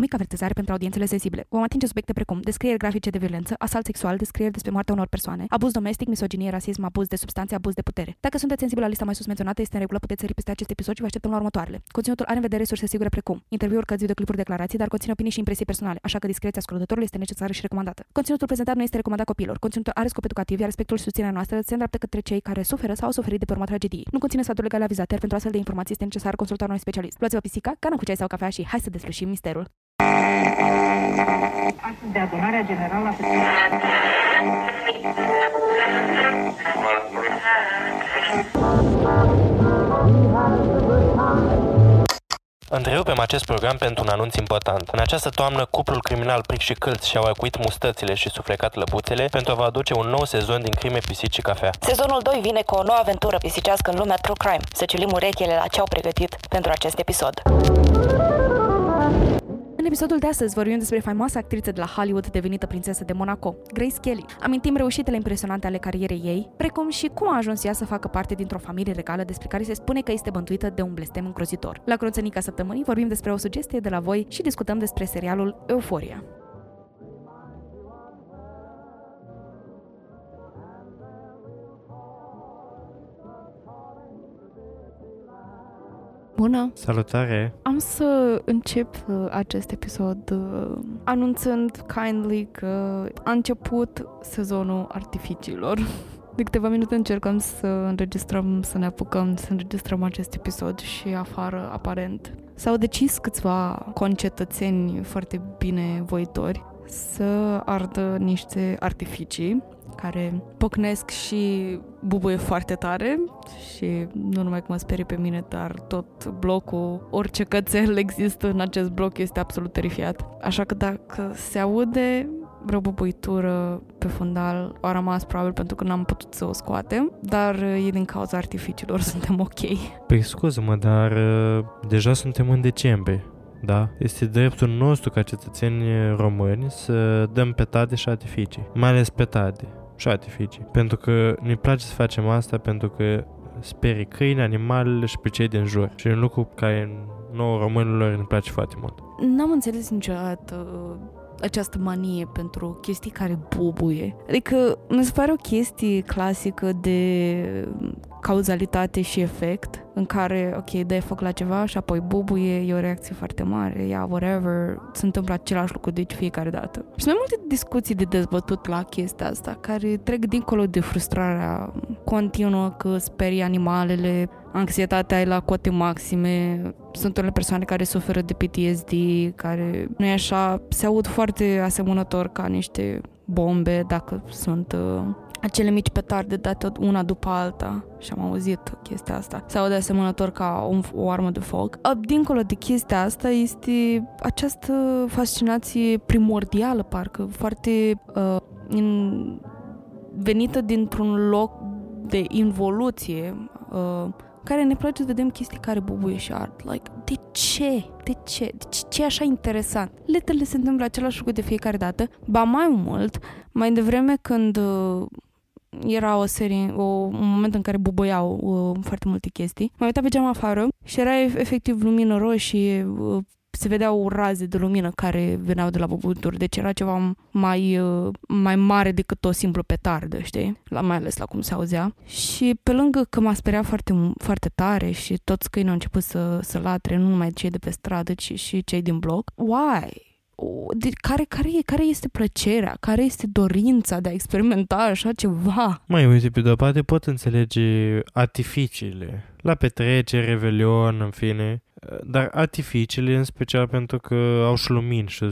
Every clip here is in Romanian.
Mică avertizare pentru audiențele sensibile. Vom atinge subiecte precum descrieri grafice de violență, asalt sexual, descrieri despre moartea unor persoane, abuz domestic, misoginie, rasism, abuz de substanțe, abuz de putere. Dacă sunteți sensibili la lista mai sus menționată, este în regulă, puteți sări peste acest episod și vă așteptăm la următoarele. Conținutul are în vedere surse sigure precum interviuri, cărți, videoclipuri, declarații, dar conține opinii și impresii personale, așa că discreția ascultătorului este necesară și recomandată. Conținutul prezentat nu este recomandat copilor. Conținutul are scop educativ, iar respectul și susținerea noastră se îndreaptă către cei care suferă sau au suferit de pe urma tragediei. Nu conține sfaturi legale avizate, iar pentru astfel de informații este necesar consultarea unui specialist. Luați-vă pisica, cană cu ceai sau cafea și hai să deslușim misterul. Astăzi de adunarea generală a Întrerupem acest program pentru un anunț important. În această toamnă, cuplul criminal Pric și Câlț și-au acuit mustățile și suflecat lăbuțele pentru a vă aduce un nou sezon din crime, pisici și cafea. Sezonul 2 vine cu o nouă aventură pisicească în lumea True Crime. Să ciulim urechile la ce au pregătit pentru acest episod. În episodul de astăzi vorbim despre faimoasa actriță de la Hollywood devenită prințesă de Monaco, Grace Kelly. Amintim reușitele impresionante ale carierei ei, precum și cum a ajuns ea să facă parte dintr-o familie regală despre care se spune că este bântuită de un blestem îngrozitor. La Cronțănica săptămânii vorbim despre o sugestie de la voi și discutăm despre serialul Euforia. Bună! Salutare! Am să încep uh, acest episod uh, anunțând kindly că a început sezonul artificiilor. De câteva minute încercăm să înregistrăm, să ne apucăm să înregistrăm acest episod și afară, aparent, s-au decis câțiva concetățeni foarte binevoitori să ardă niște artificii care pocnesc și bubuie foarte tare și nu numai că mă sperie pe mine, dar tot blocul, orice cățel există în acest bloc este absolut terifiat. Așa că dacă se aude vreo bubuitură pe fundal, a rămas probabil pentru că n-am putut să o scoatem, dar e din cauza artificiilor, suntem ok. Păi scuză-mă, dar uh, deja suntem în decembrie. Da? Este dreptul nostru ca cetățeni români să dăm petade și artificii. Mai ales petade și artificii. Pentru că ne place să facem asta pentru că sperie câini, animalele și pe cei din jur. Și un lucru care nouă românilor ne place foarte mult. N-am înțeles niciodată această manie pentru chestii care bubuie. Adică mi se pare o chestie clasică de cauzalitate și efect, în care, ok, dai foc la ceva și apoi bubuie, e o reacție foarte mare, ia, yeah, whatever, se întâmplă același lucru de fiecare dată. Și mai multe discuții de dezbătut la chestia asta, care trec dincolo de frustrarea continuă că sperie animalele, anxietatea e la cote maxime, sunt unele persoane care suferă de PTSD, care nu e așa, se aud foarte asemănător ca niște bombe dacă sunt uh, acele mici petarde date una după alta și am auzit chestia asta. Se aude asemănător ca o, o armă de foc. Dincolo de chestia asta este această fascinație primordială, parcă, foarte uh, in, venită dintr-un loc de involuție uh, care ne place să vedem chestii care bubuie și ard. Like, de ce? De ce? De ce, ce e așa interesant? Letele se întâmplă același lucru de fiecare dată, ba mai mult, mai devreme când uh, era o serie, o, un moment în care bubuiau uh, foarte multe chestii. M-am uitat pe geam afară și era efectiv lumină roșie, uh, se vedeau raze de lumină care veneau de la bubuturi, deci era ceva mai, uh, mai mare decât o simplă petardă, știi? La, mai ales la cum se auzea. Și pe lângă că m-a speriat foarte, foarte tare și toți câinii au început să, să latre, nu numai cei de pe stradă, ci și cei din bloc. Why? de, care, care, care este plăcerea, care este dorința de a experimenta așa ceva. Mai uite, pe de-o parte pot înțelege artificiile, la petrecere, revelion, în fine, dar artificiile în special pentru că au și lumini și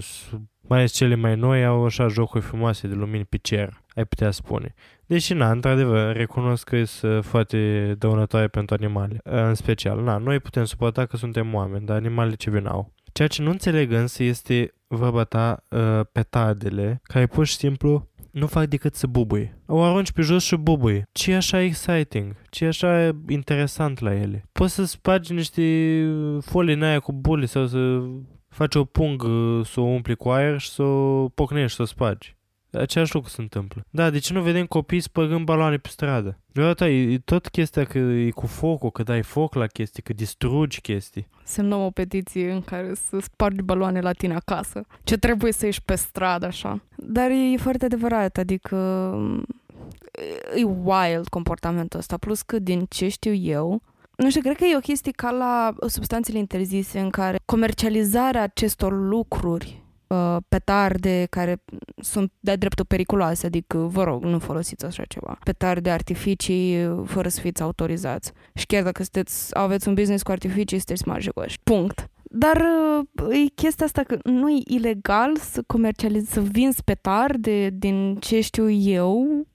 mai ales cele mai noi au așa jocuri frumoase de lumini pe cer, ai putea spune. Deși, na, într-adevăr, recunosc că sunt foarte dăunătoare pentru animale, în special. Na, noi putem suporta că suntem oameni, dar animalele ce vin au. Ceea ce nu înțeleg însă este vorba ta uh, petadele, care pur și simplu nu fac decât să bubuie. O arunci pe jos și bubuie. Ce e așa exciting? Ce e așa interesant la ele? Poți să spargi niște folii în aia cu bule sau să faci o pungă, să o umpli cu aer și să o pocnești, să o spargi. Același lucru se întâmplă. Da, de ce nu vedem copii spăgând baloane pe stradă? Deodată e, e tot chestia că e cu focul, că dai foc la chestii, că distrugi chestii. Semnăm o petiție în care să spargi baloane la tine acasă. Ce trebuie să ieși pe stradă, așa. Dar e foarte adevărat, adică e wild comportamentul ăsta. Plus că din ce știu eu, nu știu, cred că e o chestie ca la substanțele interzise în care comercializarea acestor lucruri uh, petarde care sunt de dreptul periculoase, adică vă rog, nu folosiți așa ceva. Petarde, artificii, uh, fără să fiți autorizați. Și chiar dacă sunteți, aveți un business cu artificii, sunteți marjegoși. Punct. Dar uh, e chestia asta că nu e ilegal să comercializezi, să vinzi petarde, din ce știu eu,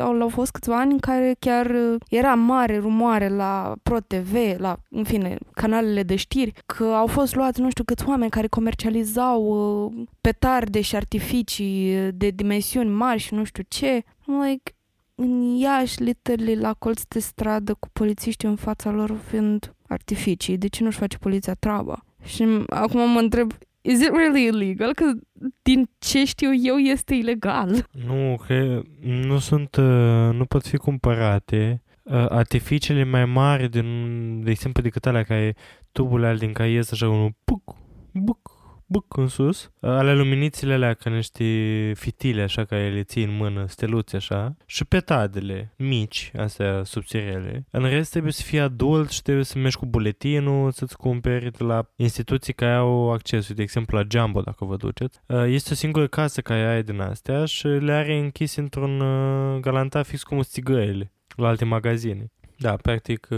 au, au fost câțiva ani în care chiar uh, era mare rumoare la ProTV, la, în fine, canalele de știri, că au fost luați nu știu câți oameni care comercializau uh, petarde și artificii uh, de dimensiuni mari și nu știu ce. Like, în Iași, literally, la colț de stradă cu polițiști în fața lor fiind artificii. De ce nu-și face poliția treaba? Și acum mă întreb, is it really illegal? Că din ce știu eu este ilegal. Nu, că nu sunt, uh, nu pot fi cumpărate uh, artificiile mai mari, din, de exemplu, decât alea care tuburile alea din care ies așa unul puc, buc, buc în sus, ale luminițele alea ca niște fitile așa care le ții în mână, steluțe așa, și petadele mici, astea subțirele. În rest trebuie să fii adult și trebuie să mergi cu buletinul, să-ți cumperi de la instituții care au acces, de exemplu la Jumbo dacă vă duceți. Este o singură casă care ai din astea și le are închis într-un galantar fix cum țigările la alte magazine. Da, practic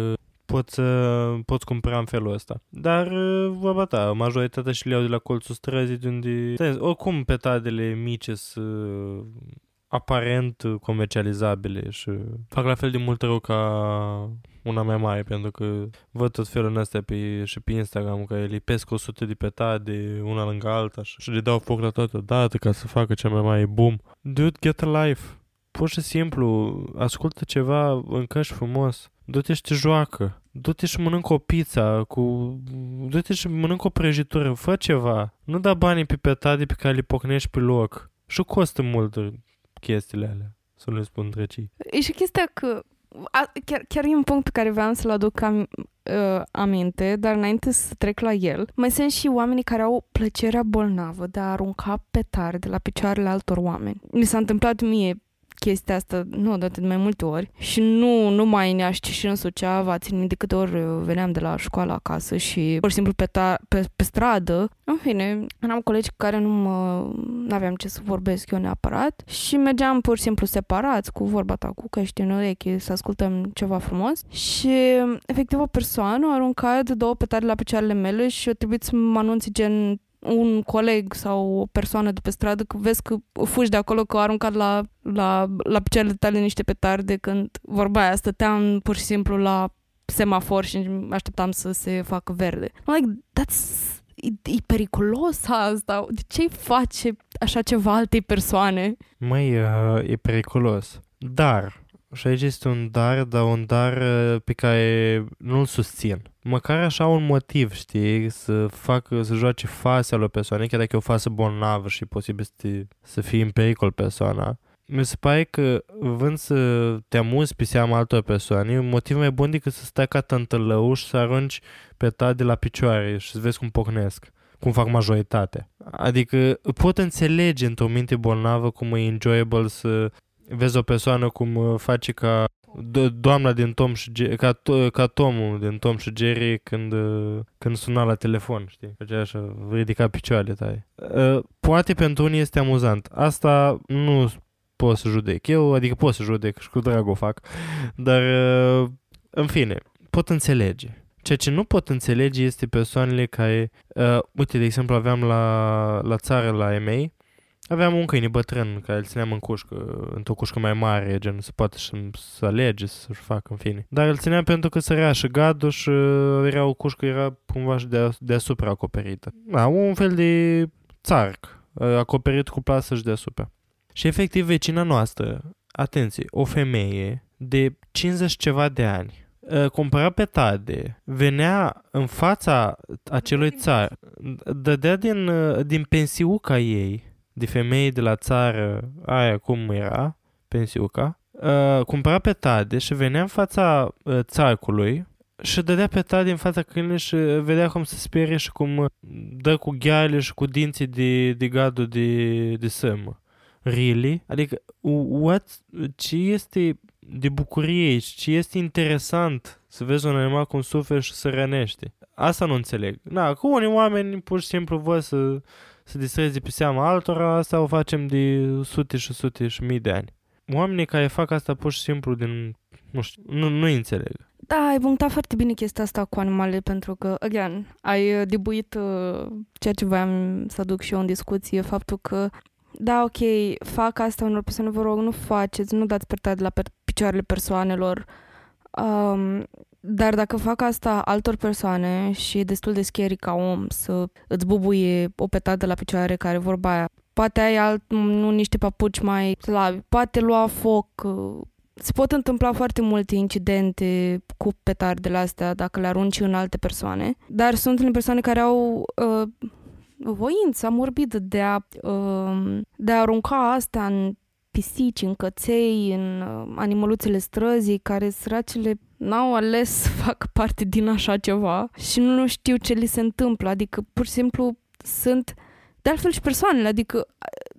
poți, să, poți cumpăra în felul ăsta. Dar, uh, vorba ta, majoritatea și le iau de la colțul străzii de unde... Oricum, petadele mici sunt uh, aparent comercializabile și fac la fel de mult rău ca una mai mare, pentru că văd tot felul ăsta pe, și pe Instagram, că lipesc 100 de petade una lângă alta și, și le dau foc la toată dată ca să facă cea mai mare boom. Dude, get a life. Pur și simplu, ascultă ceva, încăși frumos du-te și te joacă, du-te și mănâncă o pizza, cu... du-te și mănâncă o prăjitură, fă ceva. Nu da banii pe petade pe care le pocnești pe loc. Și costă mult chestiile alea, să le spun drăcii. E și chestia că a, chiar, chiar e un punct pe care vreau să-l aduc am, uh, aminte, dar înainte să trec la el, mai sunt și oamenii care au plăcerea bolnavă de a arunca petarde la picioarele altor oameni. Mi s-a întâmplat mie chestia asta, nu, de atât mai multe ori și nu numai în Iași, ci și în Suceava, țin minte de câte ori veneam de la școală acasă și pur și simplu pe, ta, pe, pe stradă. În fine, am colegi cu care nu mă, aveam ce să vorbesc eu neapărat și mergeam pur și simplu separați cu vorba ta, cu căști în ureche, să ascultăm ceva frumos și efectiv o persoană a aruncat două petare la picioarele mele și eu trebuie să mă anunțe gen un coleg sau o persoană de pe stradă că vezi că fugi de acolo că au aruncat la, la, la picioarele tale niște petarde când vorba aia stăteam pur și simplu la semafor și așteptam să se facă verde. I'm like, that's e, e periculos asta. De ce face așa ceva altei persoane? Măi, uh, e periculos. Dar și aici este un dar, dar un dar uh, pe care nu-l susțin. Măcar așa un motiv, știi, să facă, să joace fase la o persoană, chiar dacă e o fasă bolnavă și posibil să, te, să fie în pericol persoana. Mi se pare că vând să te amuzi pe seama altor persoane, e un motiv mai bun decât să stai ca tântălău și să arunci pe de la picioare și să vezi cum pocnesc cum fac majoritatea. Adică pot înțelege într-o minte bolnavă cum e enjoyable să vezi o persoană cum uh, face ca do- doamna din Tom și Jerry, ca, ca Tomul din Tom și Jerry când, uh, când suna la telefon, știi? Făcea așa, ridica picioarele tale. Uh, poate pentru unii este amuzant. Asta nu pot să judec. Eu, adică pot să judec și cu drag o fac. Dar, în fine, pot înțelege. Ceea ce nu pot înțelege este persoanele care, uh, uite, de exemplu, aveam la, la țară, la EMEI, Aveam un câine bătrân care îl țineam în cușcă, într-o cușcă mai mare, gen să poată și să alege, să-și facă, în fine. Dar îl țineam pentru că sărea și gadul și uh, era o cușcă, era cumva și de, deasupra acoperită. Da, un fel de țarc, uh, acoperit cu plasă și deasupra. Și efectiv vecina noastră, atenție, o femeie de 50 ceva de ani, uh, cumpăra petade, venea în fața acelui țar, dădea din, din pensiuca ei de femei de la țară, aia cum era, pensiuca, uh, cumpăra petade și venea în fața uh, țarcului și dădea petade în fața câinilor și vedea cum se sperie și cum dă cu gheale și cu dinții de, de gadul de, de sămă. Really? Adică, what? Ce este de bucurie aici? Ce este interesant să vezi un animal cum suferă și se rănește? Asta nu înțeleg. Na, cu unii oameni pur și simplu văd să, să distreze pe seama altora, asta o facem de sute și sute și mii de ani. Oamenii care fac asta pur și simplu din... nu știu, nu, nu înțeleg. Da, ai punctat foarte bine chestia asta cu animalele, pentru că, again, ai uh, debuit uh, ceea ce voiam să aduc și eu în discuție, faptul că da, ok, fac asta unor persoane, vă rog, nu faceți, nu dați pertate la per- picioarele persoanelor, um, dar dacă fac asta altor persoane și e destul de scary ca om să îți bubuie o petadă la picioare care vorba aia, poate ai alt, nu niște papuci mai slabi, poate lua foc, uh, se pot întâmpla foarte multe incidente cu petardele astea dacă le arunci în alte persoane, dar sunt persoane care au uh, voința morbidă de a, uh, de a arunca asta în pisici, în căței, în uh, animăluțele străzii, care săracele n-au ales să facă parte din așa ceva și nu știu ce li se întâmplă, adică pur și simplu sunt de altfel și persoanele, adică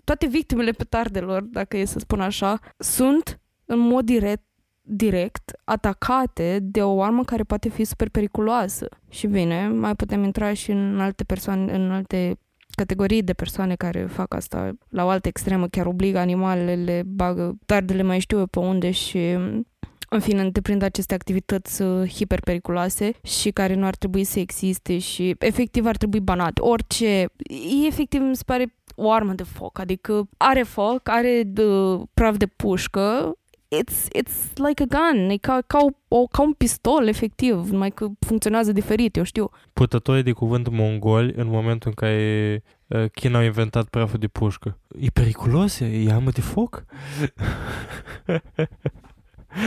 toate victimele petardelor, dacă e să spun așa, sunt în mod direct direct atacate de o armă care poate fi super periculoasă. Și bine, mai putem intra și în alte persoane, în alte categorii de persoane care fac asta. La o altă extremă, chiar obligă animalele, le bagă tardele mai știu eu pe unde și în fine, întreprind aceste activități uh, hiperpericuloase și care nu ar trebui să existe și efectiv ar trebui banate. Orice, efectiv mi se pare o armă de foc, adică are foc, are de, uh, praf de pușcă, it's, it's like a gun, e ca, ca, o, ca un pistol, efectiv, numai că funcționează diferit, eu știu. Putătorii de cuvânt mongoli în momentul în care uh, China a inventat praful de pușcă. E periculos? E armă de foc?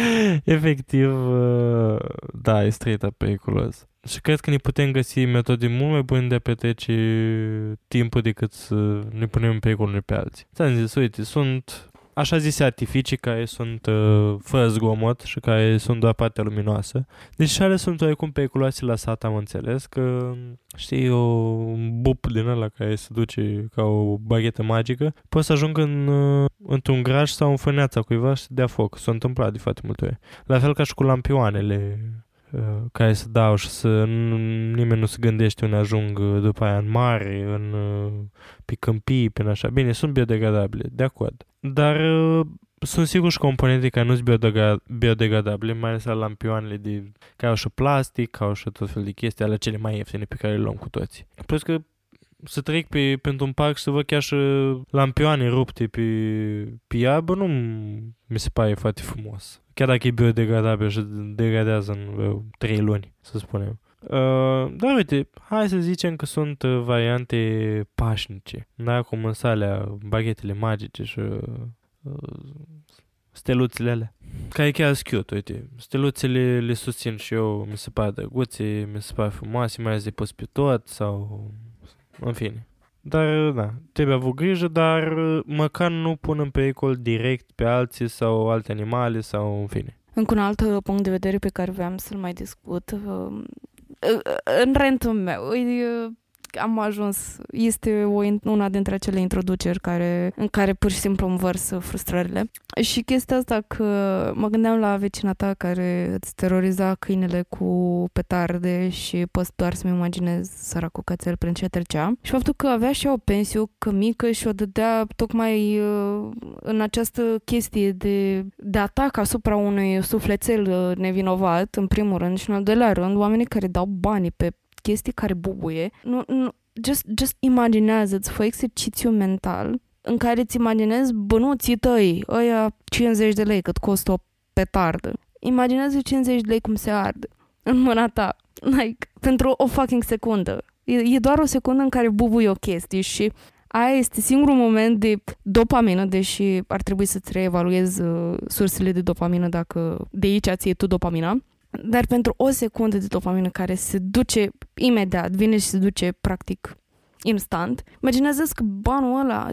Efectiv, uh, da, e straight up periculos. Și cred că ne putem găsi metode mult mai bune de a petrece timpul decât să ne punem în pericol unii pe alții. Ți-am zis, uite, sunt așa zise artificii care sunt uh, fără zgomot și care sunt doar partea luminoasă. Deci și ale sunt oarecum periculoase la sat, am înțeles, că știi, o, un bup din ăla care se duce ca o baghetă magică, poate să ajungă în, uh, într-un graj sau în fâneața cuiva și să dea foc. S-a întâmplat de foarte multe ori. La fel ca și cu lampioanele uh, care se dau și să nimeni nu se gândește unde ajung uh, după aia în mare, în, pe câmpii, pe așa. Bine, sunt biodegradabile, de acord. Dar uh, sunt sigur și componente care nu sunt biodegradabile, mai ales la lampioanele de, care au și plastic, au și tot fel de chestii, ale cele mai ieftine pe care le luăm cu toții. Plus că să trec pe, pentru un parc și să văd chiar și lampioane rupte pe, pe iarbă, nu mi se pare foarte frumos. Chiar dacă e biodegradabil și degradează în uh, 3 luni, să spunem. Uh, dar uite, hai să zicem că sunt uh, variante pașnice. Da, cum în salea, baghetele magice și uh, steluțele alea. Care chiar sunt cute, uite. Steluțele le susțin și eu, mi se pare drăguțe, mi se pare frumoase, mai ales de pus pe tot sau... În fine. Dar, da, trebuie avut grijă, dar măcar nu pun în pericol direct pe alții sau alte animale sau în fine. Încă un alt punct de vedere pe care vreau să-l mai discut în rentul meu, am ajuns, este o, una dintre acele introduceri care, în care pur și simplu învărs frustrările. Și chestia asta că mă gândeam la vecina ta care îți teroriza câinele cu petarde și pot doar să-mi imaginez săracul cățel prin ce trecea. Și faptul că avea și o pensiu că mică și o dădea tocmai uh, în această chestie de, de atac asupra unui sufletel uh, nevinovat, în primul rând, și în al doilea rând, oamenii care dau banii pe chestii care bubuie, nu, nu, just, just imaginează-ți, fă exercițiu mental în care îți imaginezi bănuții tăi, ăia 50 de lei cât costă o petardă. Imaginează 50 de lei cum se arde în mâna ta, like, pentru o fucking secundă. E, e doar o secundă în care bubui o chestie și aia este singurul moment de dopamină, deși ar trebui să-ți reevaluezi uh, sursele de dopamină dacă de aici ți tu dopamina. Dar pentru o secundă de dopamină care se duce imediat, vine și se duce practic instant. Imaginează că banul ăla,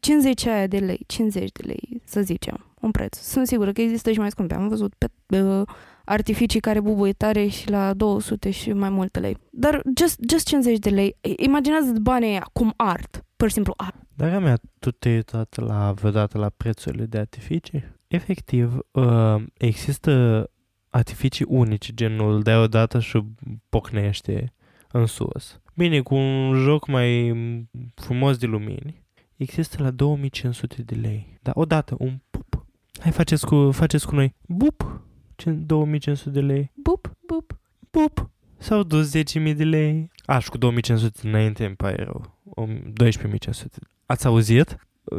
50 aia de lei, 50 de lei, să zicem, un preț. Sunt sigură că există și mai scumpe. Am văzut pe uh, artificii care bubuie tare și la 200 și mai multe lei. Dar just, just 50 de lei. Imaginează banii aia cum art. Pur și simplu art. Dar mea, tu te-ai uitat la, vreodată la prețurile de artificii? Efectiv, uh, există artificii unici, genul de odată și pocnește în sus. Bine, cu un joc mai frumos de lumini, există la 2500 de lei. Dar odată, un pup. Hai, faceți cu, faceți cu noi. Bup! 2500 de lei. Bup, bup. Bup! S-au dus 10.000 de lei. Aș, și cu 2500 înainte îmi pare rău. 12.500. Ați auzit?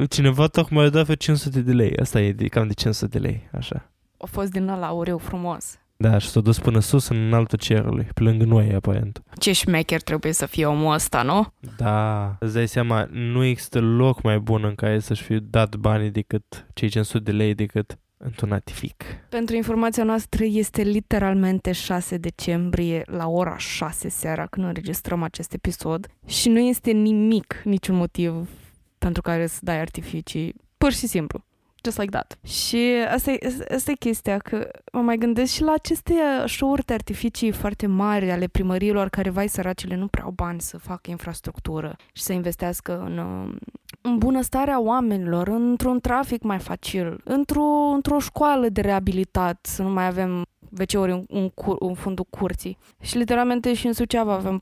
Cineva tocmai a dat 500 de lei. Asta e de, cam de 500 de lei, așa. A fost din ăla aureu frumos. Da, și s-a dus până sus în altul cerului, pe lângă noi, aparent. Ce șmecher trebuie să fie omul ăsta, nu? Da, îți dai seama, nu există loc mai bun în care să-și fie dat banii decât cei 500 de lei decât într-un atific. Pentru informația noastră este literalmente 6 decembrie la ora 6 seara când înregistrăm acest episod și nu este nimic, niciun motiv pentru care să dai artificii. Pur și simplu just like that. Și asta e, asta e chestia, că mă mai gândesc și la aceste show-uri de artificii foarte mari ale primăriilor care, vai săracele, nu prea au bani să facă infrastructură și să investească în, în bunăstarea oamenilor, într-un trafic mai facil, într-o, într-o școală de reabilitat, să nu mai avem WC-uri în, în, cur, în fundul curții. Și literalmente și în Suceava avem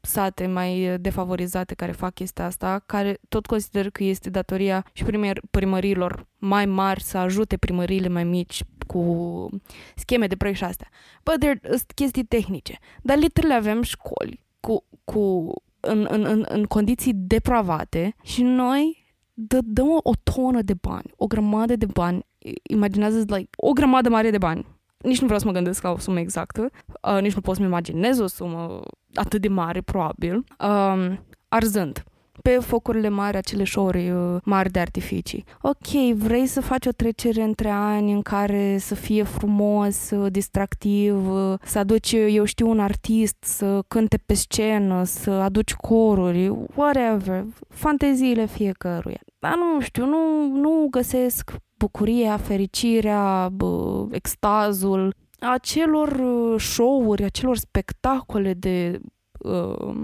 sate mai defavorizate care fac chestia asta, care tot consider că este datoria și primer, primărilor mai mari să ajute primăriile mai mici cu scheme de proiect și astea. Bă, sunt chestii tehnice. Dar literally avem școli cu, cu în, în, în, în condiții depravate și noi dă, dăm o, o tonă de bani, o grămadă de bani, imaginează like, o grămadă mare de bani nici nu vreau să mă gândesc la o sumă exactă, uh, nici nu pot să-mi imaginez o sumă atât de mare, probabil, uh, arzând pe focurile mari, acele șori uh, mari de artificii. Ok, vrei să faci o trecere între ani în care să fie frumos, uh, distractiv, uh, să aduci, eu știu, un artist să cânte pe scenă, să aduci coruri, whatever, fanteziile fiecăruia. Dar nu știu, nu, nu găsesc bucuria, fericirea, bă, extazul acelor uh, show-uri, acelor spectacole de uh,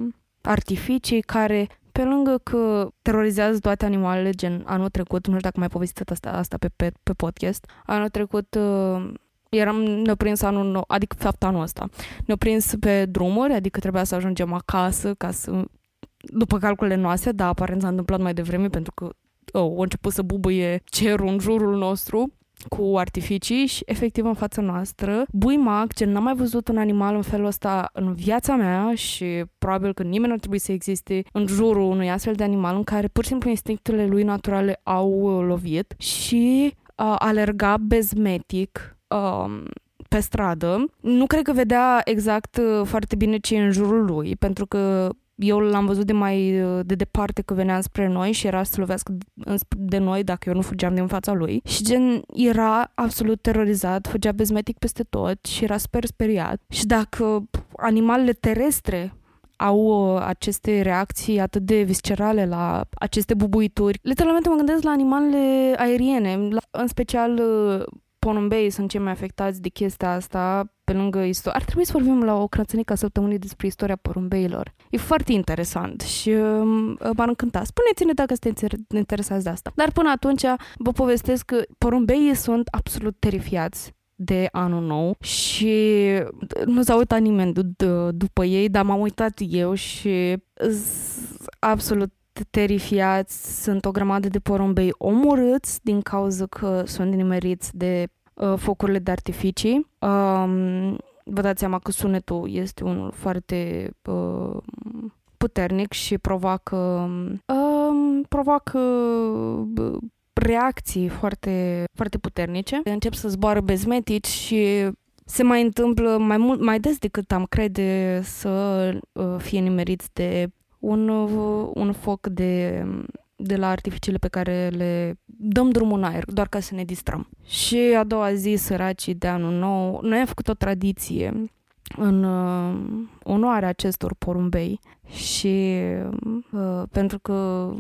artificii care pe lângă că terorizează toate animalele, gen anul trecut, nu știu dacă mai povestit asta, asta pe, pe, pe podcast, anul trecut uh, eram, ne prins anul nou, adică fapt anul ăsta, ne prins pe drumuri, adică trebuia să ajungem acasă ca să, după calculele noastre, dar aparent s-a întâmplat mai devreme pentru că oh, a început să bubuie cerul în jurul nostru cu artificii și efectiv în fața noastră. Buimac, ce n-am mai văzut un animal în felul ăsta în viața mea și probabil că nimeni ar trebui să existe în jurul unui astfel de animal în care pur și simplu instinctele lui naturale au uh, lovit și uh, alerga bezmetic uh, pe stradă. Nu cred că vedea exact uh, foarte bine ce e în jurul lui, pentru că eu l-am văzut de mai de departe că venea spre noi și era să lovească de noi dacă eu nu fugeam din fața lui. Și gen era absolut terorizat, fugea bezmetic peste tot și era super speriat. Și dacă animalele terestre au uh, aceste reacții atât de viscerale la aceste bubuituri. Literalmente mă gândesc la animalele aeriene, la, în special uh, porumbei sunt cei mai afectați de chestia asta pe lângă istorie. Ar trebui să vorbim la o crățănică săptămânii despre istoria porumbeilor. E foarte interesant și uh, m-ar încânta. Spuneți-ne dacă sunteți interesați de asta. Dar până atunci vă povestesc că porumbeii sunt absolut terifiați de anul nou și nu s-a uitat nimeni d- d- după ei, dar m-am uitat eu și absolut terifiați, sunt o grămadă de porumbei omorâți din cauza că sunt nimeriți de uh, focurile de artificii. Um, vă dați seama că sunetul este unul foarte uh, puternic și provoacă, uh, provoacă uh, reacții foarte, foarte puternice. Încep să zboară bezmetici și se mai întâmplă mai mult, mai des decât am crede să uh, fie nimeriți de un, uh, un foc de de la artificiile pe care le dăm drumul în aer, doar ca să ne distrăm. Și a doua zi, săracii de anul nou, noi am făcut o tradiție în uh, onoarea acestor porumbei și uh, pentru că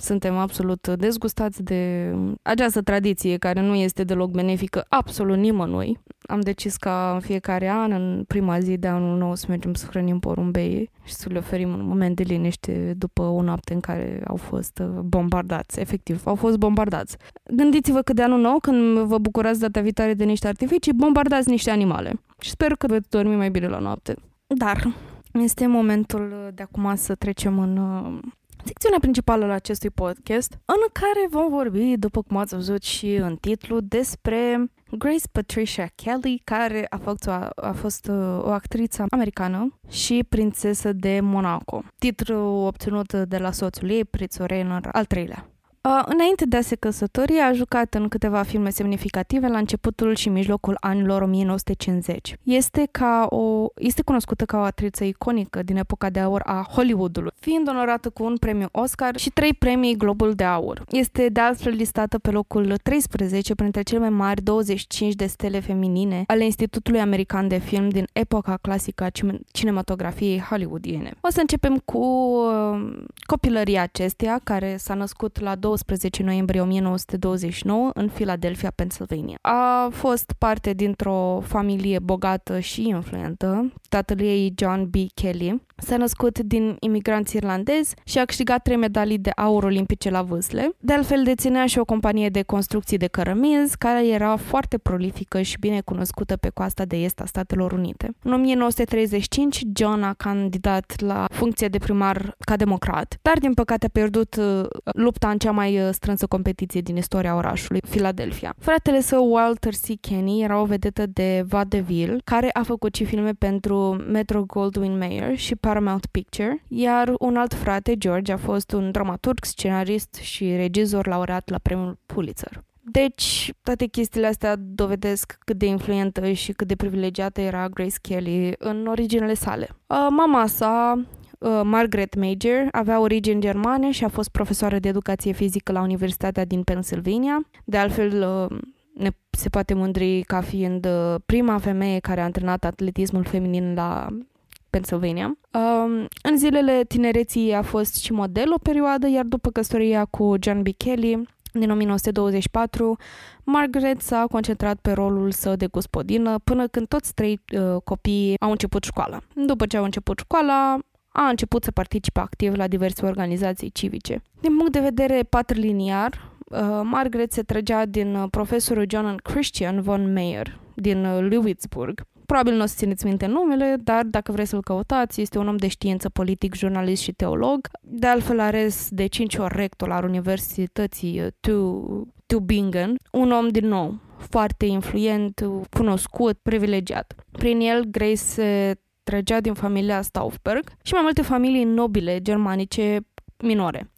suntem absolut dezgustați de această tradiție care nu este deloc benefică absolut nimănui. Am decis ca în fiecare an, în prima zi de anul nou, să mergem să hrănim porumbei și să le oferim un moment de liniște după o noapte în care au fost uh, bombardați. Efectiv, au fost bombardați. Gândiți-vă că de anul nou, când vă bucurați data viitoare de niște artificii, bombardați niște animale. Și sper că veți dormi mai bine la noapte. Dar este momentul de acum să trecem în uh, secțiunea principală la acestui podcast, în care vom vorbi, după cum ați văzut și în titlu, despre Grace Patricia Kelly, care a fost, o, a fost uh, o actriță americană și prințesă de Monaco. Titlu obținut de la soțul ei, Prințul Rainer al treilea. Uh, înainte de a se căsători, a jucat în câteva filme semnificative la începutul și mijlocul anilor 1950. Este, ca o, este cunoscută ca o actriță iconică din epoca de aur a Hollywoodului, fiind onorată cu un premiu Oscar și trei premii Globul de Aur. Este de altfel listată pe locul 13 printre cele mai mari 25 de stele feminine ale Institutului American de Film din epoca clasică a cinematografiei hollywoodiene. O să începem cu uh, copilăria acesteia, care s-a născut la 12 noiembrie 1929 în Philadelphia, Pennsylvania. A fost parte dintr-o familie bogată și influentă. Tatăl ei, John B. Kelly, S-a născut din imigranți irlandezi și a câștigat trei medalii de aur olimpice la vâsle. De altfel, deținea și o companie de construcții de cărămizi, care era foarte prolifică și bine cunoscută pe coasta de est a Statelor Unite. În 1935, John a candidat la funcție de primar ca democrat, dar din păcate a pierdut uh, lupta în cea mai uh, strânsă competiție din istoria orașului, Philadelphia. Fratele său, Walter C. Kenny, era o vedetă de vaudeville, care a făcut și filme pentru Metro Goldwyn Mayer și Paramount Picture, iar un alt frate, George, a fost un dramaturg, scenarist și regizor laureat la premiul Pulitzer. Deci, toate chestiile astea dovedesc cât de influentă și cât de privilegiată era Grace Kelly în originele sale. Uh, mama sa, uh, Margaret Major, avea origini germane și a fost profesoară de educație fizică la Universitatea din Pennsylvania. De altfel, uh, ne se poate mândri ca fiind prima femeie care a antrenat atletismul feminin la Pennsylvania. Um, în zilele tinereții a fost și model o perioadă, iar după căsătoria cu John B. Kelly, din 1924, Margaret s-a concentrat pe rolul său de gospodină până când toți trei uh, copiii au început școala. După ce au început școala, a început să participe activ la diverse organizații civice. Din punct de vedere patrilinear, uh, Margaret se trăgea din uh, profesorul John Christian von Meyer din uh, Lewisburg, Probabil nu o să țineți minte numele, dar dacă vreți să-l căutați, este un om de știință politic, jurnalist și teolog. De altfel are de 5 ori rector al Universității uh, Tübingen, un om din nou foarte influent, cunoscut, privilegiat. Prin el, Grace se trăgea din familia Staufberg și mai multe familii nobile germanice minore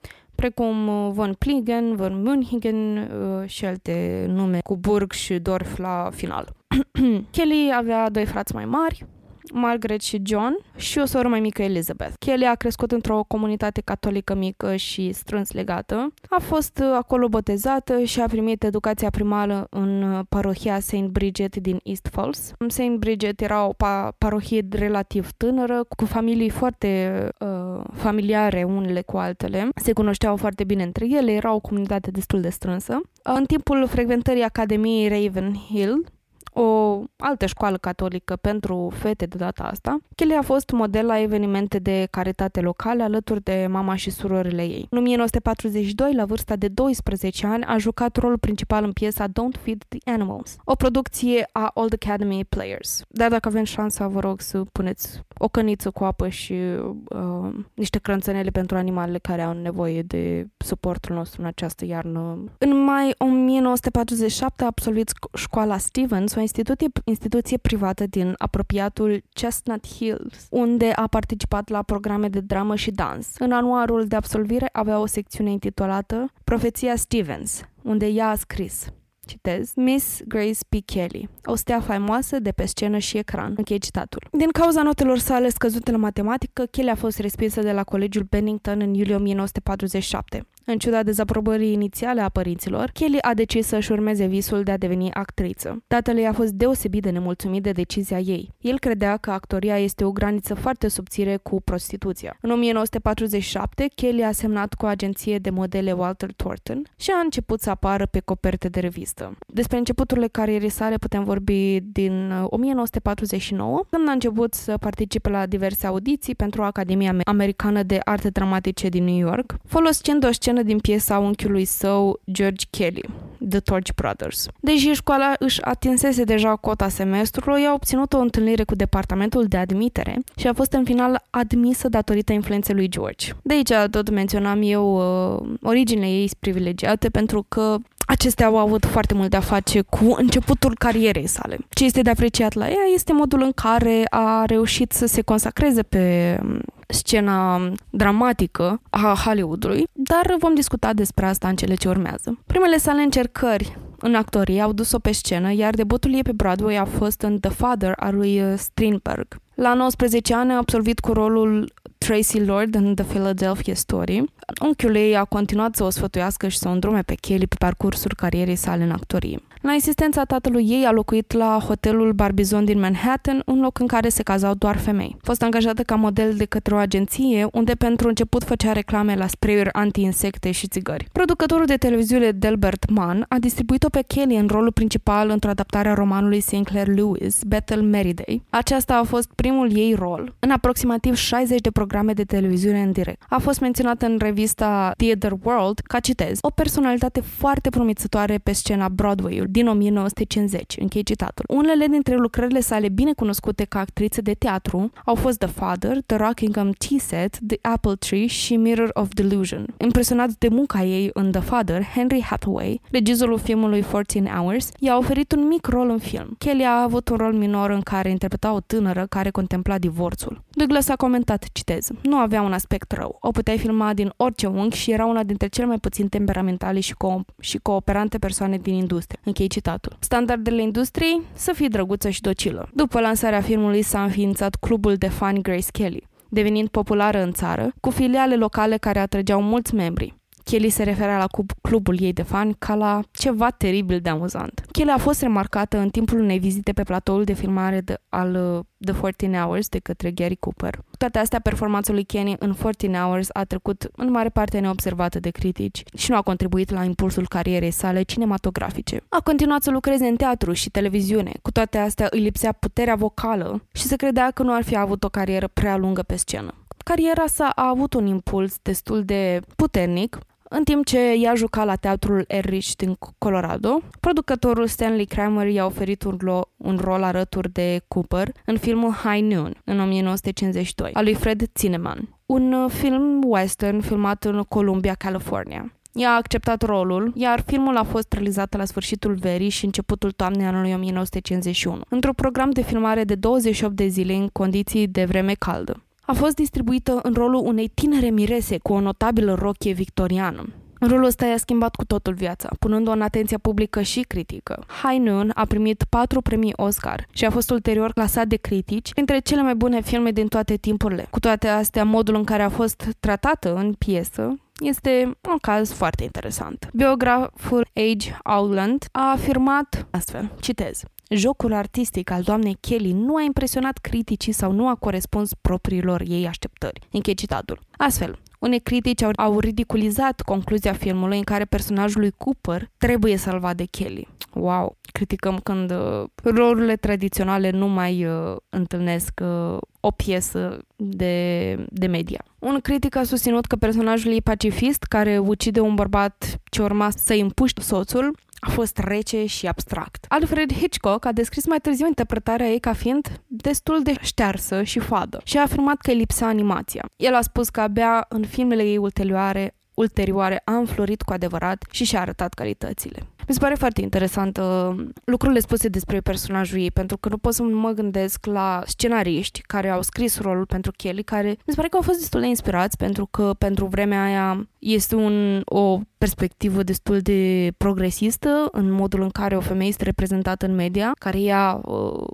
precum uh, von Pligen, von München uh, și alte nume cu burg și dorf la final. Kelly avea doi frați mai mari, Margaret și John și o soră mai mică Elizabeth. Kelly a crescut într-o comunitate catolică mică și strâns legată. A fost uh, acolo botezată și a primit educația primară în uh, parohia St. Bridget din East Falls. St. Bridget era o pa- parohie relativ tânără, cu familii foarte uh, familiare unele cu altele. Se cunoșteau foarte bine între ele, era o comunitate destul de strânsă. În timpul frecventării Academiei Ravenhill, o altă școală catolică pentru fete de data asta. Kelly a fost model la evenimente de caritate locale alături de mama și surorile ei. În 1942, la vârsta de 12 ani, a jucat rolul principal în piesa Don't Feed the Animals, o producție a Old Academy Players. Dar dacă avem șansa, vă rog să puneți o căniță cu apă și uh, niște crânțănele pentru animalele care au nevoie de suportul nostru în această iarnă. În mai 1947 a absolvit școala Stevens, o instituție, instituție privată din apropiatul Chestnut Hills, unde a participat la programe de dramă și dans. În anuarul de absolvire avea o secțiune intitulată Profeția Stevens, unde ea a scris Citez, Miss Grace P. Kelly, o stea faimoasă de pe scenă și ecran. Închei citatul. Din cauza notelor sale scăzute la matematică, Kelly a fost respinsă de la colegiul Bennington în iulie 1947. În ciuda dezaprobării inițiale a părinților, Kelly a decis să-și urmeze visul de a deveni actriță. Tatăl ei a fost deosebit de nemulțumit de decizia ei. El credea că actoria este o graniță foarte subțire cu prostituția. În 1947, Kelly a semnat cu o agenție de modele Walter Thornton și a început să apară pe coperte de revistă. Despre începuturile carierei sale putem vorbi din 1949, când a început să participe la diverse audiții pentru Academia Americană de Arte Dramatice din New York, folosind o scenă din piesa unchiului său George Kelly, The Torch Brothers. Deși școala își atinsese deja cota semestrului, a obținut o întâlnire cu departamentul de admitere și a fost în final admisă datorită influenței lui George. De aici tot menționam eu uh, originile ei privilegiate pentru că acestea au avut foarte mult de a face cu începutul carierei sale. Ce este de apreciat la ea este modul în care a reușit să se consacreze pe um, scena dramatică a Hollywoodului, dar vom discuta despre asta în cele ce urmează. Primele sale încercări în actorie au dus-o pe scenă, iar debutul ei pe Broadway a fost în The Father al lui uh, Strindberg. La 19 ani a absolvit cu rolul Tracy Lord în The Philadelphia Story. Unchiul ei a continuat să o sfătuiască și să o îndrume pe Kelly pe parcursul carierei sale în actorie. La insistența tatălui ei a locuit la hotelul Barbizon din Manhattan, un loc în care se cazau doar femei. A fost angajată ca model de către o agenție, unde pentru început făcea reclame la spray-uri anti-insecte și țigări. Producătorul de televiziune Delbert Mann a distribuit-o pe Kelly în rolul principal într-o adaptare a romanului Sinclair Lewis, Bethel Merriday. Aceasta a fost primul ei rol în aproximativ 60 de programe de televiziune în direct. A fost menționată în revista Theater World ca, citez, o personalitate foarte promițătoare pe scena Broadway din 1950, închei citatul. Unele dintre lucrările sale bine cunoscute ca actriță de teatru au fost The Father, The Rockingham Tea Set, The Apple Tree și Mirror of Delusion. Impresionat de munca ei în The Father, Henry Hathaway, regizorul filmului 14 Hours, i-a oferit un mic rol în film. Kelly a avut un rol minor în care interpreta o tânără care contempla divorțul. Douglas a comentat, citez, nu avea un aspect rău. O puteai filma din orice unghi și era una dintre cele mai puțin temperamentale și, co- și cooperante persoane din industrie. Închei citatul. Standardele industriei? Să fie drăguță și docilă. După lansarea filmului s-a înființat clubul de fani Grace Kelly, devenind populară în țară, cu filiale locale care atrăgeau mulți membri. Kelly se referea la clubul ei de fani ca la ceva teribil de amuzant. Kelly a fost remarcată în timpul unei vizite pe platoul de filmare de, al uh, The 14 Hours de către Gary Cooper. Cu toate astea, performanța lui Kenny în 14 Hours a trecut în mare parte neobservată de critici și nu a contribuit la impulsul carierei sale cinematografice. A continuat să lucreze în teatru și televiziune. Cu toate astea, îi lipsea puterea vocală și se credea că nu ar fi avut o carieră prea lungă pe scenă. Cariera sa a avut un impuls destul de puternic, în timp ce ea juca la teatrul Erich din Colorado, producătorul Stanley Kramer i-a oferit un, lo- un rol alături de Cooper în filmul High Noon în 1952, al lui Fred Zinnemann, un uh, film western filmat în Columbia, California. Ea a acceptat rolul, iar filmul a fost realizat la sfârșitul verii și începutul toamnei anului 1951, într-un program de filmare de 28 de zile în condiții de vreme caldă a fost distribuită în rolul unei tinere mirese cu o notabilă rochie victoriană. Rolul ăsta i-a schimbat cu totul viața, punând-o în atenția publică și critică. High Noon a primit patru premii Oscar și a fost ulterior clasat de critici între cele mai bune filme din toate timpurile. Cu toate astea, modul în care a fost tratată în piesă este un caz foarte interesant. Biograful Age Auland a afirmat astfel, citez, Jocul artistic al doamnei Kelly nu a impresionat criticii sau nu a corespuns propriilor ei așteptări. Închei citatul. Astfel, unei critici au, au ridiculizat concluzia filmului în care personajul lui Cooper trebuie să-l vadă Kelly. Wow! Criticăm când uh, rolurile tradiționale nu mai uh, întâlnesc uh, o piesă de, de media. Un critic a susținut că personajul ei pacifist, care ucide un bărbat ce urma să-i împuște soțul, a fost rece și abstract. Alfred Hitchcock a descris mai târziu interpretarea ei ca fiind destul de ștearsă și fadă și a afirmat că îi lipsea animația. El a spus că abia în filmele ei ulterioare ulterioare a înflorit cu adevărat și și-a arătat calitățile. Mi se pare foarte interesant uh, lucrurile spuse despre personajul ei, pentru că nu pot să mă gândesc la scenariști care au scris rolul pentru Kelly, care mi se pare că au fost destul de inspirați, pentru că pentru vremea aia este un, o perspectivă destul de progresistă în modul în care o femeie este reprezentată în media, care ia uh,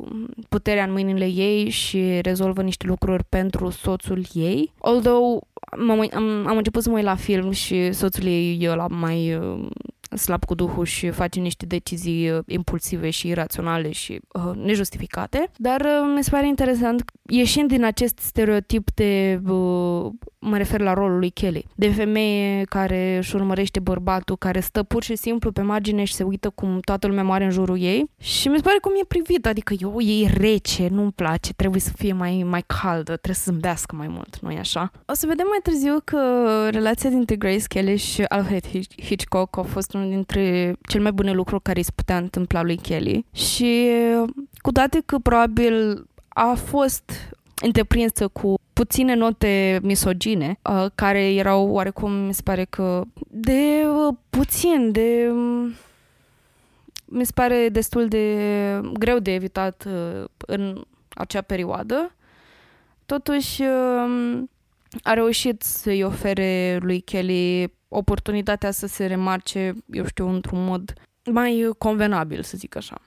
puterea în mâinile ei și rezolvă niște lucruri pentru soțul ei. Although am, am, am început să mă uit la film și soțul ei e la mai uh, slab cu duhul și face niște decizii uh, impulsive și iraționale și uh, nejustificate, dar uh, mi se pare interesant, ieșind din acest stereotip de, uh, mă refer la rolul lui Kelly, de femeie care își urmărește bărbatul, care stă pur și simplu pe margine și se uită cum toată lumea moare în jurul ei și mi se pare cum e privit, adică eu, e rece, nu-mi place, trebuie să fie mai, mai caldă, trebuie să zâmbească mai mult, nu-i așa? O să vedem mai târziu că relația dintre Grace Kelly și Alfred Hitchcock a fost unul dintre cel mai bune lucruri care îi se putea întâmpla lui Kelly și cu toate că probabil a fost întreprinsă cu puține note misogine, uh, care erau oarecum, mi se pare că, de uh, puțin, de... mi se pare destul de greu de evitat uh, în acea perioadă. Totuși, uh, a reușit să-i ofere lui Kelly oportunitatea să se remarce, eu știu, într-un mod mai convenabil, să zic așa.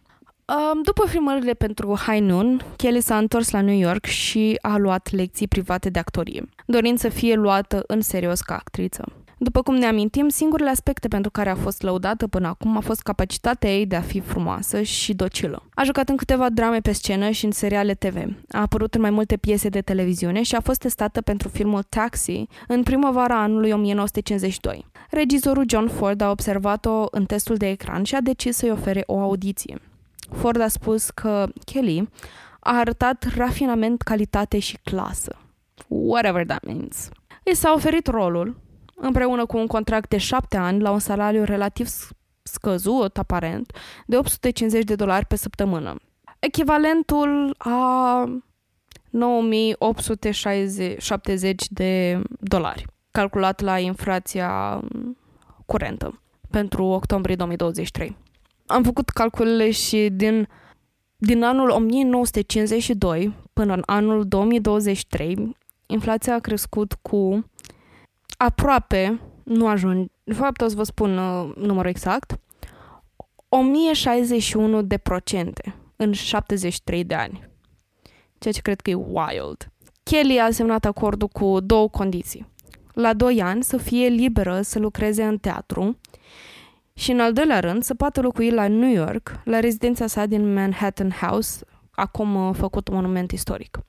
După filmările pentru High Noon, Kelly s-a întors la New York și a luat lecții private de actorie, dorind să fie luată în serios ca actriță. După cum ne amintim, singurele aspecte pentru care a fost lăudată până acum a fost capacitatea ei de a fi frumoasă și docilă. A jucat în câteva drame pe scenă și în seriale TV. A apărut în mai multe piese de televiziune și a fost testată pentru filmul Taxi în primăvara anului 1952. Regizorul John Ford a observat-o în testul de ecran și a decis să-i ofere o audiție. Ford a spus că Kelly a arătat rafinament, calitate și clasă. Whatever that means. I s-a oferit rolul, împreună cu un contract de șapte ani la un salariu relativ scăzut, aparent, de 850 de dolari pe săptămână. Echivalentul a 9870 de dolari, calculat la inflația curentă pentru octombrie 2023 am făcut calculele și din, din anul 1952 până în anul 2023, inflația a crescut cu aproape, nu ajung, de fapt o să vă spun uh, numărul exact, 1061 de procente în 73 de ani. Ceea ce cred că e wild. Kelly a semnat acordul cu două condiții. La 2 ani să fie liberă să lucreze în teatru și în al doilea rând să poată locui la New York, la rezidența sa din Manhattan House, acum uh, făcut monument istoric.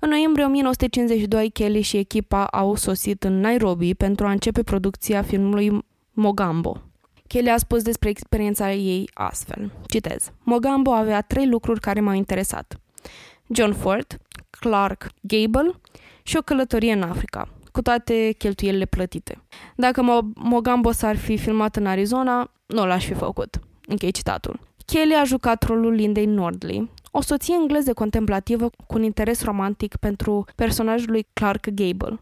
În noiembrie 1952, Kelly și echipa au sosit în Nairobi pentru a începe producția filmului Mogambo. Kelly a spus despre experiența ei astfel. Citez. Mogambo avea trei lucruri care m-au interesat. John Ford, Clark Gable și o călătorie în Africa cu toate cheltuielile plătite. Dacă Mogambo s-ar fi filmat în Arizona, nu l-aș fi făcut. Închei citatul. Kelly a jucat rolul Lindei Nordley, o soție engleză contemplativă cu un interes romantic pentru personajul lui Clark Gable.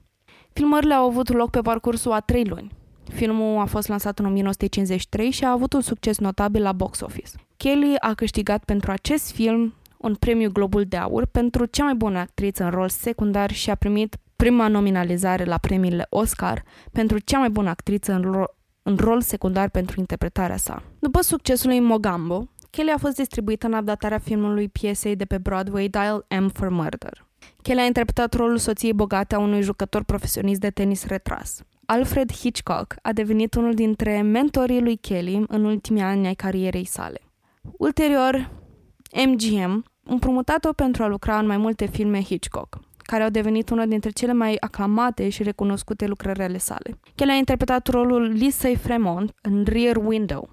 Filmările au avut loc pe parcursul a trei luni. Filmul a fost lansat în 1953 și a avut un succes notabil la box office. Kelly a câștigat pentru acest film un premiu Globul de Aur pentru cea mai bună actriță în rol secundar și a primit prima nominalizare la premiile Oscar pentru cea mai bună actriță în, ro- în rol secundar pentru interpretarea sa. După succesul lui Mogambo, Kelly a fost distribuită în adaptarea filmului piesei de pe Broadway Dial M for Murder. Kelly a interpretat rolul soției bogate a unui jucător profesionist de tenis retras. Alfred Hitchcock a devenit unul dintre mentorii lui Kelly în ultimii ani ai carierei sale. Ulterior, MGM împrumutat-o pentru a lucra în mai multe filme Hitchcock care au devenit una dintre cele mai aclamate și recunoscute lucrări ale sale. El a interpretat rolul Lisa Fremont în Rear Window.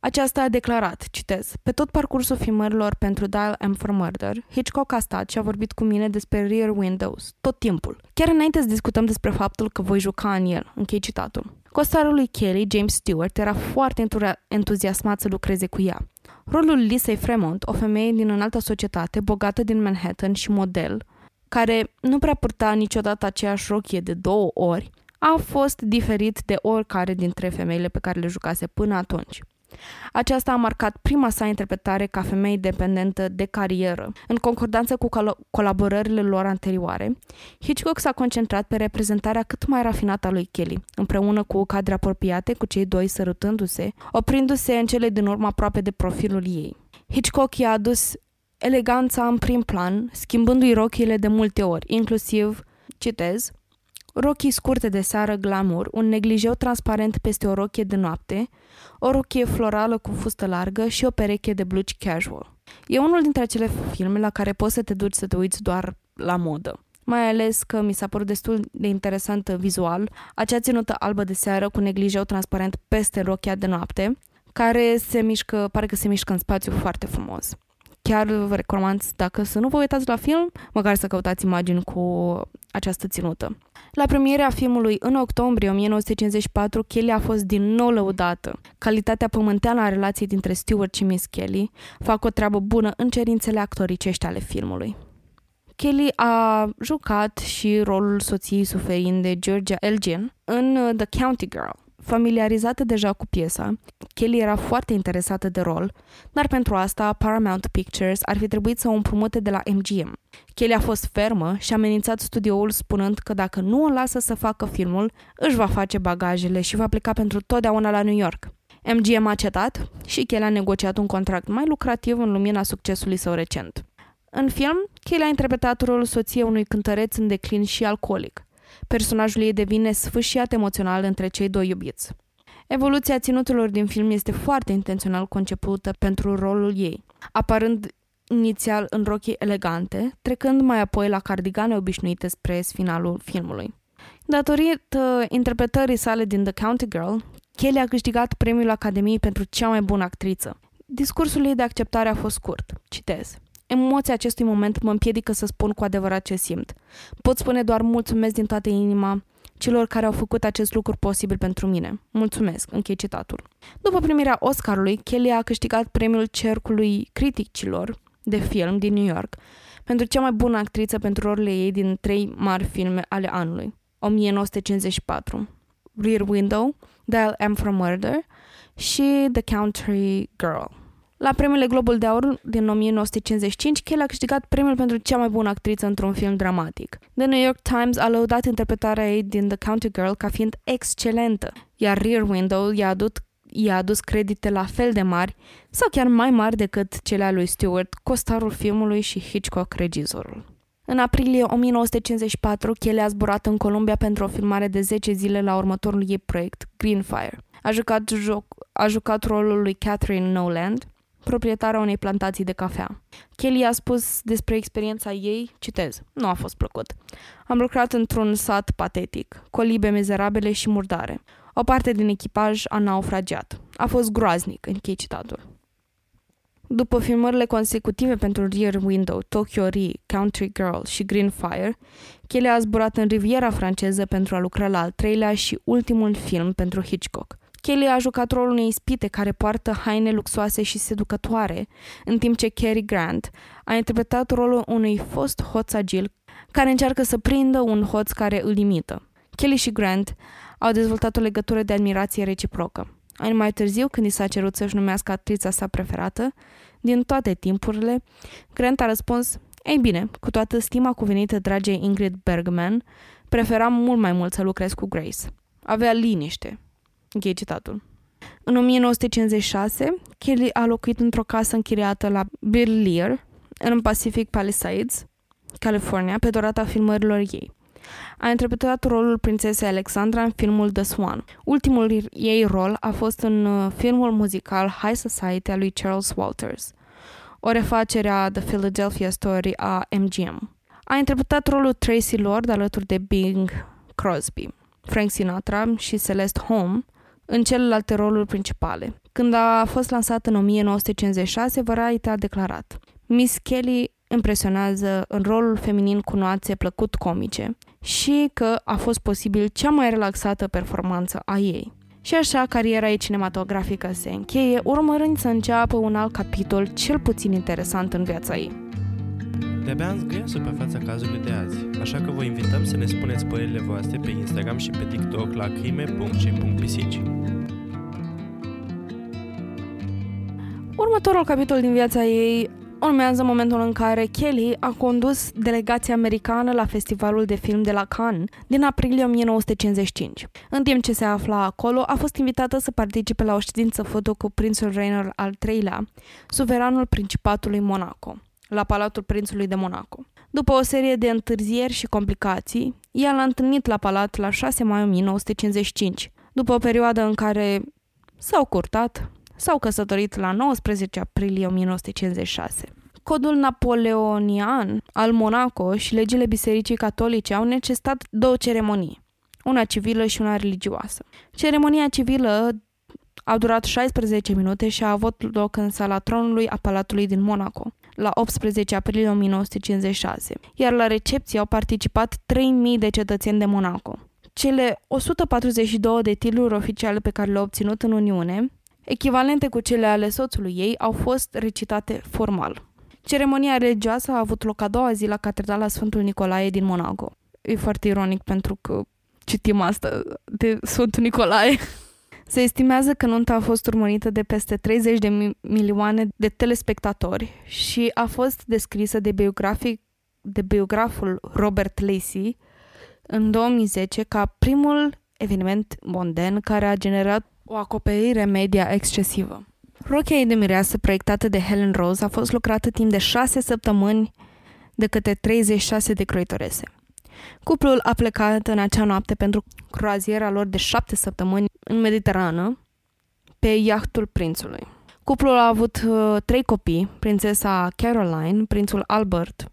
Aceasta a declarat, citez, pe tot parcursul filmărilor pentru Dial M for Murder, Hitchcock a stat și a vorbit cu mine despre Rear Windows, tot timpul. Chiar înainte să discutăm despre faptul că voi juca în el, închei citatul. Costarul lui Kelly, James Stewart, era foarte entuziasmat să lucreze cu ea. Rolul Lisa Fremont, o femeie din înaltă societate, bogată din Manhattan și model, care nu prea purta niciodată aceeași rochie de două ori, a fost diferit de oricare dintre femeile pe care le jucase până atunci. Aceasta a marcat prima sa interpretare ca femeie independentă de carieră. În concordanță cu col- colaborările lor anterioare, Hitchcock s-a concentrat pe reprezentarea cât mai rafinată a lui Kelly, împreună cu cadre apropiate cu cei doi sărutându-se, oprindu-se în cele din urmă aproape de profilul ei. Hitchcock i-a adus eleganța în prim plan, schimbându-i rochile de multe ori, inclusiv, citez, rochii scurte de seară glamour, un neglijeu transparent peste o rochie de noapte, o rochie florală cu fustă largă și o pereche de blugi casual. E unul dintre acele filme la care poți să te duci să te uiți doar la modă. Mai ales că mi s-a părut destul de interesant vizual acea ținută albă de seară cu neglijeu transparent peste rochia de noapte, care se mișcă, pare că se mișcă în spațiu foarte frumos chiar vă recomand, dacă să nu vă uitați la film, măcar să căutați imagini cu această ținută. La premierea filmului în octombrie 1954, Kelly a fost din nou lăudată. Calitatea pământeană a relației dintre Stewart și Miss Kelly fac o treabă bună în cerințele actoricești ale filmului. Kelly a jucat și rolul soției suferind de Georgia Elgin în The County Girl, Familiarizată deja cu piesa, Kelly era foarte interesată de rol, dar pentru asta Paramount Pictures ar fi trebuit să o împrumute de la MGM. Kelly a fost fermă și a amenințat studioul spunând că dacă nu o lasă să facă filmul, își va face bagajele și va pleca pentru totdeauna la New York. MGM a cetat și Kelly a negociat un contract mai lucrativ în lumina succesului său recent. În film, Kelly a interpretat rolul soției unui cântăreț în declin și alcoolic. Personajul ei devine sfâșiat emoțional între cei doi iubiți. Evoluția ținutelor din film este foarte intențional concepută pentru rolul ei, apărând inițial în rochii elegante, trecând mai apoi la cardigane obișnuite spre finalul filmului. Datorită interpretării sale din The County Girl, Kelly a câștigat premiul Academiei pentru cea mai bună actriță. Discursul ei de acceptare a fost scurt. Citez. Emoția acestui moment mă împiedică să spun cu adevărat ce simt. Pot spune doar mulțumesc din toată inima celor care au făcut acest lucru posibil pentru mine. Mulțumesc, închei citatul. După primirea Oscarului, Kelly a câștigat premiul Cercului Criticilor de film din New York pentru cea mai bună actriță pentru rolele ei din trei mari filme ale anului. 1954, Rear Window, Dial M for Murder și The Country Girl. La premiile Globul de Aur din 1955, Kelly a câștigat premiul pentru cea mai bună actriță într-un film dramatic. The New York Times a lăudat interpretarea ei din The County Girl ca fiind excelentă, iar Rear Window i-a adus, i-a adus credite la fel de mari sau chiar mai mari decât cele a lui Stewart, costarul filmului și Hitchcock, regizorul. În aprilie 1954, Kelly a zburat în Columbia pentru o filmare de 10 zile la următorul ei proiect, Greenfire. A jucat, joc, a jucat rolul lui Catherine Noland, proprietara unei plantații de cafea. Kelly a spus despre experiența ei, citez, nu a fost plăcut. Am lucrat într-un sat patetic, colibe mizerabile și murdare. O parte din echipaj a naufragiat. A fost groaznic, închei citatul. După filmările consecutive pentru Rear Window, Tokyo Ri, Country Girl și Green Fire, Kelly a zburat în Riviera franceză pentru a lucra la al treilea și ultimul film pentru Hitchcock – Kelly a jucat rolul unei spite care poartă haine luxoase și seducătoare, în timp ce Cary Grant a interpretat rolul unui fost hoț agil care încearcă să prindă un hoț care îl imită. Kelly și Grant au dezvoltat o legătură de admirație reciprocă. Ani mai târziu, când i s-a cerut să-și numească actrița sa preferată, din toate timpurile, Grant a răspuns, Ei bine, cu toată stima cuvenită dragei Ingrid Bergman, preferam mult mai mult să lucrez cu Grace. Avea liniște, Închei citatul. În 1956, Kelly a locuit într-o casă închiriată la Bill Lear, în Pacific Palisades, California, pe durata filmărilor ei. A interpretat rolul prințesei Alexandra în filmul The Swan. Ultimul ei rol a fost în uh, filmul muzical High Society al lui Charles Walters, o refacere a The Philadelphia Story a MGM. A interpretat rolul Tracy Lord alături de Bing Crosby, Frank Sinatra și Celeste Holm în celelalte roluri principale. Când a fost lansat în 1956, Variety a declarat Miss Kelly impresionează în rolul feminin cu nuanțe plăcut comice și că a fost posibil cea mai relaxată performanță a ei. Și așa, cariera ei cinematografică se încheie, urmărând să înceapă un alt capitol cel puțin interesant în viața ei. De-abia am zgâia suprafața cazului de azi, așa că vă invităm să ne spuneți părerile voastre pe Instagram și pe TikTok la crime.ce.pisici. Următorul capitol din viața ei urmează momentul în care Kelly a condus delegația americană la festivalul de film de la Cannes din aprilie 1955. În timp ce se afla acolo, a fost invitată să participe la o ședință foto cu prințul Rainer al III-lea, suveranul Principatului Monaco, la Palatul Prințului de Monaco. După o serie de întârzieri și complicații, ea l-a întâlnit la palat la 6 mai 1955, după o perioadă în care s-au curtat, s-au căsătorit la 19 aprilie 1956. Codul napoleonian al Monaco și legile Bisericii Catolice au necesitat două ceremonii, una civilă și una religioasă. Ceremonia civilă a durat 16 minute și a avut loc în sala tronului a Palatului din Monaco, la 18 aprilie 1956, iar la recepție au participat 3.000 de cetățeni de Monaco. Cele 142 de titluri oficiale pe care le-au obținut în Uniune echivalente cu cele ale soțului ei, au fost recitate formal. Ceremonia religioasă a avut loc a doua zi la Catedrala Sfântul Nicolae din Monaco. E foarte ironic pentru că citim asta de Sfântul Nicolae. Se estimează că nunta a fost urmărită de peste 30 de milioane de telespectatori și a fost descrisă de, biografic, de biograful Robert Lacey în 2010 ca primul eveniment monden care a generat o acoperire media excesivă. Rochia ei de mireasă, proiectată de Helen Rose, a fost lucrată timp de șase săptămâni de către 36 de croitorese. Cuplul a plecat în acea noapte pentru croaziera lor de șapte săptămâni în Mediterană, pe iahtul prințului. Cuplul a avut uh, trei copii, prințesa Caroline, prințul Albert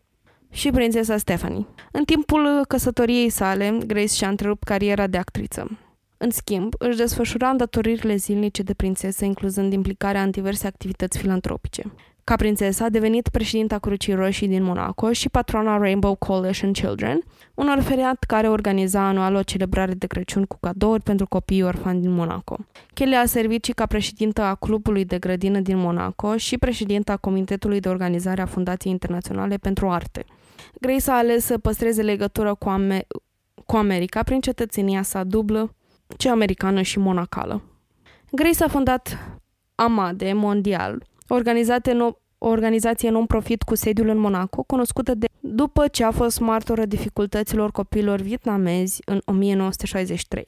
și prințesa Stephanie. În timpul căsătoriei sale, Grace și-a întrerupt cariera de actriță. În schimb, își desfășura îndatoririle zilnice de prințesă, incluzând implicarea în diverse activități filantropice. Ca prințesă a devenit președinta Crucii Roșii din Monaco și patrona Rainbow Coalition Children, un orferiat care organiza anual o celebrare de Crăciun cu cadouri pentru copiii orfani din Monaco. Kelly a servit și ca președintă a Clubului de Grădină din Monaco și președinta Comitetului de Organizare a Fundației Internaționale pentru Arte. Grace a ales să păstreze legătură cu, Amer- cu America prin cetățenia sa dublă, cea americană și monacală. Grace a fondat AMADE Mondial, no- o organizație non-profit cu sediul în Monaco, cunoscută de după ce a fost martoră dificultăților copiilor vietnamezi în 1963.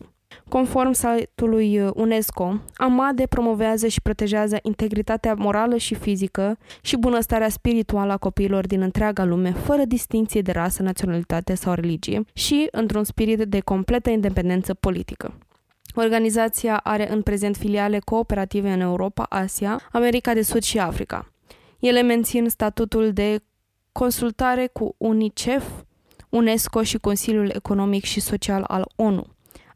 Conform site-ului UNESCO, AMADE promovează și protejează integritatea morală și fizică și bunăstarea spirituală a copiilor din întreaga lume, fără distinție de rasă, naționalitate sau religie și într-un spirit de completă independență politică. Organizația are în prezent filiale cooperative în Europa, Asia, America de Sud și Africa. Ele mențin statutul de consultare cu UNICEF, UNESCO și Consiliul Economic și Social al ONU,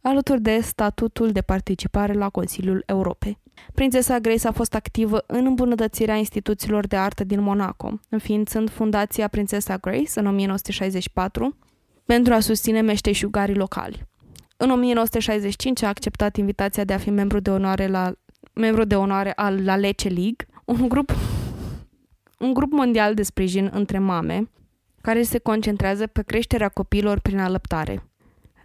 alături de statutul de participare la Consiliul Europei. Prințesa Grace a fost activă în îmbunătățirea instituțiilor de artă din Monaco, înființând Fundația Prințesa Grace în 1964 pentru a susține meșteșugarii locali. În 1965 a acceptat invitația de a fi membru de onoare la membru de onoare al la Lece League, un grup un grup mondial de sprijin între mame care se concentrează pe creșterea copiilor prin alăptare.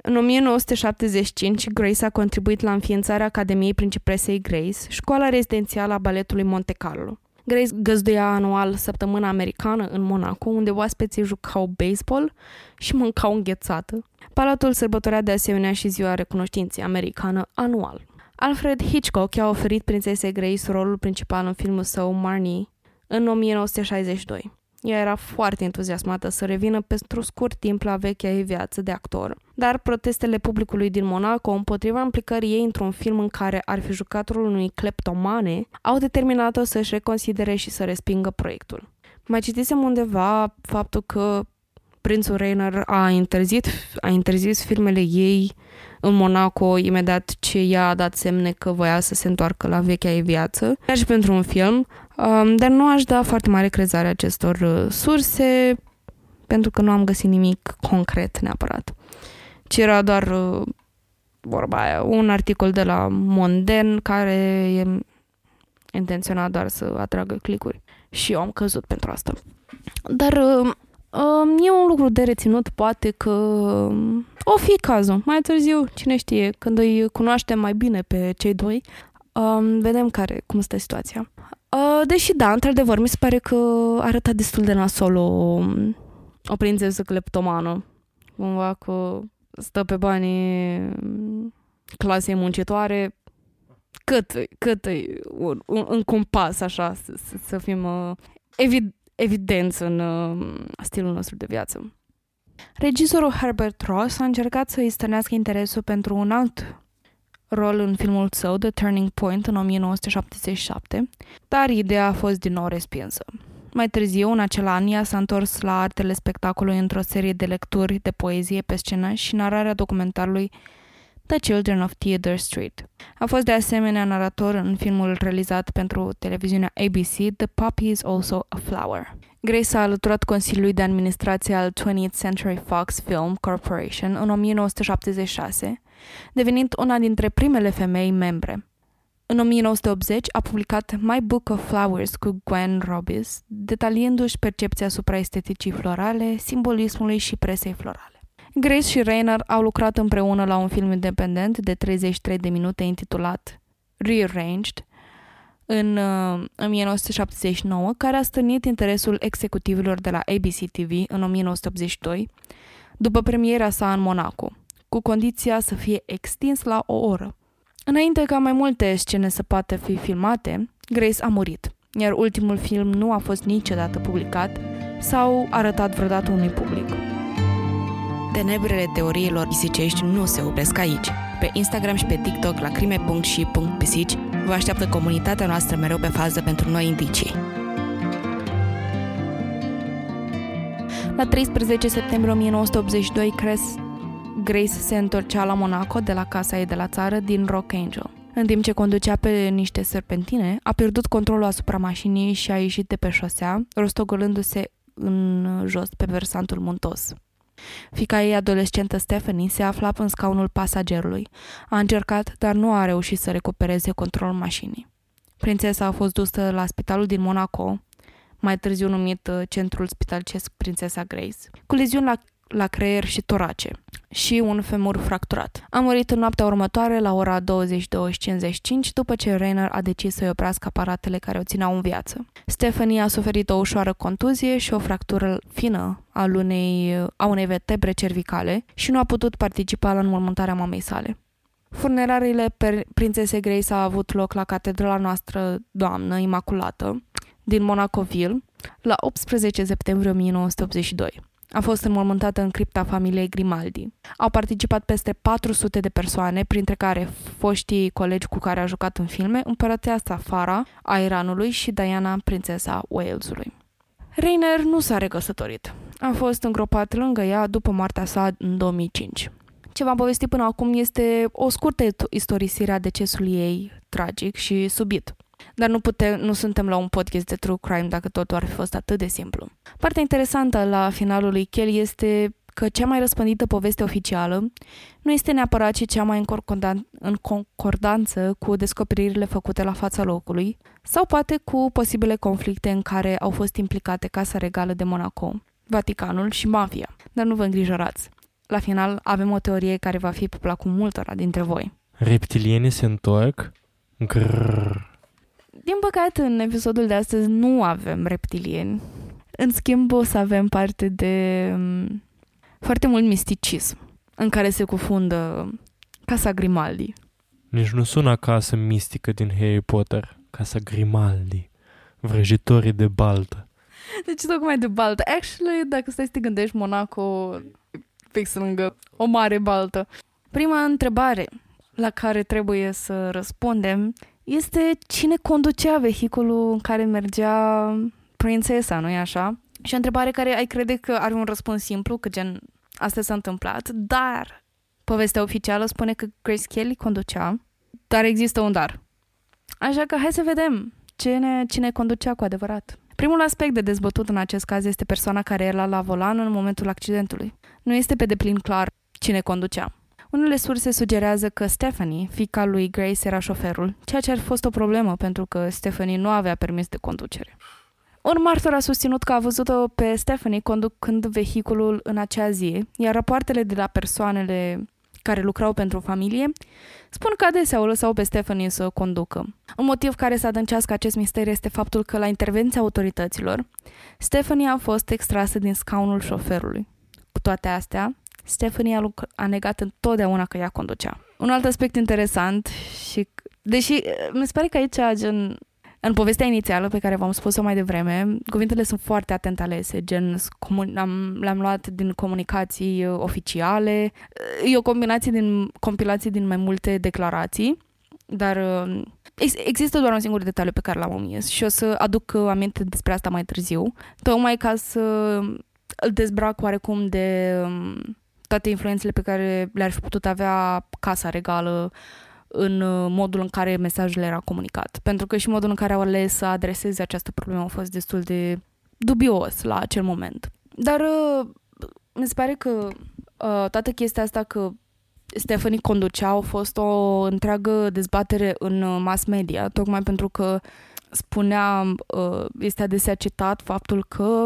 În 1975, Grace a contribuit la înființarea Academiei Principesei Grace, școala rezidențială a baletului Monte Carlo. Grace găzduia anual săptămâna americană în Monaco, unde oaspeții jucau baseball și mâncau înghețată. Palatul sărbătorea de asemenea și ziua recunoștinței americană anual. Alfred Hitchcock i-a oferit prințesei Grace rolul principal în filmul său Marnie în 1962. Ea era foarte entuziasmată să revină pentru scurt timp la vechea ei viață de actor, dar protestele publicului din Monaco împotriva implicării ei într-un film în care ar fi jucat rolul unui cleptomane au determinat-o să-și reconsidere și să respingă proiectul. Mai citisem undeva faptul că prințul Reiner a interzis, a interzis filmele ei în Monaco imediat ce ea a dat semne că voia să se întoarcă la vechea ei viață, chiar și pentru un film, um, dar nu aș da foarte mare crezare acestor uh, surse pentru că nu am găsit nimic concret neapărat. Ci era doar uh, vorba aia, un articol de la Monden care e intenționat doar să atragă clicuri și eu am căzut pentru asta. Dar uh, e un lucru de reținut, poate că o fi cazul. Mai târziu, cine știe, când îi cunoaștem mai bine pe cei doi, um, vedem care, cum stă situația. Uh, deși da, într-adevăr, mi se pare că arăta destul de nasol o, o prințesă cleptomană. Cumva că stă pe banii clasei muncitoare, cât, cât un, un, un compas așa, să, să, să fim uh, evid, evidenți în uh, stilul nostru de viață. Regizorul Herbert Ross a încercat să îi stănească interesul pentru un alt rol în filmul său, The Turning Point, în 1977, dar ideea a fost din nou respinsă. Mai târziu, în acel an, ea s-a întors la artele spectacolului într-o serie de lecturi de poezie pe scenă și nararea documentarului The Children of Theodore Street. A fost de asemenea narator în filmul realizat pentru televiziunea ABC, The Puppy is Also a Flower. Grace s-a alăturat Consiliului de Administrație al 20th Century Fox Film Corporation în 1976, devenind una dintre primele femei membre. În 1980 a publicat My Book of Flowers cu Gwen Robis, detaliindu-și percepția asupra esteticii florale, simbolismului și presei florale. Grace și Rainer au lucrat împreună la un film independent de 33 de minute intitulat Rearranged în uh, 1979, care a stănit interesul executivilor de la ABC TV în 1982, după premiera sa în Monaco, cu condiția să fie extins la o oră. Înainte ca mai multe scene să poată fi filmate, Grace a murit, iar ultimul film nu a fost niciodată publicat sau arătat vreodată unui public. Tenebrele teoriilor pisicești nu se opresc aici. Pe Instagram și pe TikTok la crime.și.pisici vă așteaptă comunitatea noastră mereu pe fază pentru noi indicii. La 13 septembrie 1982, Cres Grace se întorcea la Monaco de la casa ei de la țară din Rock Angel. În timp ce conducea pe niște serpentine, a pierdut controlul asupra mașinii și a ieșit de pe șosea, rostogolându-se în jos pe versantul muntos. Fica ei adolescentă Stephanie se afla în scaunul pasagerului. A încercat, dar nu a reușit să recupereze controlul mașinii. Prințesa a fost dusă la spitalul din Monaco, mai târziu numit uh, Centrul Spitalicesc Prințesa Grace, cu leziuni la, la creier și torace și un femur fracturat. A murit în noaptea următoare la ora 22.55 după ce Rainer a decis să-i oprească aparatele care o țineau în viață. Stephanie a suferit o ușoară contuzie și o fractură fină a unei, a unei vertebre cervicale și nu a putut participa la înmormântarea mamei sale. Funerariile prințesei Grace a avut loc la catedrala noastră Doamnă Imaculată din Monacoville la 18 septembrie 1982. A fost înmormântată în cripta familiei Grimaldi. Au participat peste 400 de persoane, printre care foștii colegi cu care a jucat în filme, împărăteasa Fara a Iranului și Diana, prințesa Walesului. Rainer nu s-a recăsătorit. A fost îngropat lângă ea după moartea sa în 2005. Ce v-am povestit până acum este o scurtă istorisire a decesului ei tragic și subit. Dar nu, putem, nu suntem la un podcast de true crime dacă totul ar fi fost atât de simplu. Partea interesantă la finalul lui Kelly este că cea mai răspândită poveste oficială nu este neapărat ci cea mai în concordanță cu descoperirile făcute la fața locului sau poate cu posibile conflicte în care au fost implicate Casa Regală de Monaco, Vaticanul și mafia. Dar nu vă îngrijorați. La final avem o teorie care va fi pe placul multora dintre voi. Reptilienii se întorc? Grrr. Din păcate, în episodul de astăzi nu avem reptilieni. În schimb, o să avem parte de um, foarte mult misticism în care se cufundă Casa Grimaldi. Nici nu sună casă mistică din Harry Potter. Casa Grimaldi. Vrăjitorii de baltă. Deci tocmai de baltă. Actually, dacă stai să te gândești, Monaco fix lângă o mare baltă. Prima întrebare la care trebuie să răspundem este cine conducea vehiculul în care mergea prințesa, nu-i așa? Și o întrebare care ai crede că are un răspuns simplu, că gen asta s-a întâmplat, dar povestea oficială spune că Grace Kelly conducea, dar există un dar. Așa că hai să vedem cine, cine conducea cu adevărat. Primul aspect de dezbătut în acest caz este persoana care era la volan în momentul accidentului. Nu este pe deplin clar cine conducea. Unele surse sugerează că Stephanie, fica lui Grace, era șoferul, ceea ce ar fi fost o problemă pentru că Stephanie nu avea permis de conducere. Un martor a susținut că a văzut-o pe Stephanie conducând vehiculul în acea zi, iar rapoartele de la persoanele care lucrau pentru familie, spun că adesea o lăsau pe Stephanie să conducă. Un motiv care să adâncească acest mister este faptul că la intervenția autorităților, Stephanie a fost extrasă din scaunul șoferului. Cu toate astea, Stephanie a, luc- a negat întotdeauna că ea conducea. Un alt aspect interesant și deși mi se pare că aici gen în povestea inițială pe care v-am spus-o mai devreme, cuvintele sunt foarte atent alese, gen am, le-am luat din comunicații uh, oficiale, e o combinație din compilații din mai multe declarații, dar uh, există doar un singur detaliu pe care l-am omis și o să aduc uh, aminte despre asta mai târziu, tocmai ca să îl dezbrac oarecum de um, toate influențele pe care le-ar fi putut avea Casa Regală în uh, modul în care mesajul era comunicat. Pentru că și modul în care au ales să adreseze această problemă a fost destul de dubios la acel moment. Dar uh, mi se pare că uh, toată chestia asta că Stephanie conducea a fost o întreagă dezbatere în mass media, tocmai pentru că spunea, este adesea citat faptul că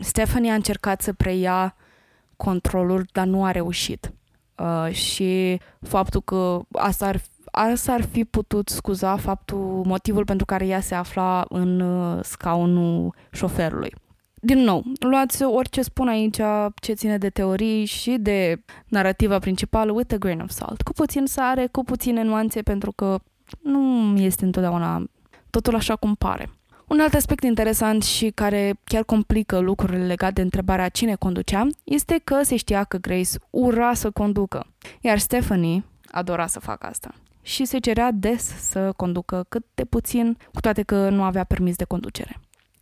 Stephanie a încercat să preia controlul, dar nu a reușit. Uh, și faptul că asta ar, asta ar fi putut scuza faptul, motivul pentru care ea se afla în uh, scaunul șoferului. Din nou, luați orice spun aici ce ține de teorii și de narrativa principală with a grain of salt. Cu puțin sare, cu puține nuanțe, pentru că nu este întotdeauna totul așa cum pare. Un alt aspect interesant și care chiar complică lucrurile legate de întrebarea cine conducea este că se știa că Grace ura să conducă, iar Stephanie adora să facă asta și se cerea des să conducă cât de puțin, cu toate că nu avea permis de conducere.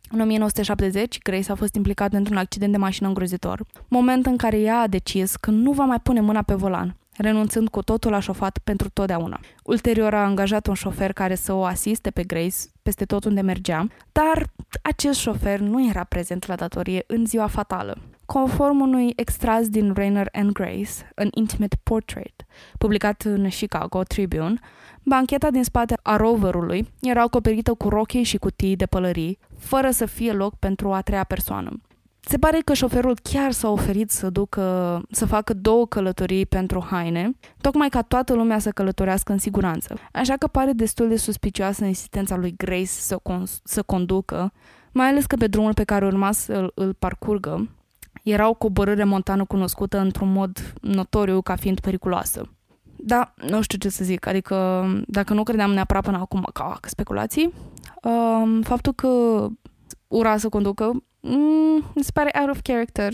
În 1970, Grace a fost implicată într-un accident de mașină îngrozitor, moment în care ea a decis că nu va mai pune mâna pe volan renunțând cu totul la șofat pentru totdeauna. Ulterior a angajat un șofer care să o asiste pe Grace peste tot unde mergea, dar acest șofer nu era prezent la datorie în ziua fatală. Conform unui extras din Rainer and Grace, an intimate portrait, publicat în Chicago Tribune, bancheta din spate a roverului era acoperită cu rochii și cutii de pălării, fără să fie loc pentru a treia persoană. Se pare că șoferul chiar s-a oferit să ducă, să facă două călătorii pentru haine, tocmai ca toată lumea să călătorească în siguranță. Așa că pare destul de suspicioasă insistența lui Grace să, con- să conducă, mai ales că pe drumul pe care urma să îl parcurgă, era o coborâre montană cunoscută într-un mod notoriu ca fiind periculoasă. Da, nu știu ce să zic, adică dacă nu credeam neapărat până acum ca speculații, um, faptul că ura să conducă mm, mi se pare out of character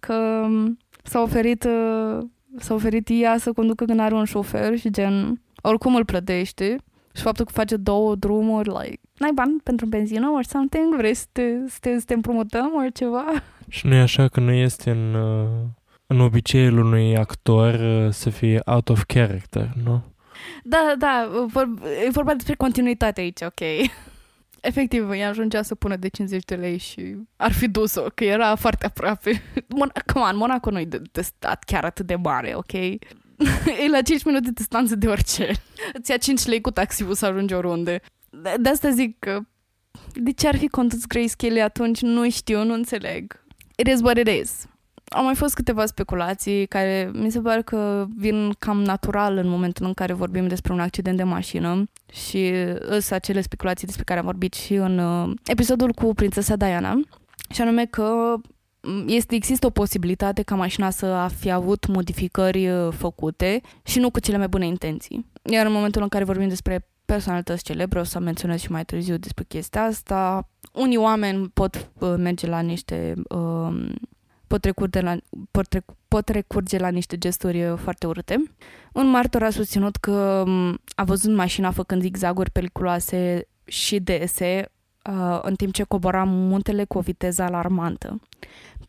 că mm, s-a oferit, uh, s-a oferit ea să conducă când are un șofer și gen, oricum îl plătește și faptul că face două drumuri, like, n-ai bani pentru benzină or something, vrei să te, să te, să te împrumutăm ori ceva? Și nu e așa că nu este în, uh, în obiceiul unui actor uh, să fie out of character, nu? Da, da, e vorba despre continuitate aici, ok. Efectiv, ea ajungea să pună de 50 de lei și ar fi dus-o, că era foarte aproape. Mon- Come on, Monaco nu-i de, de stat chiar atât de mare, ok? e la 5 minute de distanță de orice. Îți ia 5 lei cu taxiul să ajungi oriunde. De, de asta zic că de ce ar fi condus Grace Kelly atunci? Nu știu, nu înțeleg. It is what it is au mai fost câteva speculații care mi se pare că vin cam natural în momentul în care vorbim despre un accident de mașină și sunt acele speculații despre care am vorbit și în uh, episodul cu prințesa Diana și anume că mm, este, există o posibilitate ca mașina să fi avut modificări uh, făcute și nu cu cele mai bune intenții. Iar în momentul în care vorbim despre personalități celebre, o să menționez și mai târziu despre chestia asta, unii oameni pot uh, merge la niște uh, pot recurge la, pot, rec, pot recurge la niște gesturi uh, foarte urâte. Un martor a susținut că um, a văzut mașina făcând zigzaguri periculoase și dese uh, în timp ce cobora muntele cu o viteză alarmantă.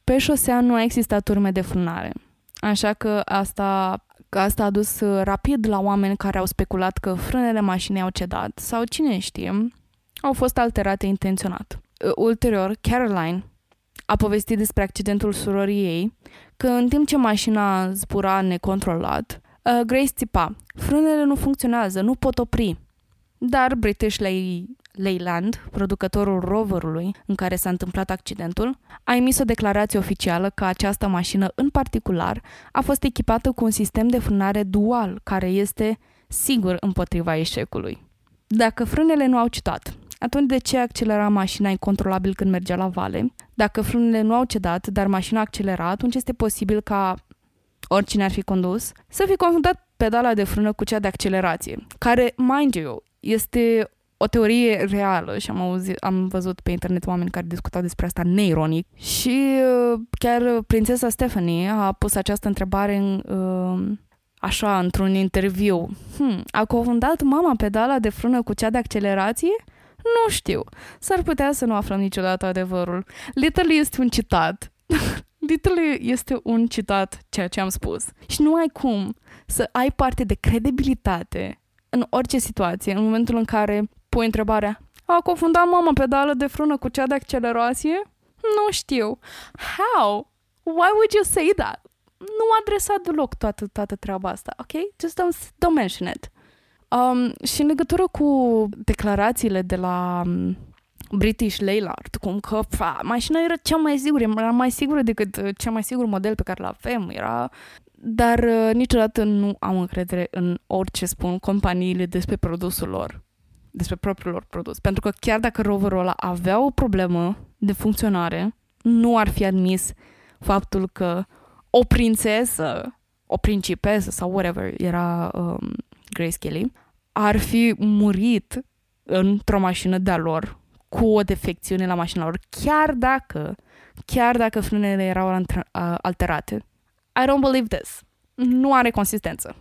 Pe șosea nu a existat urme de frânare, așa că asta, că asta a dus uh, rapid la oameni care au speculat că frânele mașinii au cedat sau, cine știe, au fost alterate intenționat. Uh, ulterior, Caroline, a povestit despre accidentul surorii ei, că în timp ce mașina zbura necontrolat, uh, Grace țipa, frânele nu funcționează, nu pot opri. Dar British lei Leyland, producătorul roverului în care s-a întâmplat accidentul, a emis o declarație oficială că această mașină în particular a fost echipată cu un sistem de frânare dual care este sigur împotriva eșecului. Dacă frânele nu au cedat, atunci de ce accelera mașina incontrolabil când mergea la vale? Dacă frânele nu au cedat, dar mașina accelera, atunci este posibil ca oricine ar fi condus, să fi confundat pedala de frână cu cea de accelerație, care, mind you, este o teorie reală și am, auzit, am văzut pe internet oameni care discutau despre asta neironic și uh, chiar prințesa Stephanie a pus această întrebare în, uh, așa într-un interviu. Hmm, a confundat mama pedala de frână cu cea de accelerație? Nu știu. S-ar putea să nu aflăm niciodată adevărul. Literally este un citat. Literally este un citat ceea ce am spus. Și nu ai cum să ai parte de credibilitate în orice situație, în momentul în care pui întrebarea a confundat mama pedală de frână cu cea de accelerație? Nu știu. How? Why would you say that? Nu adresa deloc toată, toată treaba asta, ok? Just don't, don't mention it. Um, și în legătură cu declarațiile de la um, British Leyland, cum că fa, mașina era cea mai sigură, era mai sigură decât uh, cea mai sigur model pe care îl avem, era... Dar uh, niciodată nu am încredere în orice spun companiile despre produsul lor, despre propriul lor produs. Pentru că chiar dacă roverul ăla avea o problemă de funcționare, nu ar fi admis faptul că o prințesă, o principesă sau whatever era um, Grace Kelly, ar fi murit într-o mașină de-a lor cu o defecțiune la mașina lor, chiar dacă, chiar dacă frânele erau alterate. I don't believe this. Nu are consistență.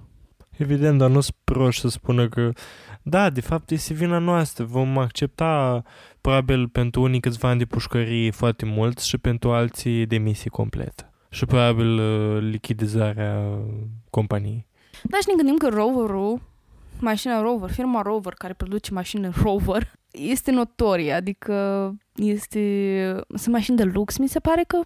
Evident, dar nu sunt proști să spună că da, de fapt este vina noastră. Vom accepta probabil pentru unii câțiva ani de pușcărie foarte mult și pentru alții demisii completă. Și probabil uh, lichidizarea companiei. Da, și ne gândim că roverul mașina Rover, firma Rover care produce mașini Rover, este notorie, adică este, sunt mașini de lux, mi se pare că,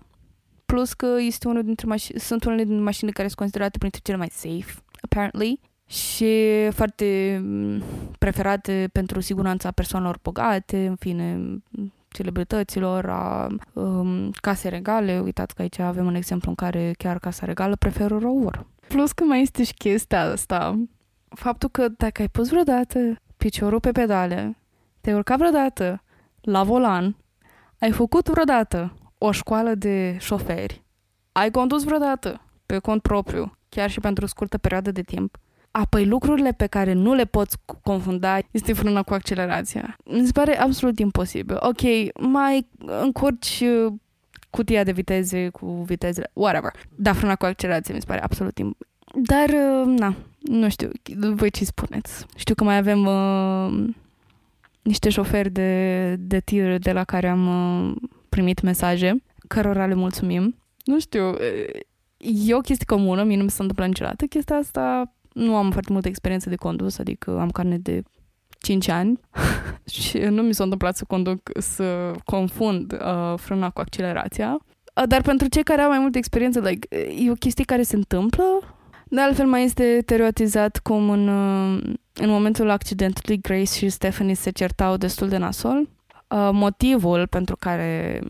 plus că este unul dintre mașini, sunt unele din mașinile care sunt considerate printre cele mai safe, apparently, și foarte mm, preferate pentru siguranța persoanelor bogate, în fine, celebrităților, a um, case regale. Uitați că aici avem un exemplu în care chiar casa regală preferă Rover. Plus că mai este și chestia asta faptul că dacă ai pus vreodată piciorul pe pedale, te-ai urcat vreodată la volan, ai făcut vreodată o școală de șoferi, ai condus vreodată pe cont propriu, chiar și pentru o scurtă perioadă de timp, apoi lucrurile pe care nu le poți confunda este frâna cu accelerația. Mi se pare absolut imposibil. Ok, mai încurci uh, cutia de viteze cu vitezele, whatever. Dar frâna cu accelerație mi se pare absolut imposibil. Dar, uh, na, nu știu, voi ce spuneți? Știu că mai avem uh, niște șoferi de, de tir de la care am uh, primit mesaje, cărora le mulțumim. Nu știu, e o chestie comună, mie nu mi s-a întâmplat niciodată chestia asta. Nu am foarte multă experiență de condus, adică am carne de 5 ani și nu mi s-a întâmplat să conduc, să confund uh, frâna cu accelerația. Uh, dar pentru cei care au mai multă experiență, like, e o chestie care se întâmplă de altfel mai este teoretizat cum în, uh, în momentul accidentului Grace și Stephanie se certau destul de nasol. Uh, motivul pentru care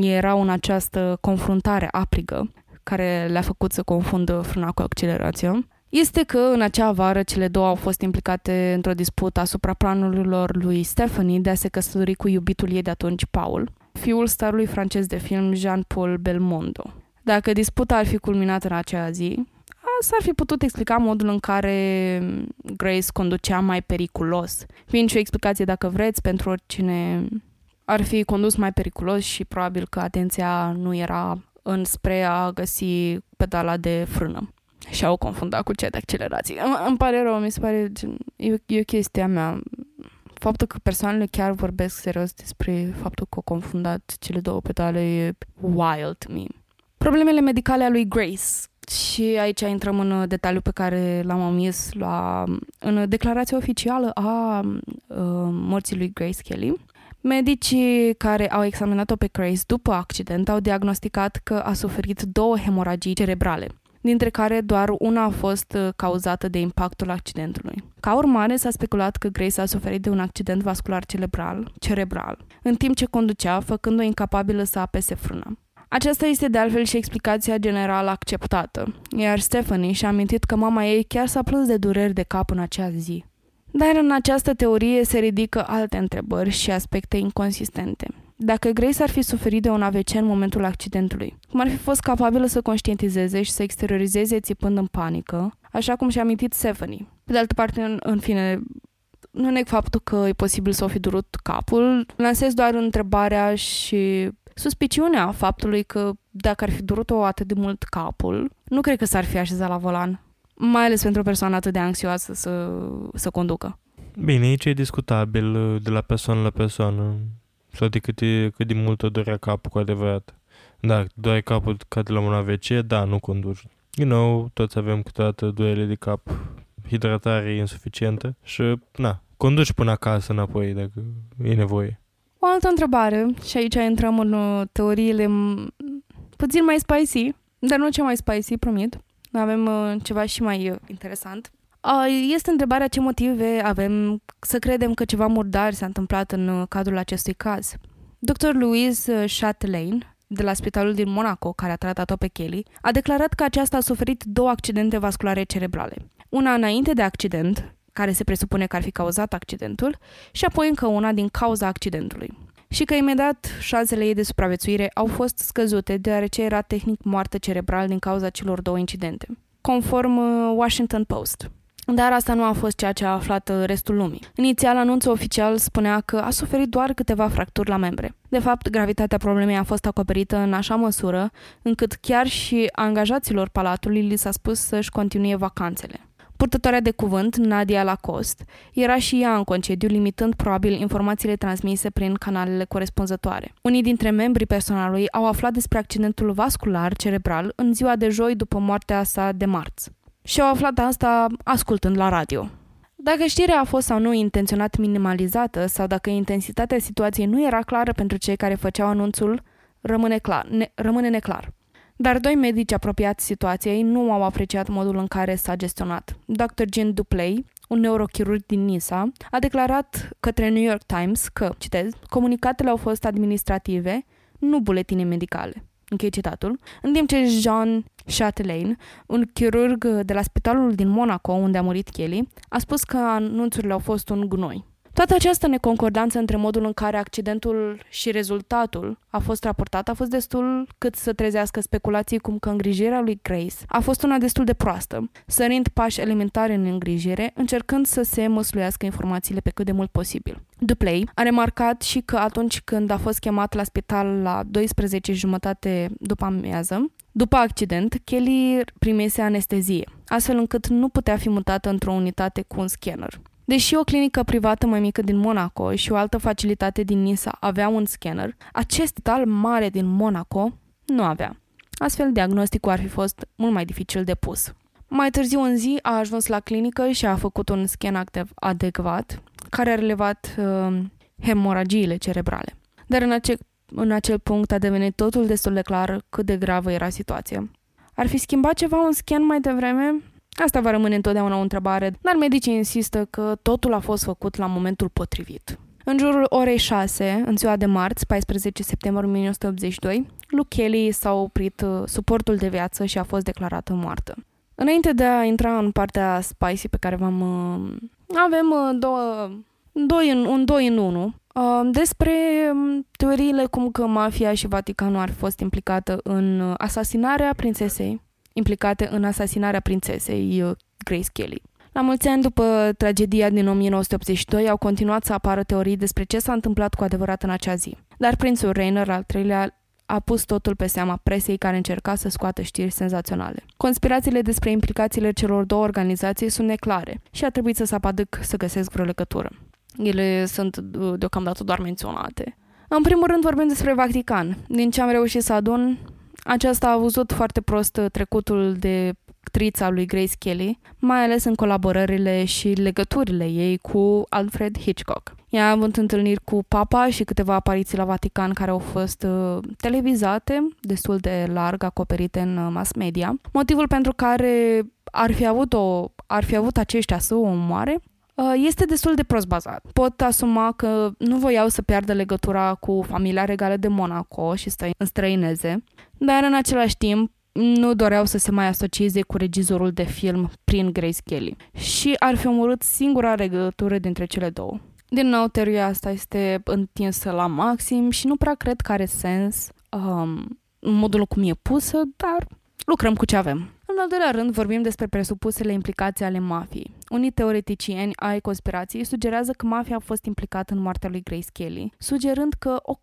erau în această confruntare aprigă care le-a făcut să confundă frâna cu accelerația este că în acea vară cele două au fost implicate într-o dispută asupra planurilor lui Stephanie de a se căsători cu iubitul ei de atunci, Paul, fiul starului francez de film Jean-Paul Belmondo. Dacă disputa ar fi culminat în acea zi, s-ar fi putut explica modul în care Grace conducea mai periculos. Fiind și o explicație, dacă vreți, pentru oricine ar fi condus mai periculos și probabil că atenția nu era înspre a găsi pedala de frână. Și au confundat cu cea de accelerație. Îmi pare rău, mi se pare... E, e o chestie a mea. Faptul că persoanele chiar vorbesc serios despre faptul că au confundat cele două pedale e wild me. Problemele medicale a lui Grace și aici intrăm în detaliu pe care l-am omis la, în declarația oficială a uh, morții lui Grace Kelly. Medicii care au examinat-o pe Grace după accident au diagnosticat că a suferit două hemoragii cerebrale. dintre care doar una a fost uh, cauzată de impactul accidentului. Ca urmare, s-a speculat că Grace a suferit de un accident vascular cerebral, cerebral în timp ce conducea, făcând-o incapabilă să apese frâna. Aceasta este de altfel și explicația generală acceptată, iar Stephanie și-a amintit că mama ei chiar s-a plâns de dureri de cap în acea zi. Dar în această teorie se ridică alte întrebări și aspecte inconsistente. Dacă Grace ar fi suferit de un AVC în momentul accidentului, cum ar fi fost capabilă să conștientizeze și să exteriorizeze țipând în panică, așa cum și-a amintit Stephanie. Pe de altă parte, în, în fine, nu neg faptul că e posibil să o fi durut capul, lansez doar întrebarea și suspiciunea faptului că dacă ar fi durut-o atât de mult capul, nu cred că s-ar fi așezat la volan. Mai ales pentru o persoană atât de anxioasă să, să conducă. Bine, aici e discutabil uh, de la persoană la persoană. Sau de cât, e, cât de mult o dorea capul cu adevărat. Da, doare capul ca de la un AVC, da, nu conduci. You know, toți avem câteodată duele de cap, hidratare insuficientă și, na, conduci până acasă înapoi dacă e nevoie. O altă întrebare, și aici intrăm în uh, teoriile puțin mai spicy, dar nu cea mai spicy, promit. Avem uh, ceva și mai uh, interesant. Este întrebarea ce motive avem să credem că ceva murdar s-a întâmplat în cadrul acestui caz. Dr. Louise Chatelain, de la spitalul din Monaco, care a tratat-o pe Kelly, a declarat că aceasta a suferit două accidente vasculare cerebrale. Una înainte de accident, care se presupune că ar fi cauzat accidentul, și apoi încă una din cauza accidentului. Și că imediat șansele ei de supraviețuire au fost scăzute deoarece era tehnic moartă cerebral din cauza celor două incidente, conform uh, Washington Post. Dar asta nu a fost ceea ce a aflat uh, restul lumii. Inițial, anunțul oficial spunea că a suferit doar câteva fracturi la membre. De fapt, gravitatea problemei a fost acoperită în așa măsură încât chiar și angajaților palatului li s-a spus să-și continue vacanțele. Purtătoarea de cuvânt, Nadia Lacoste, era și ea în concediu, limitând probabil informațiile transmise prin canalele corespunzătoare. Unii dintre membrii personalului au aflat despre accidentul vascular cerebral în ziua de joi după moartea sa de marți. Și au aflat asta ascultând la radio. Dacă știrea a fost sau nu intenționat minimalizată sau dacă intensitatea situației nu era clară pentru cei care făceau anunțul, rămâne, clar, ne, rămâne neclar. Dar doi medici apropiați situației nu au apreciat modul în care s-a gestionat. Dr. Jean Duplay, un neurochirurg din Nisa, a declarat către New York Times că, citez, comunicatele au fost administrative, nu buletine medicale. Închei citatul. În timp ce Jean Chatelain, un chirurg de la spitalul din Monaco, unde a murit Kelly, a spus că anunțurile au fost un gunoi. Toată această neconcordanță între modul în care accidentul și rezultatul a fost raportat a fost destul cât să trezească speculații cum că îngrijirea lui Grace a fost una destul de proastă, sărind pași elementari în îngrijire, încercând să se măsluiască informațiile pe cât de mult posibil. Duplay a remarcat și că atunci când a fost chemat la spital la 12 jumătate după amiază, după accident, Kelly primise anestezie, astfel încât nu putea fi mutată într-o unitate cu un scanner. Deși o clinică privată mai mică din Monaco și o altă facilitate din Nisa avea un scanner, acest spital mare din Monaco nu avea. Astfel, diagnosticul ar fi fost mult mai dificil de pus. Mai târziu în zi a ajuns la clinică și a făcut un scan adecvat, care a relevat uh, hemoragiile cerebrale. Dar în acel, în acel punct a devenit totul destul de clar cât de gravă era situația. Ar fi schimbat ceva un scan mai devreme? Asta va rămâne întotdeauna o întrebare, dar medicii insistă că totul a fost făcut la momentul potrivit. În jurul orei 6, în ziua de marți, 14 septembrie 1982, lui Kelly s-a oprit uh, suportul de viață și a fost declarată moartă. Înainte de a intra în partea spicy pe care v-am... Uh, avem uh, două, doi în, un doi în unu. Despre um, teoriile cum că mafia și Vaticanul ar fi fost implicată în asasinarea prințesei implicate în asasinarea prințesei uh, Grace Kelly. La mulți ani după tragedia din 1982 au continuat să apară teorii despre ce s-a întâmplat cu adevărat în acea zi. Dar prințul Rainer al treilea a pus totul pe seama presei care încerca să scoată știri senzaționale. Conspirațiile despre implicațiile celor două organizații sunt neclare și a trebuit să se apadâc să găsesc vreo legătură. Ele sunt uh, deocamdată doar menționate. În primul rând vorbim despre Vatican. Din ce am reușit să adun, aceasta a văzut foarte prost trecutul de actrița lui Grace Kelly, mai ales în colaborările și legăturile ei cu Alfred Hitchcock. Ea a avut întâlniri cu papa și câteva apariții la Vatican care au fost uh, televizate, destul de larg acoperite în uh, mass media. Motivul pentru care ar fi avut, o, ar fi avut aceștia să o omoare uh, este destul de prost bazat. Pot asuma că nu voiau să piardă legătura cu familia regală de Monaco și să înstrăineze, dar în același timp nu doreau să se mai asocieze cu regizorul de film prin Grace Kelly și ar fi omorât singura legătură dintre cele două. Din nou, teoria asta este întinsă la maxim și nu prea cred că are sens um, modul cum e pusă, dar lucrăm cu ce avem. În al doilea rând, vorbim despre presupusele implicații ale mafiei. Unii teoreticieni ai conspirației sugerează că mafia a fost implicată în moartea lui Grace Kelly, sugerând că o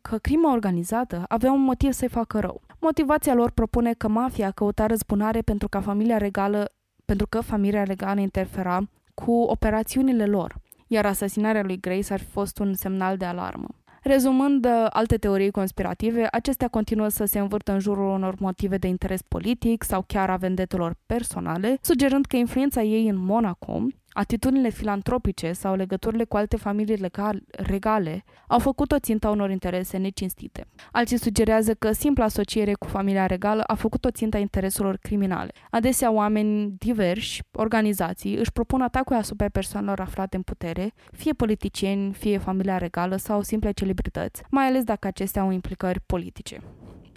că crima organizată avea un motiv să-i facă rău. Motivația lor propune că mafia căuta răzbunare pentru ca familia regală pentru că familia regală interfera cu operațiunile lor iar asasinarea lui Grace ar fi fost un semnal de alarmă. Rezumând uh, alte teorii conspirative, acestea continuă să se învârtă în jurul unor motive de interes politic sau chiar a vendetelor personale, sugerând că influența ei în Monaco Atitudinile filantropice sau legăturile cu alte familii legal, regale au făcut-o ținta unor interese necinstite. Alții sugerează că simpla asociere cu familia regală a făcut-o ținta intereselor criminale. Adesea oameni diversi, organizații, își propun atacuri asupra persoanelor aflate în putere, fie politicieni, fie familia regală sau simple celebrități, mai ales dacă acestea au implicări politice.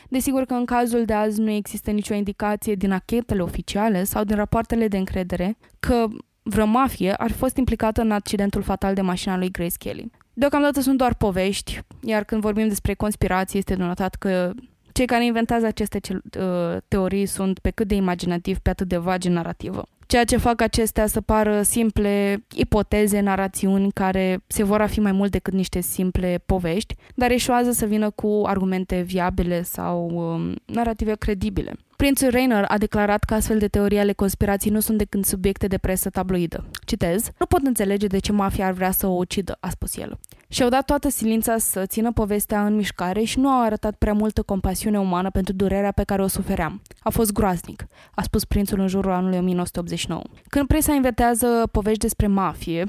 Desigur că în cazul de azi nu există nicio indicație din achetele oficiale sau din rapoartele de încredere că vreo mafie ar fi fost implicată în accidentul fatal de mașina lui Grace Kelly. Deocamdată sunt doar povești, iar când vorbim despre conspirații este denotat că cei care inventează aceste uh, teorii sunt pe cât de imaginativ, pe atât de vagi în narrativă. Ceea ce fac acestea să pară simple ipoteze, narațiuni care se vor a fi mai mult decât niște simple povești, dar eșuează să vină cu argumente viabile sau um, narrative credibile. Prințul Rainer a declarat că astfel de teorii ale conspirației nu sunt decât subiecte de presă tabloidă. Citez, nu pot înțelege de ce mafia ar vrea să o ucidă, a spus el. Și-au dat toată silința să țină povestea în mișcare și nu au arătat prea multă compasiune umană pentru durerea pe care o sufeream. A fost groaznic, a spus prințul în jurul anului 1989. Când presa inventează povești despre mafie,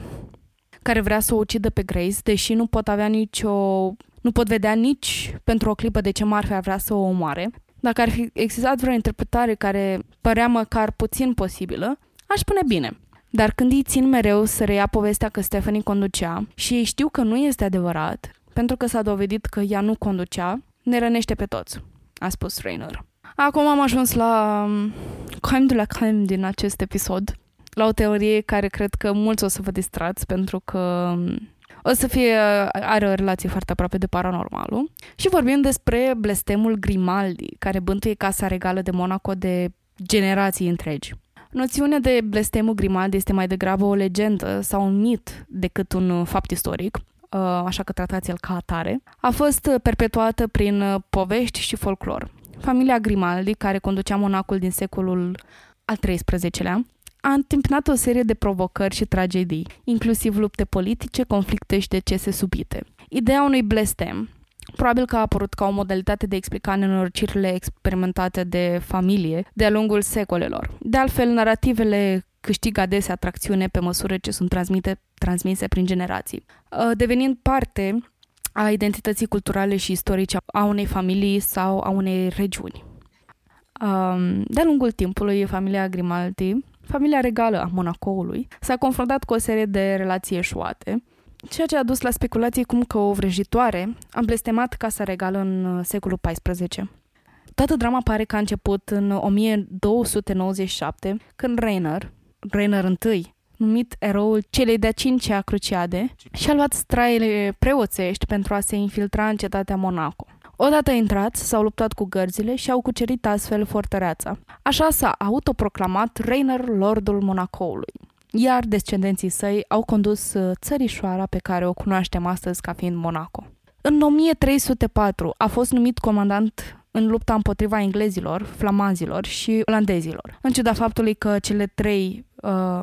care vrea să o ucidă pe Grace, deși nu pot avea nicio nu pot vedea nici pentru o clipă de ce Marfia ar vrea să o omoare, dacă ar fi existat vreo interpretare care părea măcar puțin posibilă, aș spune bine. Dar când îi țin mereu să reia povestea că Stephanie conducea și ei știu că nu este adevărat, pentru că s-a dovedit că ea nu conducea, ne rănește pe toți, a spus Rainer. Acum am ajuns la um, crème de la crème din acest episod, la o teorie care cred că mulți o să vă distrați pentru că um, o să fie, are o relație foarte aproape de paranormalul. Și vorbim despre blestemul Grimaldi, care bântuie Casa Regală de Monaco de generații întregi. Noțiunea de blestemul Grimaldi este mai degrabă o legendă sau un mit decât un fapt istoric, uh, așa că tratați-l ca atare. A fost perpetuată prin povești și folclor. Familia Grimaldi, care conducea monacul din secolul al XIII-lea, a întâmpinat o serie de provocări și tragedii, inclusiv lupte politice, conflicte și decese subite. Ideea unui blestem, probabil că a apărut ca o modalitate de explica nenorocirile experimentate de familie de-a lungul secolelor. De altfel, narativele câștigă adesea atracțiune pe măsură ce sunt transmite, transmise prin generații, uh, devenind parte a identității culturale și istorice a unei familii sau a unei regiuni. Um, de-a lungul timpului, familia Grimaldi familia regală a Monacoului s-a confruntat cu o serie de relații eșuate, ceea ce a dus la speculații cum că o vrăjitoare a blestemat Casa Regală în uh, secolul XIV. Toată drama pare că a început în 1297, când Rainer, Rainer I, numit eroul celei de-a cincea cruciade, și-a luat straile preoțești pentru a se infiltra în cetatea Monaco. Odată intrați, s-au luptat cu gărzile și au cucerit astfel fortăreața. Așa s-a autoproclamat Rainer Lordul Monacoului iar descendenții săi au condus uh, țărișoara pe care o cunoaștem astăzi ca fiind Monaco. În 1304 a fost numit comandant în lupta împotriva englezilor, flamanzilor și olandezilor. În ciuda faptului că cele trei uh,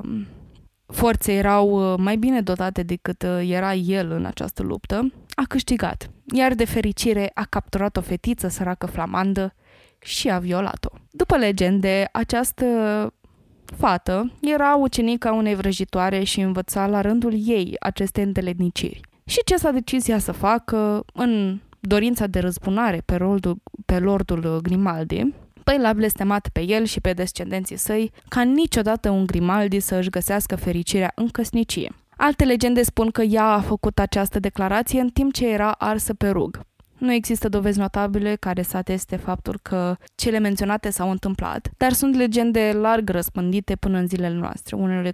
forțe erau uh, mai bine dotate decât uh, era el în această luptă, a câștigat, iar de fericire a capturat o fetiță săracă flamandă și a violat-o. După legende, această fată era ucenica unei vrăjitoare și învăța la rândul ei aceste îndeletniciri. Și ce s-a decis ea să facă în dorința de răzbunare pe, lordul, pe lordul Grimaldi, păi l-a blestemat pe el și pe descendenții săi ca niciodată un Grimaldi să își găsească fericirea în căsnicie. Alte legende spun că ea a făcut această declarație în timp ce era arsă pe rug. Nu există dovezi notabile care să ateste faptul că cele menționate s-au întâmplat, dar sunt legende larg răspândite până în zilele noastre. Unele,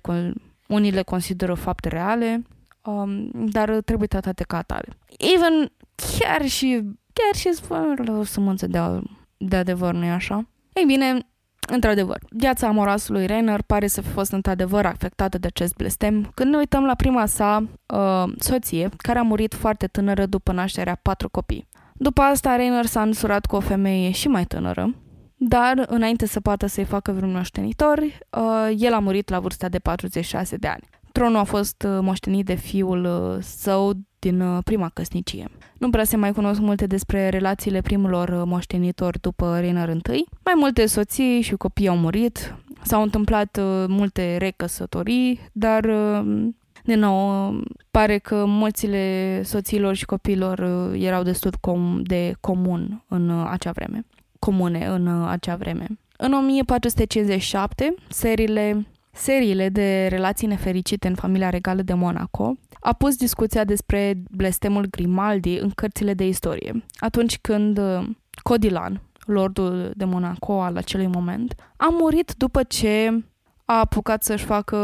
unii le consideră fapte reale, um, dar trebuie tratate ca atare. Even chiar și chiar și fără o sămânță de, de adevăr, nu-i așa? Ei bine, Într-adevăr, viața amoroasă lui Rainer pare să fi fost într-adevăr afectată de acest blestem când ne uităm la prima sa uh, soție, care a murit foarte tânără după nașterea patru copii. După asta, Rainer s-a însurat cu o femeie și mai tânără, dar înainte să poată să-i facă vreun moștenitor, uh, el a murit la vârsta de 46 de ani. Tronul a fost uh, moștenit de fiul uh, său din uh, prima căsnicie. Nu prea se mai cunosc multe despre relațiile primilor moștenitori după Reiner I. Mai multe soții și copii au murit, s-au întâmplat multe recăsătorii, dar din nou, pare că mulțile soților și copiilor erau destul de comun în acea vreme. Comune în acea vreme. În 1457, seriile seriile de relații nefericite în familia regală de Monaco, a pus discuția despre blestemul Grimaldi în cărțile de istorie, atunci când uh, Codilan, lordul de Monaco al acelui moment, a murit după ce a apucat să-și facă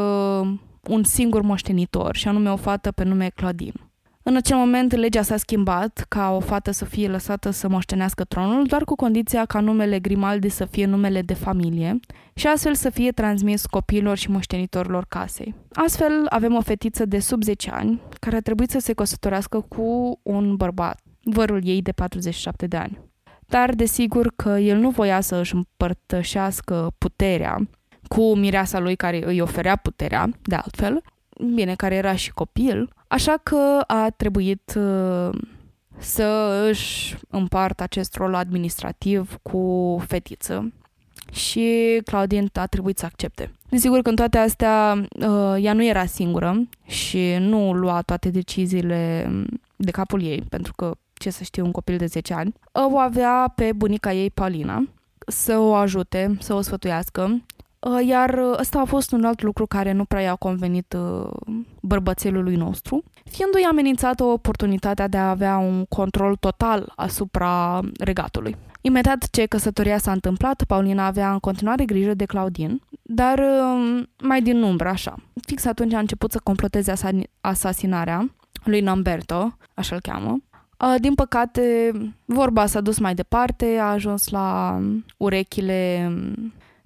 un singur moștenitor, și anume o fată pe nume Claudine. În acel moment, legea s-a schimbat ca o fată să fie lăsată să moștenească tronul, doar cu condiția ca numele Grimaldi să fie numele de familie și astfel să fie transmis copiilor și moștenitorilor casei. Astfel, avem o fetiță de sub 10 ani care a trebuit să se căsătorească cu un bărbat, vărul ei de 47 de ani. Dar, desigur că el nu voia să își împărtășească puterea cu mireasa lui care îi oferea puterea, de altfel, bine, care era și copil, așa că a trebuit uh, să își împartă acest rol administrativ cu fetiță și Claudine a trebuit să accepte. Desigur că în toate astea uh, ea nu era singură și nu lua toate deciziile de capul ei, pentru că ce să știu un copil de 10 ani, o avea pe bunica ei, Paulina, să o ajute, să o sfătuiască Uh, iar uh, ăsta a fost un alt lucru care nu prea i-a convenit uh, bărbățelului nostru, fiindu-i amenințată oportunitatea de a avea un control total asupra regatului. Imediat ce căsătoria s-a întâmplat, Paulina avea în continuare grijă de Claudin, dar mai din umbră, așa. Fix atunci a început să comploteze asasinarea lui Namberto, așa îl cheamă. Din păcate, vorba s-a dus mai departe, a ajuns la urechile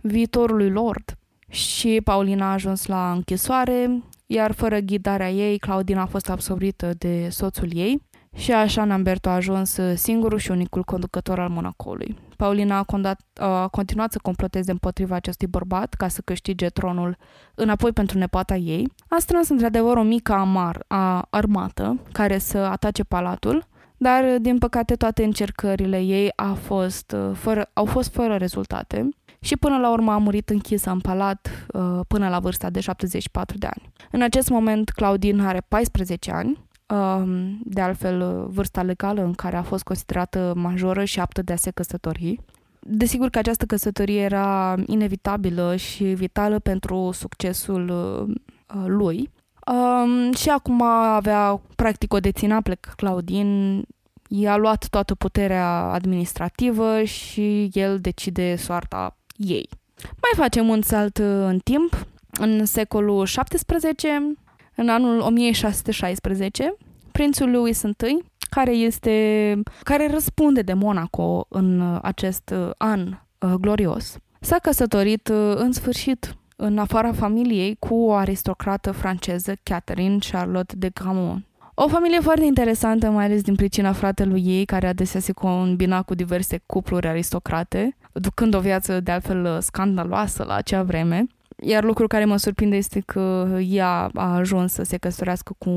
viitorului lord. Și Paulina a ajuns la închisoare, iar fără ghidarea ei, Claudina a fost absorbită de soțul ei și așa Namberto a ajuns singurul și unicul conducător al Monacoului. Paulina a, condat, a continuat să comploteze împotriva acestui bărbat ca să câștige tronul înapoi pentru nepoata ei. A strâns într-adevăr o mică amar, a, armată care să atace palatul, dar din păcate toate încercările ei a fost, fără, au fost fără rezultate și până la urmă a murit închisă în palat uh, până la vârsta de 74 de ani. În acest moment, Claudine are 14 ani, uh, de altfel uh, vârsta legală în care a fost considerată majoră și aptă de a se căsători. Desigur că această căsătorie era inevitabilă și vitală pentru succesul uh, lui. Um, și acum avea practic o deținea plec Claudin i-a luat toată puterea administrativă și el decide soarta ei. Mai facem un salt uh, în timp. În secolul XVII, în anul 1616, prințul Louis I, care este care răspunde de Monaco în uh, acest uh, an glorios, s-a căsătorit în sfârșit în afara familiei cu o aristocrată franceză, Catherine Charlotte de Gramont. O familie foarte interesantă, mai ales din pricina fratelui ei, care adesea se combina cu diverse cupluri aristocrate, ducând o viață de altfel scandaloasă la acea vreme. Iar lucrul care mă surprinde este că ea a ajuns să se căsătorească cu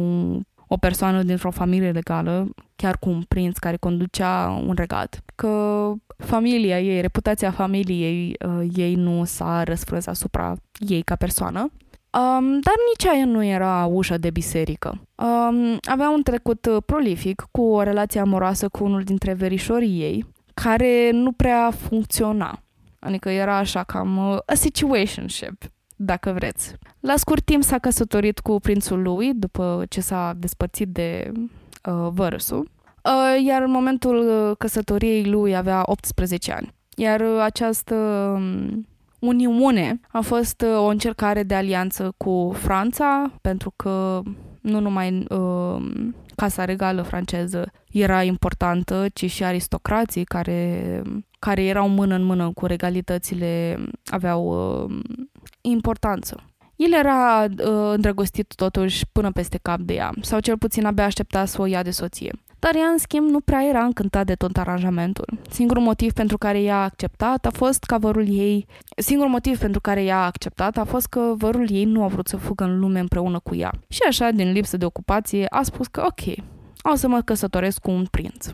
o persoană dintr-o familie legală, chiar cu un prinț care conducea un regat, că familia ei, reputația familiei uh, ei nu s-a răsfrâns asupra ei ca persoană. Um, dar nici aia nu era ușa de biserică. Um, avea un trecut uh, prolific cu o relație amoroasă cu unul dintre verișorii ei, care nu prea funcționa. Adică era așa cam uh, a situationship, dacă vreți. La scurt timp s-a căsătorit cu prințul lui după ce s-a despărțit de uh, vărsul, uh, iar în momentul uh, căsătoriei lui avea 18 ani. Iar uh, această um, uniune a fost uh, o încercare de alianță cu Franța, pentru că nu numai uh, Casa Regală franceză era importantă, ci și aristocrații care, care erau mână în mână cu regalitățile aveau uh, importanță. El era uh, îndrăgostit totuși până peste cap de ea, sau cel puțin abia aștepta să o ia de soție. Dar ea, în schimb, nu prea era încântat de tot aranjamentul. Singurul motiv pentru care ea a acceptat a fost că vărul ei... Singurul motiv pentru care ea a acceptat a fost că vărul ei nu a vrut să fugă în lume împreună cu ea. Și așa, din lipsă de ocupație, a spus că ok, o să mă căsătoresc cu un prinț.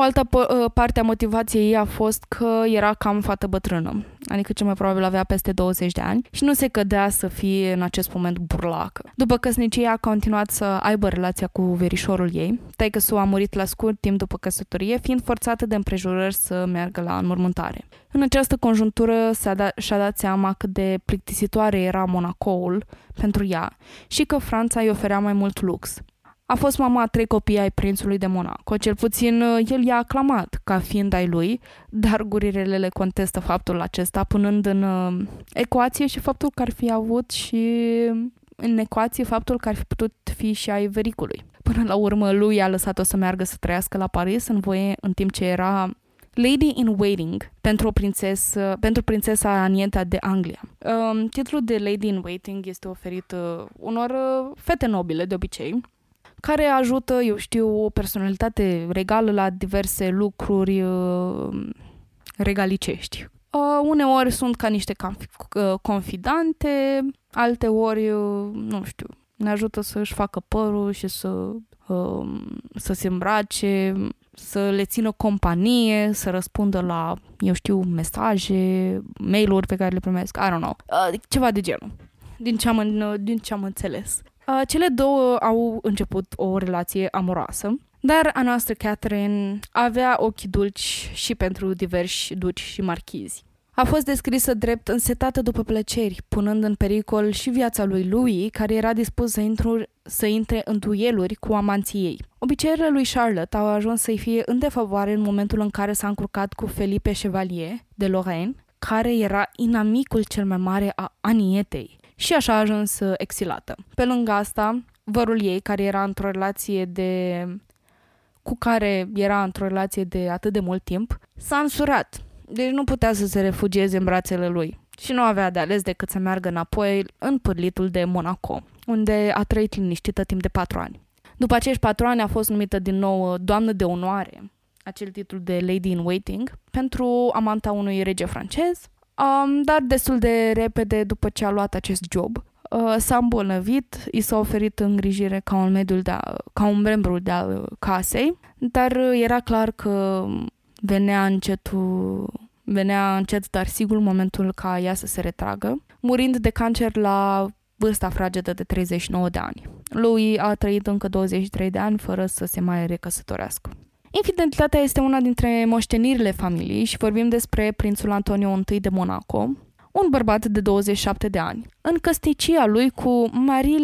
O altă p- parte a motivației ei a fost că era cam fată bătrână, adică cel mai probabil avea peste 20 de ani și nu se cădea să fie în acest moment burlacă. După căsnicie a continuat să aibă relația cu verișorul ei, taică s a murit la scurt timp după căsătorie, fiind forțată de împrejurări să meargă la înmormântare. În această conjuntură s-a dat, și-a dat seama cât de plictisitoare era Monacoul pentru ea și că Franța îi oferea mai mult lux. A fost mama a trei copii ai prințului de Monaco. Cel puțin uh, el i-a aclamat ca fiind ai lui, dar gurirele le contestă faptul acesta, punând în uh, ecuație și faptul că ar fi avut și în ecuație faptul că ar fi putut fi și ai vericului. Până la urmă, lui a lăsat-o să meargă să trăiască la Paris în voie în timp ce era Lady in Waiting pentru, o prințesă, pentru prințesa Anieta de Anglia. Um, titlul de Lady in Waiting este oferit uh, unor uh, fete nobile, de obicei, care ajută, eu știu, o personalitate regală la diverse lucruri uh, regalicești. Uh, uneori sunt ca niște uh, confidante, alte ori, uh, nu știu, ne ajută să-și facă părul și să, uh, să se îmbrace, să le țină companie, să răspundă la, eu știu, mesaje, mail-uri pe care le primesc, I don't know, uh, ceva de genul, din ce am, din ce am înțeles. Uh, cele două au început o relație amoroasă, dar a noastră Catherine avea ochi dulci și pentru diversi duci și marchizi. A fost descrisă drept însetată după plăceri, punând în pericol și viața lui Louis, care era dispus să, intru, să intre în dueluri cu amanții ei. Obiceiurile lui Charlotte au ajuns să-i fie în defavoare în momentul în care s-a încurcat cu Felipe Chevalier de Lorraine, care era inamicul cel mai mare a Anietei și așa a ajuns uh, exilată. Pe lângă asta, vărul ei, care era într-o relație de cu care era într-o relație de atât de mult timp, s-a însurat. Deci nu putea să se refugieze în brațele lui și nu avea de ales decât să meargă înapoi în pârlitul de Monaco, unde a trăit liniștită timp de patru ani. După acești patru ani a fost numită din nou uh, doamnă de onoare, acel titlu de Lady in Waiting, pentru amanta unui rege francez, Um, dar destul de repede după ce a luat acest job, uh, s-a îmbolnăvit, i s-a oferit îngrijire ca un, mediul de a, ca un membru de al casei, dar era clar că venea încetul venea încet, dar sigur momentul ca ea să se retragă, murind de cancer la vârsta fragedă de 39 de ani. Lui a trăit încă 23 de ani fără să se mai recăsătorească. Infidelitatea este una dintre moștenirile familiei și vorbim despre prințul Antonio I de Monaco, un bărbat de 27 de ani, în căsnicia lui cu Marie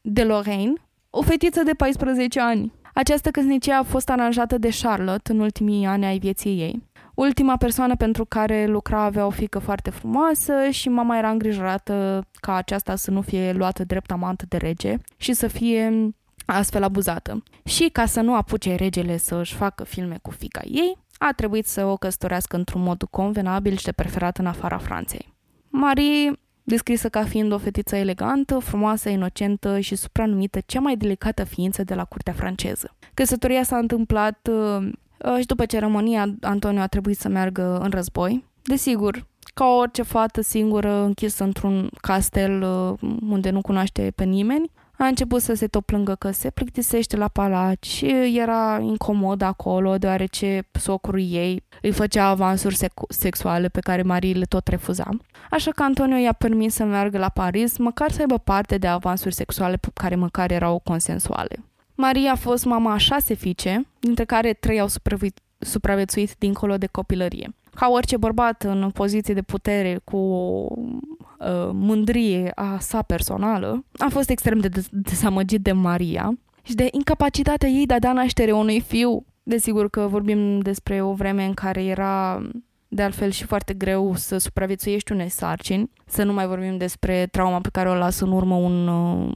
de Lorraine, o fetiță de 14 ani. Această căsnicie a fost aranjată de Charlotte în ultimii ani ai vieții ei. Ultima persoană pentru care lucra avea o fică foarte frumoasă și mama era îngrijorată ca aceasta să nu fie luată drept amantă de rege și să fie astfel abuzată. Și ca să nu apuce regele să își facă filme cu fica ei, a trebuit să o căsătorească într-un mod convenabil și de preferat în afara Franței. Marie, descrisă ca fiind o fetiță elegantă, frumoasă, inocentă și supranumită cea mai delicată ființă de la curtea franceză. Căsătoria s-a întâmplat uh, uh și după ceremonia Antonio a trebuit să meargă în război. Desigur, ca orice fată singură închisă într-un castel uh, unde nu cunoaște pe nimeni, A început să se tot plângă că se plictisește la palat și era incomod acolo deoarece socrul ei îi făcea avansuri sec- sexuale pe care Marie le tot refuza. Așa că Antonio i-a permis să meargă la Paris, măcar să aibă parte de avansuri sexuale care măcar erau consensuale. Maria a fost mama a șase fiice, dintre care trei au supraviețuit supraviețuit dincolo de copilărie. Ca orice bărbat în poziție de putere cu o uh, mândrie a sa personală, a fost extrem de dezamăgit de Maria și de incapacitatea ei de a da naștere unui fiu. Desigur că vorbim despre o vreme în care era de altfel și foarte greu să supraviețuiești unei sarcini, să nu mai vorbim despre trauma pe care o lasă în urmă un uh,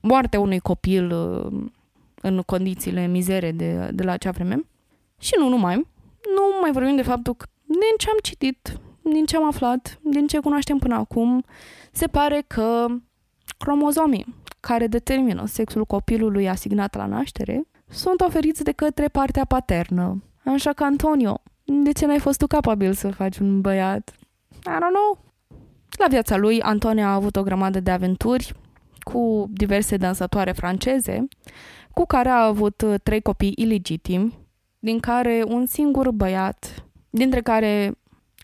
moartea unui copil uh, în condițiile mizere de, de la acea vreme. Și nu numai. Nu mai vorbim de faptul că din ce am citit, din ce am aflat, din ce cunoaștem până acum, se pare că cromozomii care determină sexul copilului asignat la naștere sunt oferiți de către partea paternă. Așa că, Antonio, de ce n-ai fost tu capabil să faci un băiat? I don't know. La viața lui, Antonio a avut o grămadă de aventuri cu diverse dansatoare franceze, cu care a avut trei copii ilegitimi, din care un singur băiat, dintre care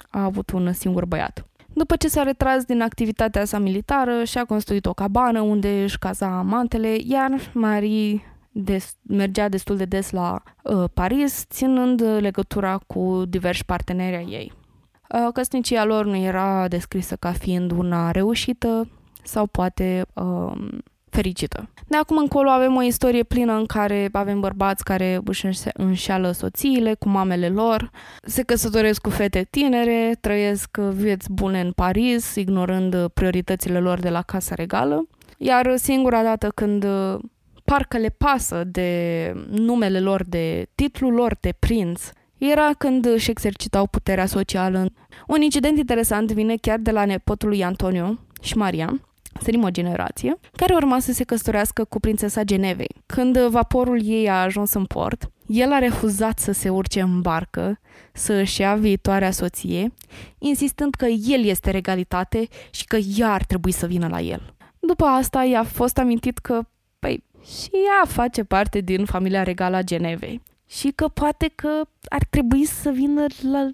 a avut un singur băiat. După ce s-a retras din activitatea sa militară, și-a construit o cabană unde își caza amantele, iar Marie des, mergea destul de des la uh, Paris, ținând legătura cu diversi parteneri ai ei. Uh, căsnicia lor nu era descrisă ca fiind una reușită sau poate uh, fericită. De acum încolo avem o istorie plină în care avem bărbați care își înșeală soțiile cu mamele lor, se căsătoresc cu fete tinere, trăiesc vieți bune în Paris, ignorând prioritățile lor de la Casa Regală, iar singura dată când parcă le pasă de numele lor, de titlul lor de prinț, era când își exercitau puterea socială. Un incident interesant vine chiar de la nepotul lui Antonio și Maria, sărim o generație, care urma să se căsătorească cu prințesa Genevei. Când vaporul ei a ajuns în port, el a refuzat să se urce în barcă, să își ia viitoarea soție, insistând că el este regalitate și că ea ar trebui să vină la el. După asta i-a fost amintit că, păi, și ea face parte din familia regală a Genevei și că poate că ar trebui să vină la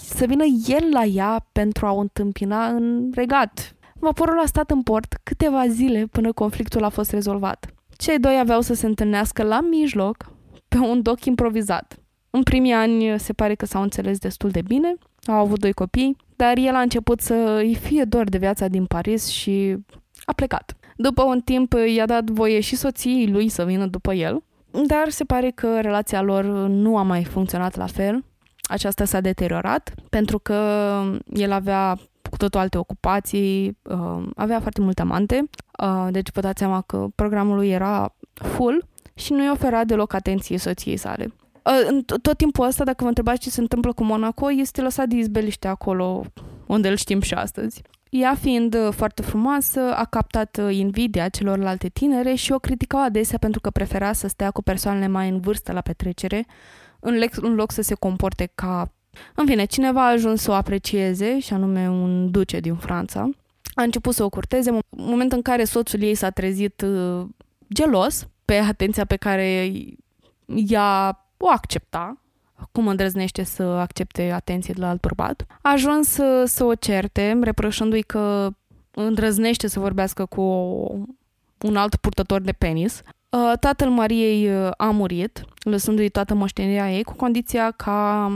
să vină el la ea pentru a o întâmpina în regat, Vaporul a stat în port câteva zile până conflictul a fost rezolvat. Cei doi aveau să se întâlnească la mijloc, pe un doc improvizat. În primii ani se pare că s-au înțeles destul de bine, au avut doi copii, dar el a început să îi fie dor de viața din Paris și a plecat. După un timp i-a dat voie și soției lui să vină după el, dar se pare că relația lor nu a mai funcționat la fel. Aceasta s-a deteriorat pentru că el avea cu totul alte ocupații, uh, avea foarte multe amante, uh, deci vă dați seama că programul lui era full și nu-i ofera deloc atenție soției sale. Uh, în tot timpul ăsta, dacă vă întrebați ce se întâmplă cu Monaco, este lăsat de izbeliște acolo, unde îl știm și astăzi. Ea fiind uh, foarte frumoasă, a captat uh, invidia celorlalte tinere și o criticau adesea pentru că prefera să stea cu persoanele mai în vârstă la petrecere, în loc să se comporte ca în fine, cineva a ajuns să o aprecieze, și anume un duce din Franța. A început să o curteze, în moment în care soțul ei s-a trezit uh, gelos pe atenția pe care ea o accepta, cum îndrăznește să accepte atenție de la alt bărbat, a ajuns să, să o certe, reproșându-i că îndrăznește să vorbească cu o, un alt purtător de penis. Uh, tatăl Mariei uh, a murit, lăsându-i toată moștenirea ei, cu condiția ca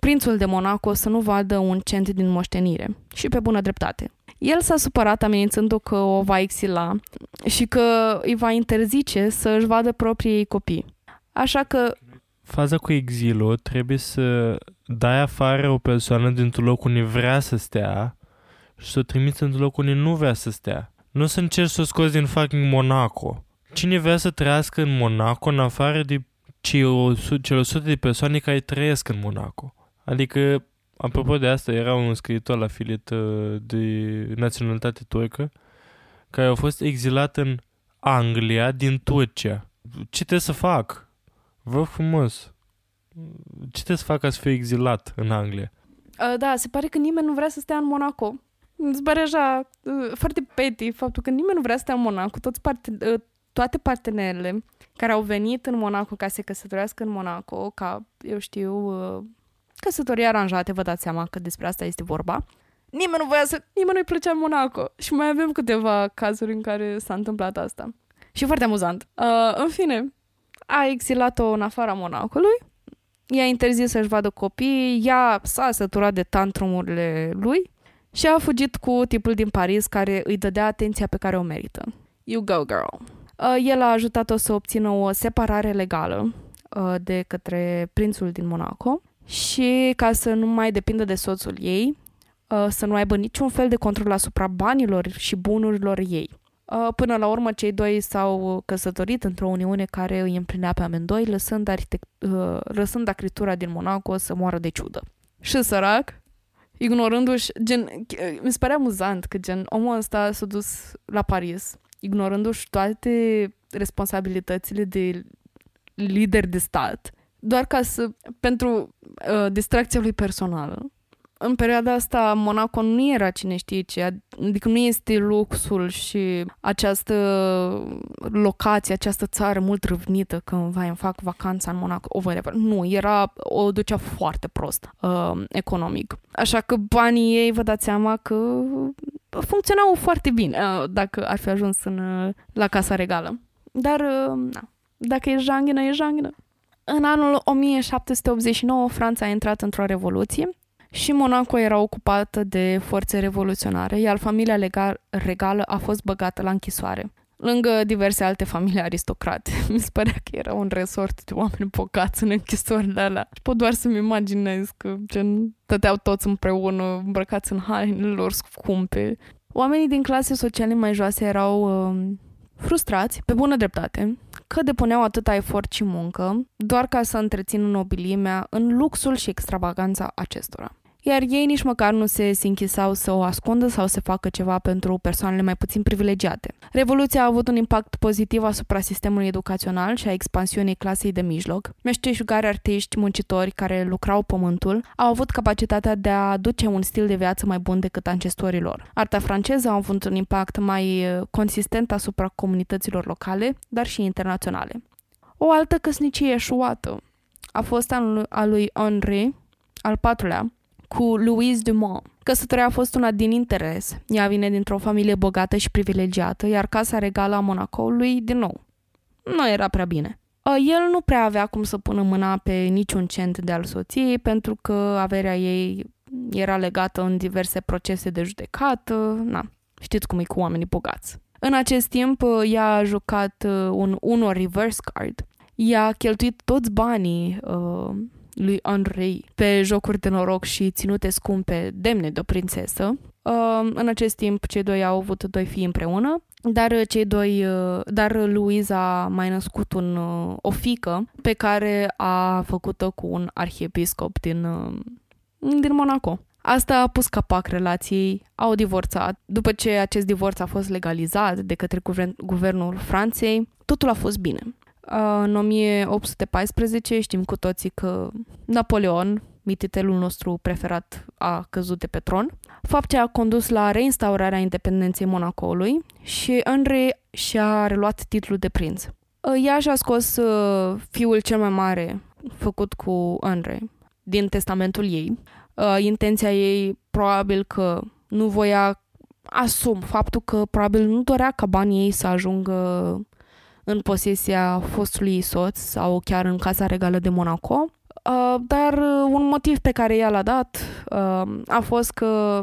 prințul de Monaco să nu vadă un cent din moștenire și pe bună dreptate. El s-a supărat amenințându că o va exila și că îi va interzice să își vadă proprii copii. Așa că... Faza cu exilul trebuie să dai afară o persoană dintr-un loc unde vrea să stea și să o trimiți într-un loc unde nu vrea să stea. Nu să încerci să o scoți din fucking Monaco. Cine vrea să trăiască în Monaco în afară de cele 100 de persoane care trăiesc în Monaco? Adică, apropo de asta, era un scriitor la filet uh, de naționalitate turcă care a fost exilat în Anglia din Turcia. Ce trebuie să fac? Vă frumos. Ce trebuie să fac ca să fiu exilat în Anglia? Uh, da, se pare că nimeni nu vrea să stea în Monaco. îți pare așa uh, foarte petty faptul că nimeni nu vrea să stea în Monaco, toți parte, uh, toate partenerele care au venit în Monaco ca să se căsătorească în Monaco, ca, eu știu, uh, căsătorii aranjate, vă dați seama că despre asta este vorba. Nimeni nu voia să... Nimeni nu-i plăcea Monaco. Și mai avem câteva cazuri în care s-a întâmplat asta. Și foarte amuzant. Uh, în fine, a exilat-o în afara Monacului, i-a interzis să-și vadă copii, ea s-a săturat de tantrumurile lui și a fugit cu tipul din Paris care îi dădea atenția pe care o merită. You go, girl. Uh, el a ajutat-o să obțină o separare legală uh, de către prințul din Monaco și ca să nu mai depindă de soțul ei, uh, să nu aibă niciun fel de control asupra banilor și bunurilor ei. Până la urmă, cei doi s-au căsătorit într-o uniune care îi împlinea pe amândoi, lăsând, arhitect- lăsând acritura din Monaco să moară de ciudă. Și sărac, ignorându-și, gen, mi se pare amuzant că gen, omul ăsta s-a dus la Paris, ignorându-și toate responsabilitățile de lider de stat, doar ca să, pentru uh, distracția lui personală în perioada asta Monaco nu era cine știe ce, adică nu este luxul și această locație, această țară mult râvnită când vai îmi fac vacanța în Monaco, o whatever. Nu, era, o ducea foarte prost uh, economic. Așa că banii ei, vă dați seama că funcționau foarte bine uh, dacă ar fi ajuns în, uh, la Casa Regală. Dar, uh, na, dacă e janghină, e janghină. În anul 1789, Franța a intrat într-o revoluție și Monaco era ocupată de forțe revoluționare, iar familia legal, regală a fost băgată la închisoare. Lângă diverse alte familii aristocrate. Mi se părea că era un resort de oameni bogați în închisorile alea. Pot doar să-mi imaginez că gen tăteau toți împreună, îmbrăcați în hainele lor scumpe. Oamenii din clase sociale mai joase erau uh, frustrați, pe bună dreptate, că depuneau atâta efort și muncă doar ca să întrețină nobilimea în luxul și extravaganța acestora iar ei nici măcar nu se sinchisau să o ascundă sau să facă ceva pentru persoanele mai puțin privilegiate. Revoluția a avut un impact pozitiv asupra sistemului educațional și a expansiunii clasei de mijloc. Meșteșugari, artiști, muncitori care lucrau pământul au avut capacitatea de a aduce un stil de viață mai bun decât ancestorii lor. Arta franceză a avut un impact mai uh, consistent asupra comunităților locale, dar și internaționale. O altă căsnicie eșuată a fost a lui Henri, al patrulea, cu Louise Dumont. Căsătoria a fost una din interes. Ea vine dintr-o familie bogată și privilegiată, iar casa regală a Monacoului, din nou, nu era prea bine. El nu prea avea cum să pună mâna pe niciun cent de al soției, pentru că averea ei era legată în diverse procese de judecată. Na, știți cum e cu oamenii bogați. În acest timp, ea a jucat un Uno reverse card. Ea a cheltuit toți banii uh, lui Henri pe jocuri de noroc și ținute scumpe demne de o prințesă. Uh, în acest timp, cei doi au avut doi fii împreună, dar cei doi, uh, dar Louisa a mai născut un, uh, o fică pe care a făcut-o cu un arhiepiscop din, din Monaco. Asta a pus capac relației, au divorțat. După ce acest divorț a fost legalizat de către guvern, guvernul Franței, totul a fost bine. În 1814 știm cu toții că Napoleon, mititelul nostru preferat, a căzut de pe tron, fapt ce a condus la reinstaurarea independenței Monacoului și Henri și-a reluat titlul de prinț. Ea și-a scos fiul cel mai mare făcut cu Henri din testamentul ei. Intenția ei probabil că nu voia asum faptul că probabil nu dorea ca banii ei să ajungă în posesia fostului soț sau chiar în Casa Regală de Monaco. Uh, dar un motiv pe care ea l-a dat uh, a fost că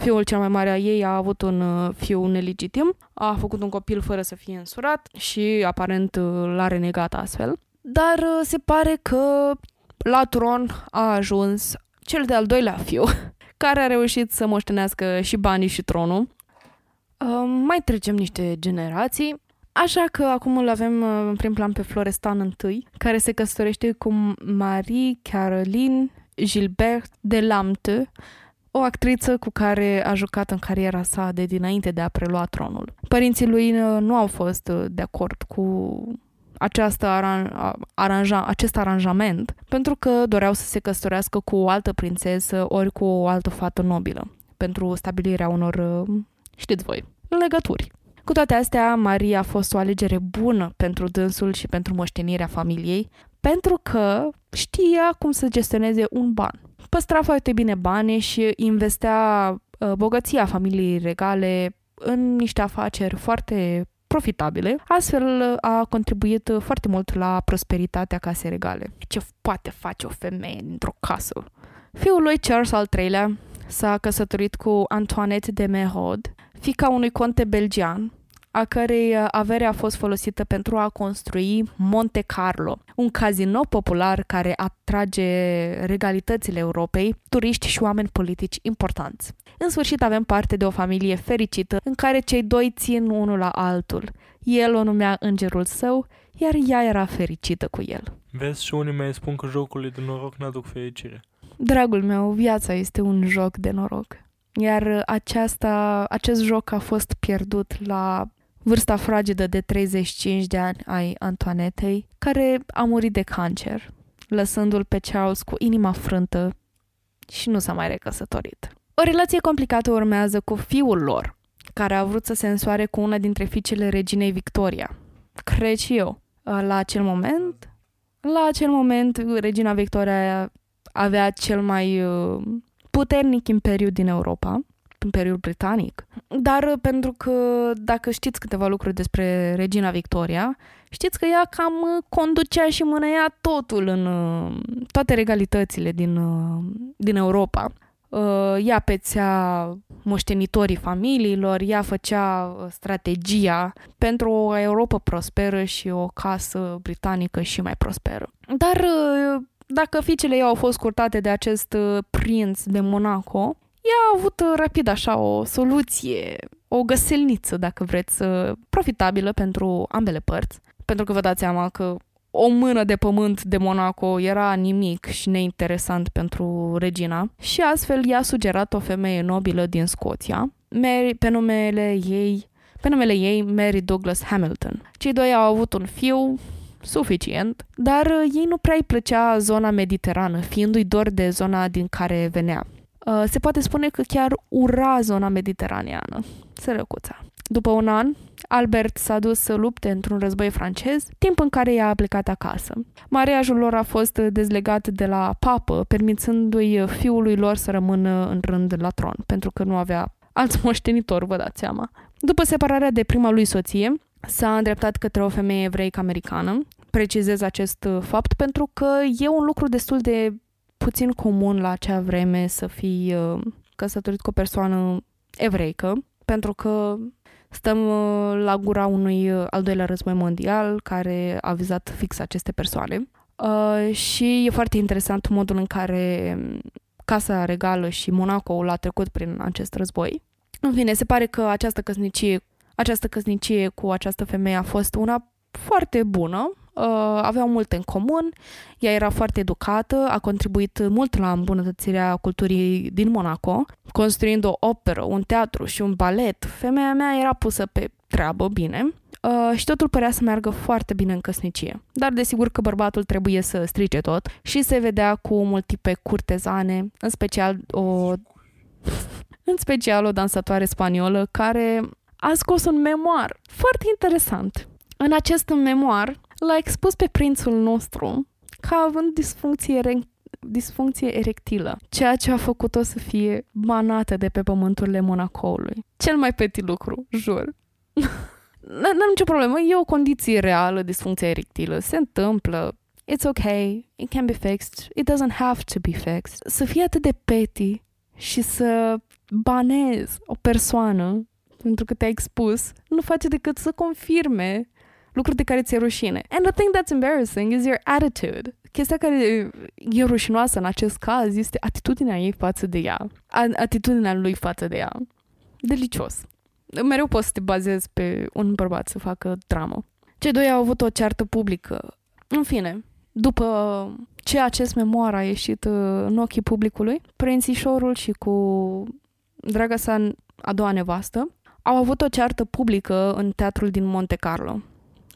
fiul cel mai mare a ei a avut un uh, fiu nelegitim, a făcut un copil fără să fie însurat și aparent l-a renegat astfel. Dar se pare că la tron a ajuns cel de-al doilea fiu, care a reușit să moștenească și banii și tronul. Mai trecem niște generații. Așa că acum îl avem uh, în prim plan pe Florestan I, care se căsătorește cu Marie Caroline Gilbert de Lamte, o actriță cu care a jucat în cariera sa de dinainte de a prelua tronul. Părinții lui uh, nu au fost uh, de acord cu această aran- aranja- acest aranjament pentru că doreau să se căsătorească cu o altă prințesă ori cu o altă fată nobilă pentru stabilirea unor, uh, știți voi, legături. Cu toate astea, Maria a fost o alegere bună pentru dânsul și pentru moștenirea familiei, pentru că știa cum să gestioneze un ban. Păstra foarte bine bani și investea uh, bogăția familiei regale în niște afaceri foarte profitabile, astfel a contribuit foarte mult la prosperitatea casei regale. Ce poate face o femeie dintr-o casă? Fiul lui Charles al III-lea s-a căsătorit cu Antoinette de Merode, fica unui conte belgian, a cărei avere a fost folosită pentru a construi Monte Carlo, un casino popular care atrage regalitățile Europei, turiști și oameni politici importanți. În sfârșit avem parte de o familie fericită în care cei doi țin unul la altul. El o numea îngerul său, iar ea era fericită cu el. Vezi și unii mai spun că jocurile de noroc n-aduc fericire. Dragul meu, viața este un joc de noroc. Iar aceasta, acest joc a fost pierdut la vârsta fragedă de 35 de ani ai Antoanetei, care a murit de cancer, lăsându-l pe Charles cu inima frântă și nu s-a mai recăsătorit. O relație complicată urmează cu fiul lor, care a vrut să se însoare cu una dintre fiicele reginei Victoria. Cred și eu. La acel moment, la acel moment, regina Victoria avea cel mai uh, puternic imperiu din Europa, Imperiul Britanic. Dar uh, pentru că, dacă știți câteva lucruri despre regina Victoria, știți că ea cam uh, conducea și mâneia totul în toate regalitățile din, din Europa. Ea pețea moștenitorii familiilor, ea făcea strategia pentru o Europa prosperă și o casă britanică și mai prosperă. Dar dacă fiicele ei au fost curtate de acest uh, prinț de Monaco, ea a avut uh, rapid așa o soluție, o găselniță, dacă vreți, uh, profitabilă pentru ambele părți. Pentru că vă dați seama că o mână de pământ de Monaco era nimic și neinteresant pentru regina și astfel i-a sugerat o femeie nobilă din Scoția, Mary, pe numele ei pe numele ei Mary Douglas Hamilton. Cei doi au avut un fiu, suficient, dar uh, ei nu prea îi plăcea zona mediterană, fiindu-i dor de zona din care venea. Uh, se poate spune că chiar ura zona mediteraneană, sărăcuța. După un an, Albert s-a dus să lupte într-un război francez, timp în care ea a plecat acasă. Mariajul lor a fost dezlegat de la papă, permițându-i fiului lor să rămână în rând la tron, pentru că nu avea alți moștenitori, vă dați seama. După separarea de prima lui soție, s-a îndreptat către o femeie evreică americană. Precizez acest uh, fapt pentru că e un lucru destul de puțin comun la acea vreme să fii uh, căsătorit cu o persoană evreică, pentru că stăm uh, la gura unui al doilea război mondial care a vizat fix aceste persoane. și e foarte interesant modul în care um, Casa Regală și Monaco l-a trecut prin acest război. În fine, se pare că această căsnicie această căsnicie cu această femeie a fost una foarte bună, uh, aveau multe în comun, ea era foarte educată, a contribuit mult la îmbunătățirea culturii din Monaco, construind o operă, un teatru și un balet. Femeia mea era pusă pe treabă bine uh, și totul părea să meargă foarte bine în căsnicie. Dar desigur că bărbatul trebuie să strice tot și se vedea cu multiple curtezane, în special o în special o dansatoare spaniolă care a scos un memoar foarte interesant. În acest memoar l-a expus pe prințul nostru ca având disfuncție, re- disfuncție erectilă, ceea ce a făcut-o să fie banată de pe pământurile Monacoului. Cel mai petit lucru, jur. N-am nicio problemă, e o condiție reală, disfuncția erectilă. Se întâmplă, it's okay, it can be fixed, it doesn't have to be fixed. Să fii atât de petty și să banezi o persoană pentru că te-ai expus, nu face decât să confirme lucruri de care ți-e rușine. And the thing that's embarrassing is your attitude. Chestia care e rușinoasă în acest caz este atitudinea ei față de ea. Atitudinea lui față de ea. Delicios. Mereu poți să te bazezi pe un bărbat să facă dramă. Cei doi au avut o ceartă publică. În fine, după ce acest memoar a ieșit uh, în ochii publicului, prințișorul și cu draga sa a doua nevastă au avut o ceartă publică în teatrul din Monte Carlo,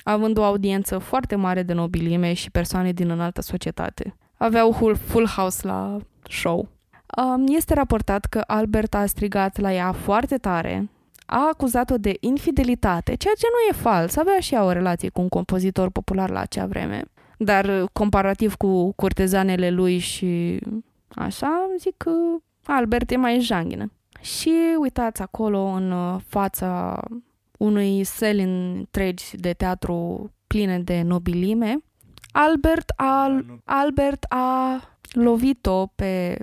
având o audiență foarte mare de nobilime și persoane din înaltă societate. Aveau full house la show. Um, este raportat că Albert a strigat la ea foarte tare, a acuzat-o de infidelitate, ceea ce nu e fals, avea și ea o relație cu un compozitor popular la acea vreme. Dar comparativ cu curtezanele lui și așa, zic că Albert e mai janghină. Și uitați acolo în fața unui seli întregi de teatru pline de nobilime, Albert a, Albert a lovit-o pe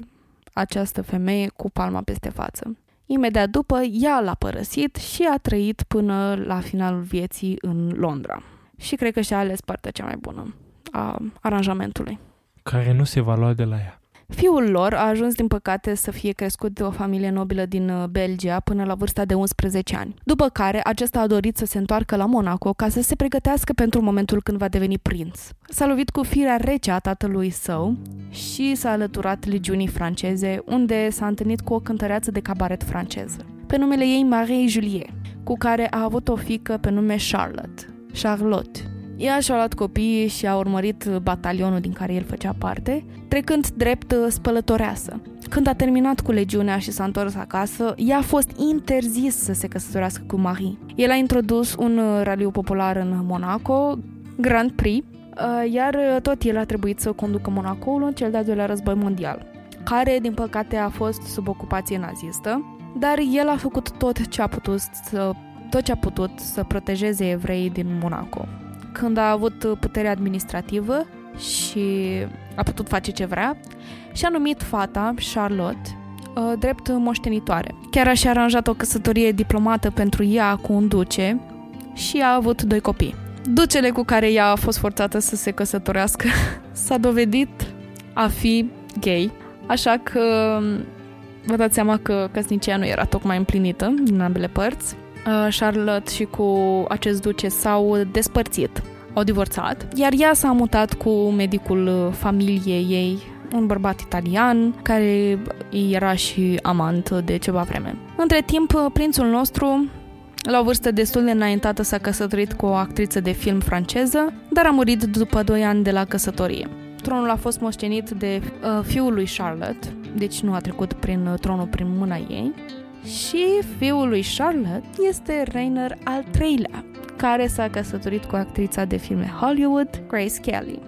această femeie cu palma peste față. Imediat după, ea l-a părăsit și a trăit până la finalul vieții în Londra. Și cred că și-a ales partea cea mai bună a aranjamentului. Care nu se va lua de la ea. Fiul lor a ajuns, din păcate, să fie crescut de o familie nobilă din uh, Belgia până la vârsta de 11 ani. După care, acesta a dorit să se întoarcă la Monaco ca să se pregătească pentru momentul când va deveni prinț. S-a lovit cu firea rece a tatălui său și s-a alăturat legiunii franceze, unde s-a întâlnit cu o cântăreață de cabaret franceză, pe numele ei Marie Julie, cu care a avut o fică pe nume Charlotte. Charlotte, ea și-a luat copiii și a urmărit batalionul din care el făcea parte, trecând drept uh, spălătoreasă. Când a terminat cu legiunea și s-a întors acasă, ea a fost interzis să se căsătorească cu Marie. El a introdus un uh, raliu popular în Monaco, Grand Prix, uh, iar tot el a trebuit să conducă Monacoul în cel de-al doilea război mondial, care, din păcate, a fost sub ocupație nazistă, dar el a făcut tot ce a putut să, tot ce a putut să protejeze evreii din Monaco când a avut putere administrativă și a putut face ce vrea și a numit fata, Charlotte, uh, drept moștenitoare. Chiar a și aranjat o căsătorie diplomată pentru ea cu un duce și a avut doi copii. Ducele cu care ea a fost forțată să se căsătorească s-a dovedit a fi gay, așa că vă dați seama că căsnicia nu era tocmai împlinită din ambele părți Uh, Charlotte și cu acest duce s-au despărțit, au divorțat, iar ea s-a mutat cu medicul uh, familiei ei, un bărbat italian care era și amant de ceva vreme. Între timp, uh, prințul nostru la o vârstă destul de înaintată s-a căsătorit cu o actriță de film franceză, dar a murit după 2 ani de la căsătorie. Tronul a fost moștenit de uh, fiul lui Charlotte, deci nu a trecut prin uh, tronul prin mâna ei, și fiul lui Charlotte este Rainer al treilea, care s-a căsătorit cu actrița de filme Hollywood, Grace Kelly.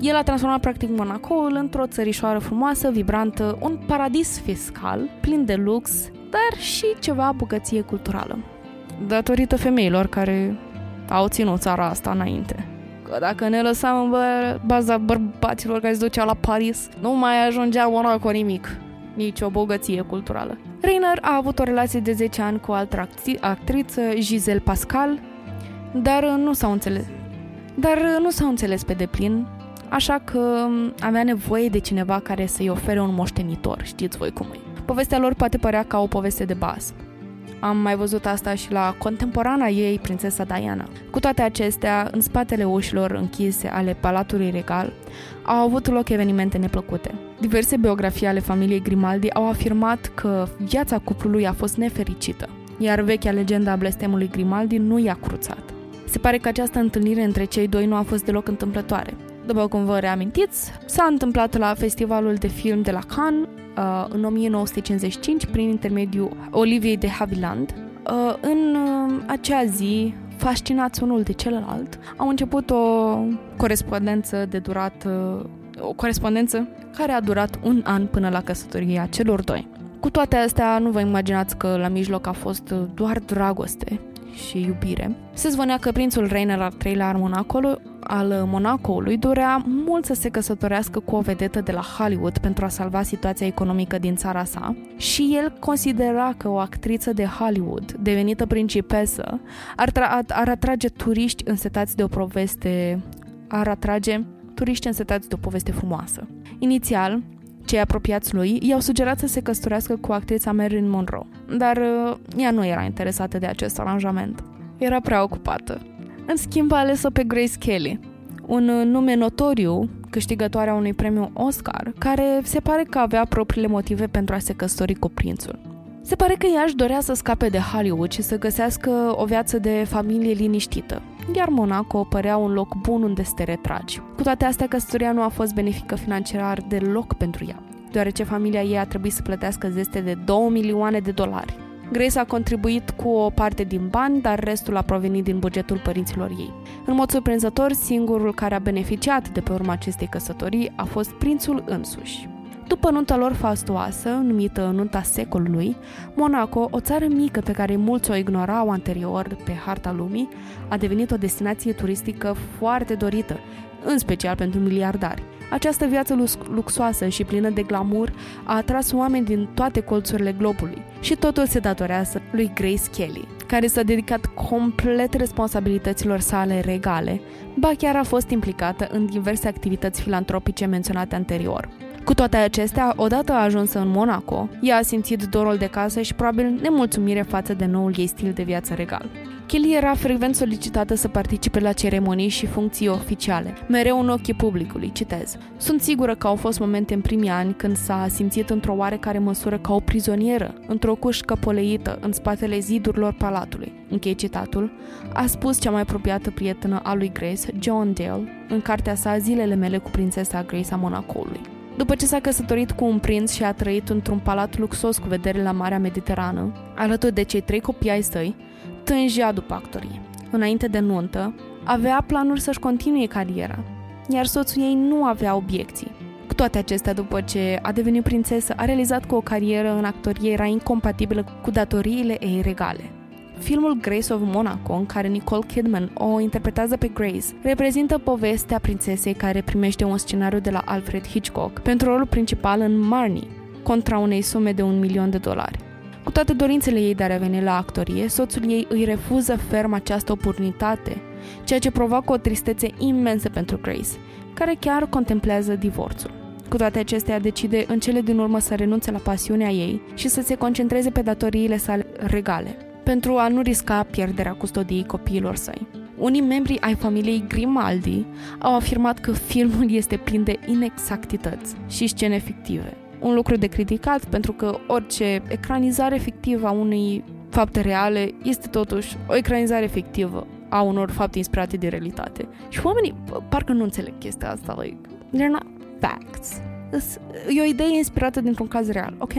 El a transformat practic Monacoul într-o țărișoară frumoasă, vibrantă, un paradis fiscal, plin de lux, dar și ceva bogăție culturală. Datorită femeilor care au ținut țara asta înainte. Că dacă ne lăsam în baza bărbaților care se duceau la Paris, nu mai ajungea Monaco nimic nici o bogăție culturală. Reiner a avut o relație de 10 ani cu o altă actriță, Giselle Pascal, dar nu s-au înțeles. Dar nu s-au înțeles pe deplin, așa că avea nevoie de cineva care să-i ofere un moștenitor, știți voi cum e. Povestea lor poate părea ca o poveste de bas, am mai văzut asta și la contemporana ei, prințesa Diana. Cu toate acestea, în spatele ușilor închise ale Palatului Regal, au avut loc evenimente neplăcute. Diverse biografii ale familiei Grimaldi au afirmat că viața cuplului a fost nefericită, iar vechea legenda a blestemului Grimaldi nu i-a cruțat. Se pare că această întâlnire între cei doi nu a fost deloc întâmplătoare. După cum vă reamintiți, s-a întâmplat la festivalul de film de la Cannes uh, în 1955 prin intermediul Oliviei de Havilland. Uh, în uh, acea zi, fascinați unul de celălalt, au început o corespondență de durat, uh, o corespondență care a durat un an până la căsătoria celor doi. Cu toate astea, nu vă imaginați că la mijloc a fost doar dragoste și iubire. Se zvonea că prințul Rainer al treilea al Monaco, al Monacoului dorea mult să se căsătorească cu o vedetă de la Hollywood pentru a salva situația economică din țara sa și el considera că o actriță de Hollywood, devenită principesă, ar, tra- ar atrage turiști însetați de o poveste ar atrage turiști însetați de o poveste frumoasă. Inițial, cei apropiați lui i-au sugerat să se căsătorească cu actrița Marilyn Monroe, dar uh, ea nu era interesată de acest aranjament. Era prea ocupată. În schimb, a ales-o pe Grace Kelly, un uh, nume notoriu, câștigătoarea unui premiu Oscar, care se pare că avea propriile motive pentru a se căsători cu prințul. Se pare că ea își dorea să scape de Hollywood și să găsească o viață de familie liniștită, iar Monaco părea un loc bun unde să te retragi. Cu toate astea, căsătoria nu a fost benefică financiar deloc pentru ea. deoarece familia ei a trebuit să plătească zeste de 2 milioane de dolari. Grace a contribuit cu o parte din bani, dar restul a provenit din bugetul părinților ei. În mod surprinzător, singurul care a beneficiat de pe urma acestei căsătorii a fost prințul însuși. După nunta lor fastuoasă, numită nunta secolului, Monaco, o țară mică pe care mulți o ignorau anterior pe harta lumii, a devenit o destinație turistică foarte dorită, în special pentru miliardari. Această viață luxoasă și plină de glamour a atras oameni din toate colțurile globului și totul se datorează lui Grace Kelly, care s-a dedicat complet responsabilităților sale regale, ba chiar a fost implicată în diverse activități filantropice menționate anterior. Cu toate acestea, odată ajunsă în Monaco, ea a simțit dorul de casă și probabil nemulțumire față de noul ei stil de viață regal. Kelly era frecvent solicitată să participe la ceremonii și funcții oficiale, mereu în ochii publicului, citez. Sunt sigură că au fost momente în primii ani când s-a simțit într-o oarecare măsură ca o prizonieră, într-o cușcă poleită, în spatele zidurilor palatului. Închei citatul, a spus cea mai apropiată prietenă a lui Grace, John Dale, în cartea sa Zilele mele cu prințesa Grace a Monacoului. După ce s-a căsătorit cu un prinț și a trăit într-un palat luxos cu vedere la Marea Mediterană, alături de cei trei copii ai săi, tângea după actorie. Înainte de nuntă, avea planuri să-și continue cariera, iar soțul ei nu avea obiecții. Cu toate acestea, după ce a devenit prințesă, a realizat că o carieră în actorie era incompatibilă cu datoriile ei regale. Filmul Grace of Monaco, în care Nicole Kidman o interpretează pe Grace, reprezintă povestea prințesei care primește un scenariu de la Alfred Hitchcock pentru rolul principal în Marnie, contra unei sume de un milion de dolari. Cu toate dorințele ei de a reveni la actorie, soțul ei îi refuză ferm această oportunitate, ceea ce provoacă o tristețe imensă pentru Grace, care chiar contemplează divorțul. Cu toate acestea, decide în cele din urmă să renunțe la pasiunea ei și să se concentreze pe datoriile sale regale, pentru a nu risca pierderea custodiei copiilor săi. Unii membri ai familiei Grimaldi au afirmat că filmul este plin de inexactități și scene fictive, un lucru de criticat pentru că orice ecranizare fictivă a unei fapte reale este totuși o ecranizare fictivă a unor fapte inspirate de realitate. Și oamenii parcă nu înțeleg chestia asta, like, they're not facts. E o idee inspirată dintr-un caz real, ok?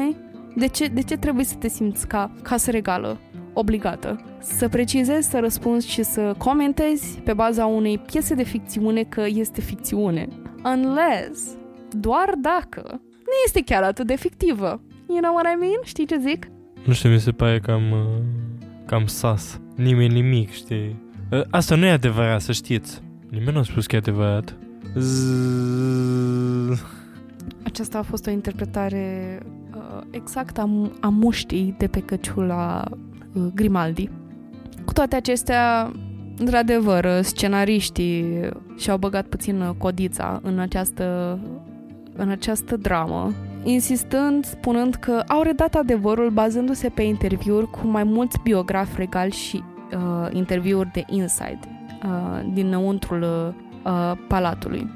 De ce, de ce trebuie să te simți ca casă regală, obligată? Să precizezi, să răspunzi și să comentezi pe baza unei piese de ficțiune că este ficțiune. Unless, doar dacă nu este chiar atât de fictivă. You know what I mean? Știi ce zic? Nu știu, mi se pare cam, uh, cam sas. Nimeni nimic, știi? Uh, asta nu e adevărat, să știți. Nimeni nu a spus că e adevărat. Z- Aceasta a fost o interpretare uh, exact a, a muștii de pe căciula uh, Grimaldi. Cu toate acestea, într-adevăr, scenariștii și-au băgat puțin codița în această în această dramă, insistând, spunând că au redat adevărul bazându-se pe interviuri cu mai mulți biografi regali și uh, interviuri de inside uh, dinăuntrul uh, palatului.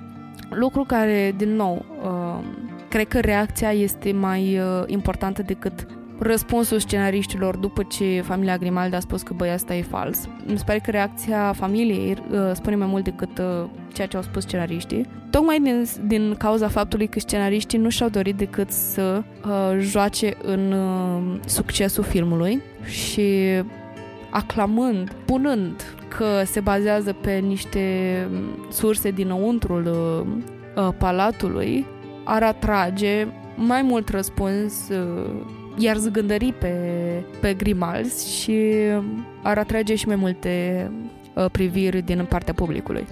Lucru care, din nou, uh, cred că reacția este mai uh, importantă decât răspunsul scenariștilor după ce familia Grimaldi a spus că băi, asta e fals. Mi se pare că reacția familiei uh, spune mai mult decât uh, ceea ce au spus scenariștii. Tocmai din, din cauza faptului că scenariștii nu și-au dorit decât să uh, joace în uh, succesul filmului și aclamând, punând că se bazează pe niște surse dinăuntrul uh, uh, palatului, ar atrage mai mult răspuns uh, iar zgândări pe, pe Grimals și ar atrage și mai multe uh, priviri din partea publicului.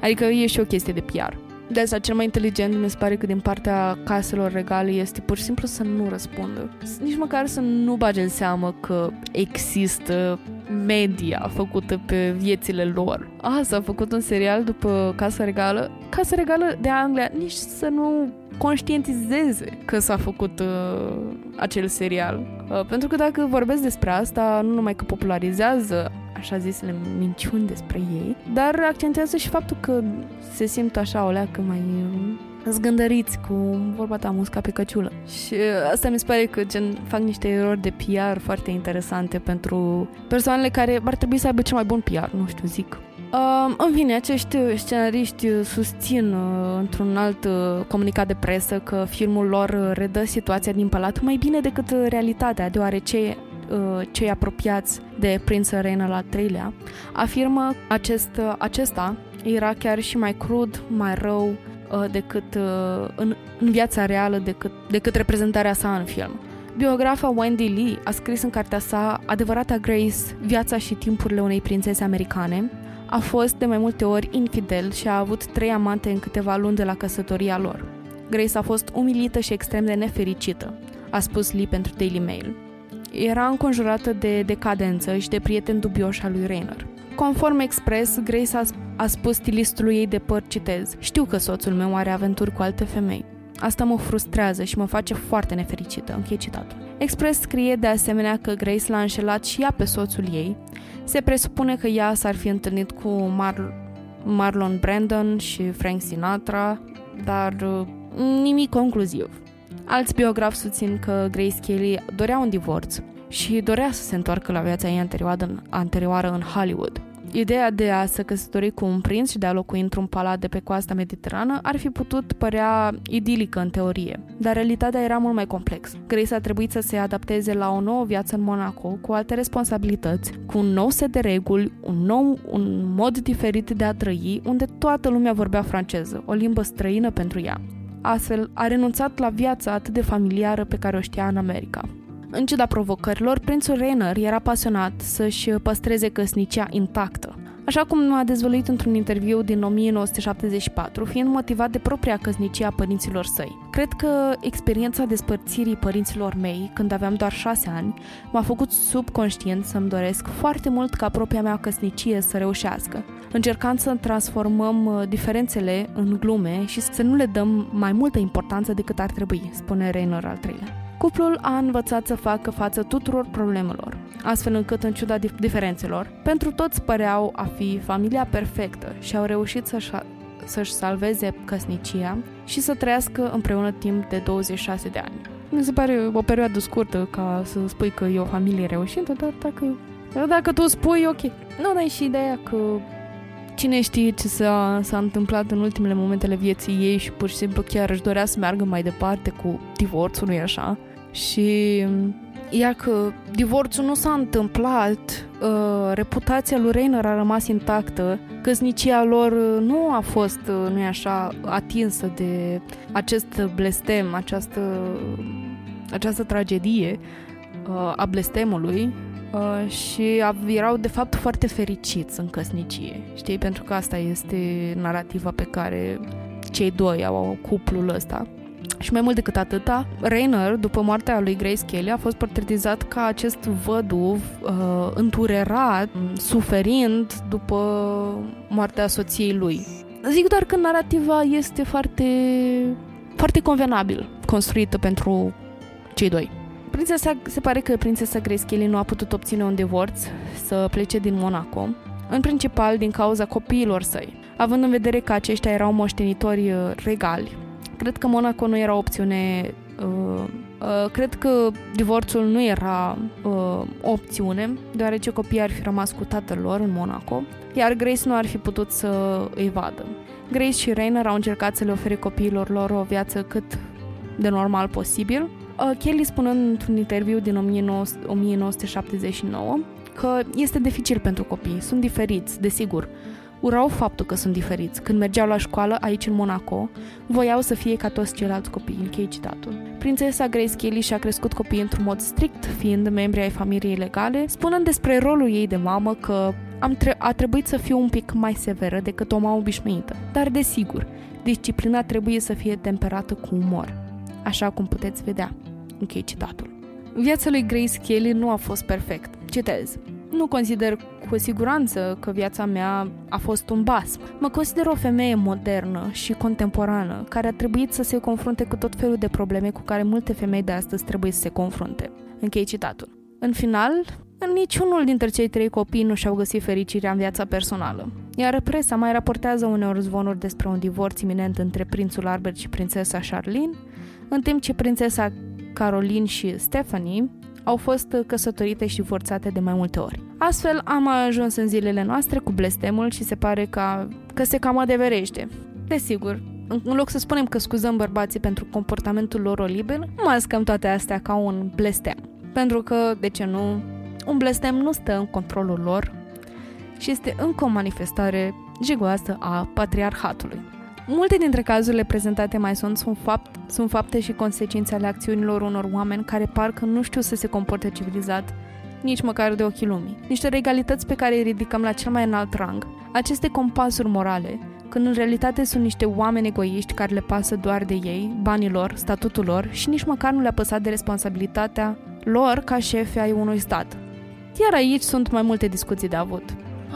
Adică e și o chestie de PR. De asta cel mai inteligent mi se pare că din partea caselor regale este pur și simplu să nu răspundă. Nici măcar să nu bage în seamă că există media făcută pe viețile lor. A, s-a făcut un serial după Casa Regală. Casa Regală de Anglia nici să nu conștientizeze că s-a făcut uh, acel serial. Uh, pentru că dacă vorbesc despre asta, nu numai că popularizează așa zisele minciuni despre ei, dar accentuează și faptul că se simt așa o leacă mai uh, zgândăriți cu vorba ta musca pe căciulă. Și uh, asta mi se pare că gen, fac niște erori de PR foarte interesante pentru persoanele care ar trebui să aibă cel mai bun PR, nu știu, zic. Uh, în fine, acești scenariști susțin uh, într-un alt uh, comunicat de presă că filmul lor redă situația din palat mai bine decât realitatea, deoarece uh, cei apropiați de Prince Reina la treilea afirmă acest, uh, acesta era chiar și mai crud, mai rău uh, decât uh, în, în viața reală decât, decât reprezentarea sa în film. Biografa Wendy Lee a scris în cartea sa Adevărata Grace, viața și timpurile unei prințese americane. A fost de mai multe ori infidel și a avut trei amante în câteva luni de la căsătoria lor. Grace a fost umilită și extrem de nefericită, a spus Lee pentru Daily Mail. Era înconjurată de decadență și de prieten dubioși al lui Rainer. Conform Express, Grace a, a spus stilistului ei de păr, citez, Știu că soțul meu are aventuri cu alte femei. Asta mă frustrează și mă face foarte nefericită, închei citatul. Express scrie de asemenea că Grace l-a înșelat și ea pe soțul ei. Se presupune că ea s-ar fi întâlnit cu Mar- Marlon Brandon și Frank Sinatra, dar uh, nimic concluziv. Alți biografi susțin că Grace Kelly dorea un divorț și dorea să se întoarcă la viața ei anterioară, anterioară în Hollywood. Ideea de a se căsători cu un prinț și de a locui într-un palat de pe coasta mediterană ar fi putut părea idilică în teorie, dar realitatea era mult mai complex. Grace a trebuit să se adapteze la o nouă viață în Monaco, cu alte responsabilități, cu un nou set de reguli, un nou un mod diferit de a trăi, unde toată lumea vorbea franceză, o limbă străină pentru ea. Astfel, a renunțat la viața atât de familiară pe care o știa în America. În ciuda provocărilor, prințul Rainer era pasionat să-și păstreze căsnicia intactă, așa cum a dezvăluit într-un interviu din 1974, fiind motivat de propria căsnicie a părinților săi. Cred că experiența despărțirii părinților mei, când aveam doar șase ani, m-a făcut subconștient să-mi doresc foarte mult ca propria mea căsnicie să reușească, încercând să transformăm uh, diferențele în glume și să nu le dăm mai multă importanță decât ar trebui, spune Rainer al treilea. Cuplul a învățat să facă față tuturor problemelor, astfel încât, în ciuda diferențelor, pentru toți păreau a fi familia perfectă și au reușit să-și, să-și salveze căsnicia și să trăiască împreună timp de 26 de ani. Mi se pare o perioadă scurtă ca să spui că e o familie reușită, dar dacă, dacă tu spui, ok. Nu, dar și ideea că cine știe ce s-a, s-a întâmplat în ultimele momentele vieții ei și pur și simplu chiar își dorea să meargă mai departe cu divorțul, nu așa? Și ea că divorțul nu s-a întâmplat, uh, reputația lui Reiner a rămas intactă, căsnicia lor nu a fost, uh, nu așa, atinsă de acest blestem, această, această tragedie uh, a blestemului uh, și erau de fapt foarte fericiți în căsnicie, știi? Pentru că asta este narrativa pe care cei doi au cuplul ăsta. Și mai mult decât atâta, Rainer, după moartea lui Grace Kelly, a fost portretizat ca acest văduv uh, înturerat, suferind după moartea soției lui. Zic doar că narrativa este foarte, foarte convenabil construită pentru cei doi. Prințesa, se pare că prințesa Grace Kelly nu a putut obține un divorț să plece din Monaco, în principal din cauza copiilor săi, având în vedere că aceștia erau moștenitori uh, regali Cred că Monaco nu era o opțiune uh, uh, cred că divorțul nu era uh, o opțiune, deoarece copiii ar fi rămas cu tatăl lor în Monaco, iar Grace nu ar fi putut să îi vadă. Grace și Rainer au încercat să le ofere copiilor lor o viață cât de normal posibil. Uh, Kelly spunând într-un interviu din 1979 că este dificil pentru copii, sunt diferiți, desigur, urau faptul că sunt diferiți. Când mergeau la școală aici în Monaco, voiau să fie ca toți ceilalți copii, închei citatul. Prințesa Grace Kelly și-a crescut copiii într-un mod strict, fiind membri ai familiei legale, spunând despre rolul ei de mamă că am tre- a trebuit să fiu un pic mai severă decât o mamă obișnuită. Dar, desigur, disciplina trebuie să fie temperată cu umor, așa cum puteți vedea. Închei citatul. Viața lui Grace Kelly nu a fost perfect. Citez. Nu consider cu siguranță că viața mea a fost un basm. Mă consider o femeie modernă și contemporană, care a trebuit să se confrunte cu tot felul de probleme cu care multe femei de astăzi trebuie să se confrunte. Închei citatul. În final, niciunul dintre cei trei copii nu și-au găsit fericirea în viața personală. Iar presa mai raportează uneori zvonuri despre un divorț iminent între prințul Albert și prințesa Charlene, în timp ce prințesa Caroline și Stephanie au fost căsătorite și divorțate de mai multe ori. Astfel am ajuns în zilele noastre cu blestemul și se pare că, că se cam adeverește. Desigur, în loc să spunem că scuzăm bărbații pentru comportamentul lor olibil, mascăm toate astea ca un blestem. Pentru că, de ce nu, un blestem nu stă în controlul lor și este încă o manifestare jigoasă a patriarhatului. Multe dintre cazurile prezentate mai sunt sunt, fapt, sunt fapte și consecințe ale acțiunilor unor oameni care parcă nu știu să se comporte civilizat, nici măcar de ochii lumii. Niște regalități pe care îi ridicăm la cel mai înalt rang. Aceste compasuri morale, când în realitate sunt niște oameni egoiști care le pasă doar de ei, banii lor, statutul lor și nici măcar nu le-a păsat de responsabilitatea lor ca șefi ai unui stat. Iar aici sunt mai multe discuții de avut.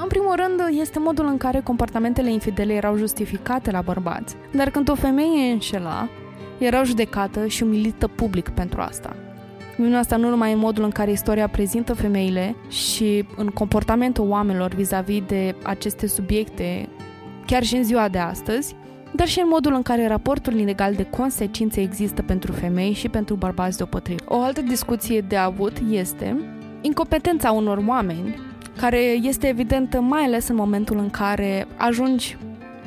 În primul rând, este modul în care comportamentele infidele erau justificate la bărbați, dar când o femeie înșela, era judecată și umilită public pentru asta. Minunea asta nu numai în modul în care istoria prezintă femeile și în comportamentul oamenilor vis-a-vis de aceste subiecte, chiar și în ziua de astăzi, dar și în modul în care raportul inegal de consecințe există pentru femei și pentru bărbați deopotrivă. O altă discuție de avut este incompetența unor oameni care este evidentă mai ales în momentul în care ajungi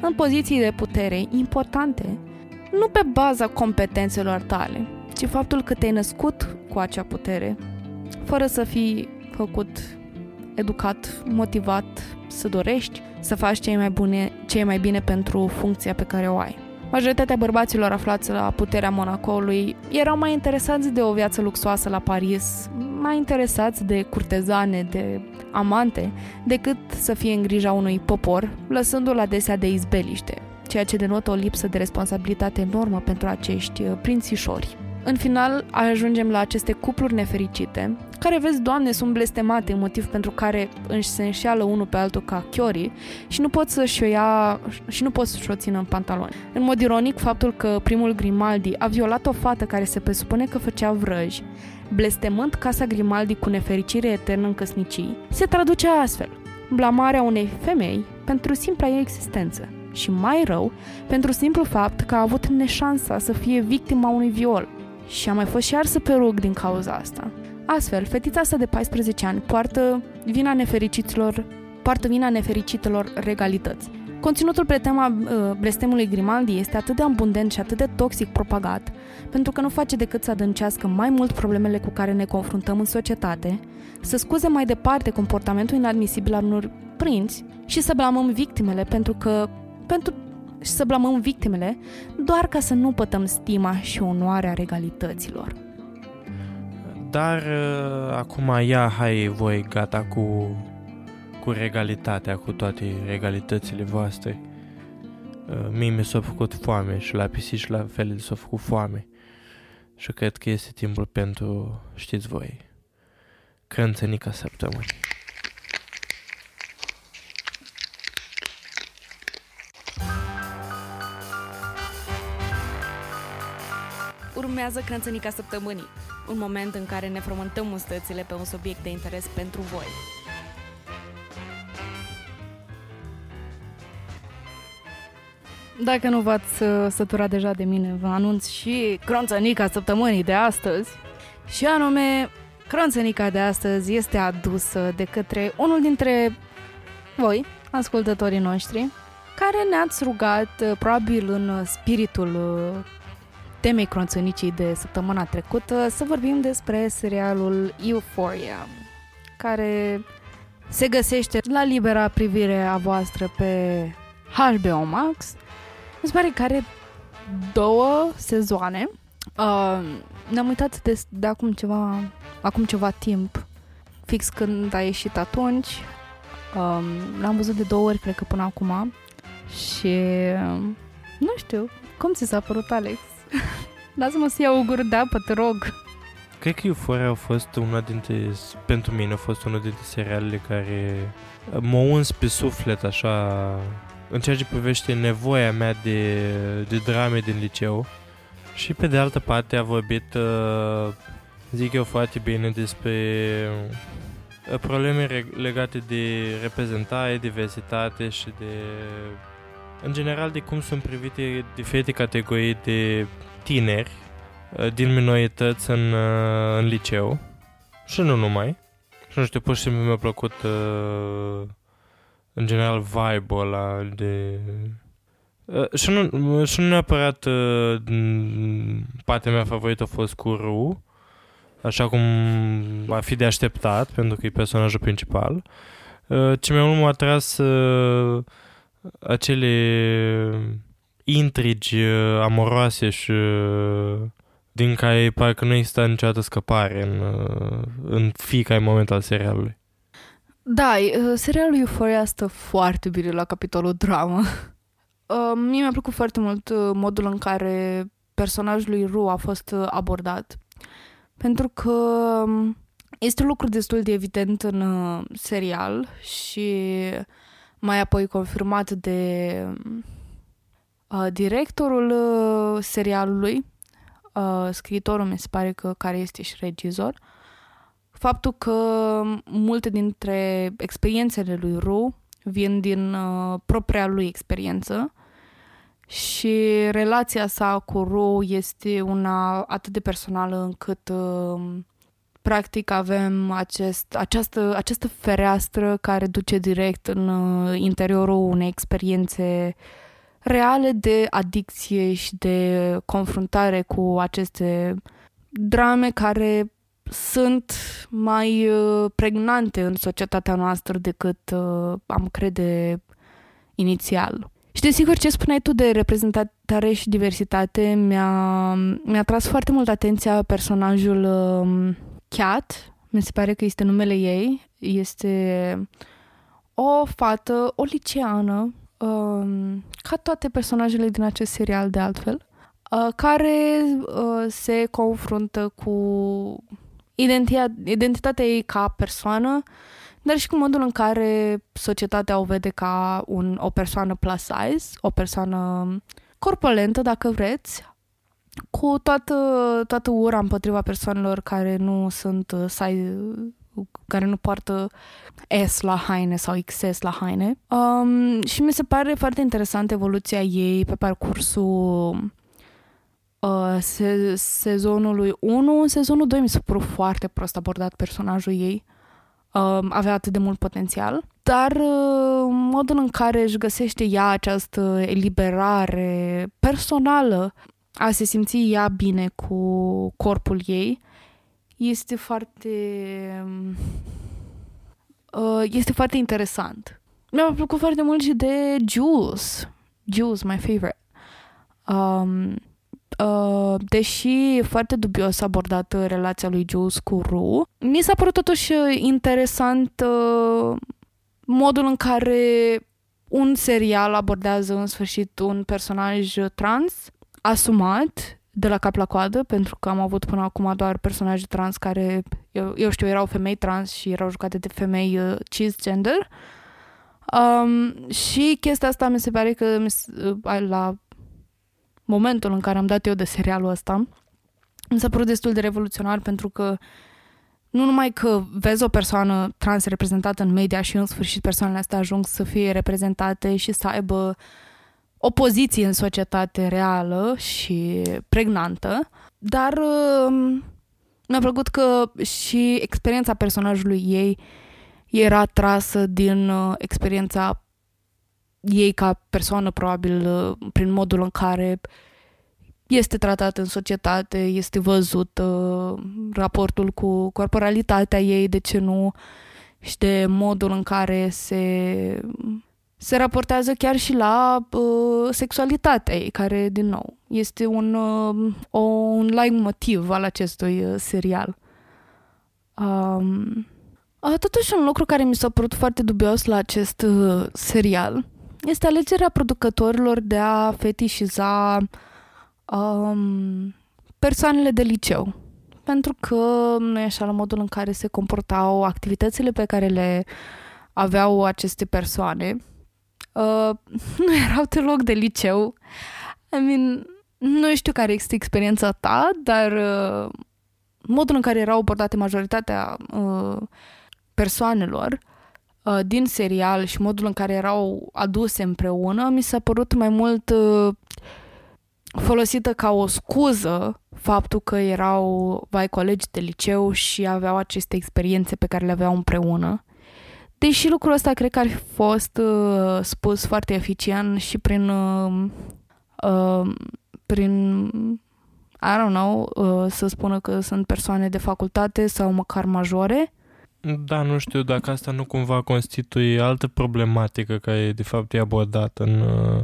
în poziții de putere importante, nu pe baza competențelor tale, ci faptul că te-ai născut cu acea putere, fără să fii făcut, educat, motivat, să dorești să faci ce mai, bune, ce mai bine pentru funcția pe care o ai. Majoritatea bărbaților aflați la puterea Monacoului erau mai interesați de o viață luxoasă la Paris, mai interesați de curtezane, de amante, decât să fie în grija unui popor, lăsându-l adesea de izbeliște, ceea ce denotă o lipsă de responsabilitate enormă pentru acești uh, prințișori. În final, ajungem la aceste cupluri nefericite, care, vezi, doamne, sunt blestemate, motiv pentru care își se înșeală unul pe altul ca chiori și nu pot să-și o ia și nu pot să-și o țină în pantaloni. În mod ironic, faptul că primul Grimaldi a violat o fată care se presupune că făcea vrăji, blestemând casa Grimaldi cu nefericire eternă în căsnicii, se traduce astfel. Blamarea unei femei pentru simpla ei existență și mai rău, pentru simplu fapt că a avut neșansa să fie victima unui viol și a mai fost și arsă pe rug din cauza asta. Astfel, fetița asta de 14 ani poartă vina nefericiților, poartă vina nefericitelor regalități. Conținutul pe tema uh, blestemului Grimaldi este atât de abundent și atât de toxic propagat, pentru că nu face decât să adâncească mai mult problemele cu care ne confruntăm în societate, să scuze mai departe comportamentul inadmisibil al unor prinți și să blamăm victimele pentru că pentru și să blamăm victimele doar ca să nu pătăm stima și onoarea regalităților. Dar uh, acum ia, hai voi, gata cu, cu regalitatea, cu toate regalitățile voastre. Uh, mie mi s-a făcut foame și la pisici la fel s-a făcut foame. Și cred că este timpul pentru, știți voi, crânțănica săptămânii. Urmează crânțănica săptămânii, un moment în care ne frământăm ustățile pe un subiect de interes pentru voi. Dacă nu v-ați uh, săturat deja de mine, vă anunț și crânțănica săptămânii de astăzi. Și anume, crânțănica de astăzi este adusă de către unul dintre voi, ascultătorii noștri, care ne-ați rugat, uh, probabil în spiritul uh, temei cronțănicii de săptămâna trecută, să vorbim despre serialul Euphoria, care se găsește la libera privire a voastră pe HBO Max. Mi se pare că are două sezoane. Uh, ne-am uitat de, de acum ceva acum ceva timp, fix când a ieșit atunci. Um, l-am văzut de două ori, cred că până acum. Și nu știu, cum ți s-a părut, Alex? Lasă-mă să iau o gură de apă, te rog. Cred că Euphoria a fost una dintre, pentru mine a fost unul dintre serialele care m-au uns pe suflet așa în ceea ce privește nevoia mea de, de drame din liceu. Și pe de altă parte a vorbit, uh, zic eu foarte bine, despre uh, probleme legate de reprezentare, diversitate și de în general de cum sunt privite diferite categorii de tineri uh, din minorități în, uh, în liceu și nu numai. Și nu știu, pur și simplu mi-a plăcut uh, în general vibe-ul ăla de... Uh, și, nu, și nu neapărat uh, partea mea favorită a fost cu Ru, așa cum va fi de așteptat, pentru că e personajul principal, uh, ci mai mult m-a atras uh, acele intrigi uh, amoroase și uh, din care parcă nu există niciodată scăpare în, uh, în fiecare moment al serialului. Da, uh, serialul Euphoria stă foarte bine la capitolul dramă. Uh, mie mi-a plăcut foarte mult uh, modul în care personajul lui Ru a fost uh, abordat. Pentru că um, este un lucru destul de evident în uh, serial și mai apoi confirmat de uh, directorul uh, serialului, uh, scriitorul mi se pare că care este și regizor, faptul că multe dintre experiențele lui Ru vin din uh, propria lui experiență și relația sa cu Ru este una atât de personală încât uh, practic avem acest, această, această fereastră care duce direct în uh, interiorul unei experiențe reale de adicție și de confruntare cu aceste drame care sunt mai uh, pregnante în societatea noastră decât uh, am crede inițial. Și desigur ce spuneai tu de reprezentare și diversitate mi-a, mi-a tras foarte mult atenția personajul uh, Cat, mi se pare că este numele ei, este o fată, o liceană, um, ca toate personajele din acest serial de altfel, uh, care uh, se confruntă cu identitatea, identitatea ei ca persoană, dar și cu modul în care societatea o vede ca un, o persoană plus size, o persoană corpulentă, dacă vreți, cu toată, toată ura împotriva persoanelor care nu sunt uh, size, care nu poartă S la haine sau XS la haine. Um, și mi se pare foarte interesant evoluția ei pe parcursul uh, se- sezonului 1. În sezonul 2 mi s-a părut foarte prost abordat personajul ei. Uh, avea atât de mult potențial. Dar uh, modul în care își găsește ea această eliberare personală a se simți ea bine cu corpul ei este foarte uh, este foarte interesant. Mi-a plăcut foarte mult și de Jules. Jules, my favorite. Um, uh, deși foarte dubios abordată relația lui Jules cu Ru, mi s-a părut totuși interesant uh, modul în care un serial abordează în sfârșit un personaj trans asumat de la cap la coadă, pentru că am avut până acum doar personaje trans care, eu, eu știu, erau femei trans și erau jucate de femei uh, cisgender. Um, și chestia asta mi se pare că mi s- uh, la momentul în care am dat eu de serialul ăsta, mi s-a părut destul de revoluționar pentru că nu numai că vezi o persoană trans reprezentată în media și în sfârșit persoanele astea ajung să fie reprezentate și să aibă o poziție în societate reală și pregnantă, dar uh, mi-a plăcut că și experiența personajului ei era trasă din uh, experiența ei ca persoană, probabil uh, prin modul în care este tratată în societate, este văzut uh, raportul cu corporalitatea ei, de ce nu, și de modul în care se se raportează chiar și la uh, sexualitatea ei, care, din nou, este un, uh, o, un like motiv al acestui uh, serial. Um, uh, totuși, un lucru care mi s-a părut foarte dubios la acest uh, serial este alegerea producătorilor de a fetișiza um, persoanele de liceu. Pentru că nu e așa la modul în care se comportau activitățile pe care le aveau aceste persoane uh, nu erau deloc de liceu. I mean, nu știu care este experiența ta, dar uh, modul în care erau abordate majoritatea uh, persoanelor uh, din serial și modul în care erau aduse împreună mi s-a părut mai mult uh, folosită ca o scuză faptul că erau vai colegi de liceu și aveau aceste experiențe pe care le aveau împreună. Deși lucrul ăsta cred că ar fi fost uh, spus foarte eficient și prin uh, uh, prin I don't know, uh, să spună că sunt persoane de facultate sau măcar majore. Da, nu știu dacă asta nu cumva constituie altă problematică care de fapt e abordată în, uh,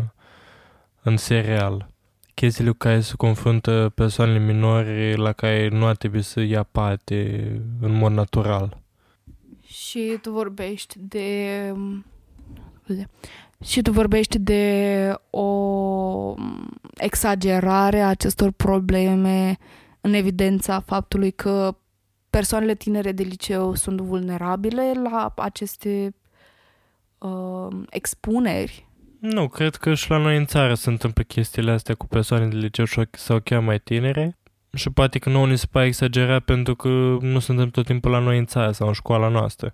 în serial. Chestiile cu care se confruntă persoanele minore la care nu ar trebui să ia parte în mod natural. Și tu vorbești de... Și tu vorbești de o exagerare a acestor probleme în evidența faptului că persoanele tinere de liceu sunt vulnerabile la aceste uh, expuneri. Nu, cred că și la noi în țară se întâmplă chestiile astea cu persoane de liceu sau chiar mai tinere și poate că nouă ni se pare exagerat pentru că nu suntem tot timpul la noi în țară sau în școala noastră.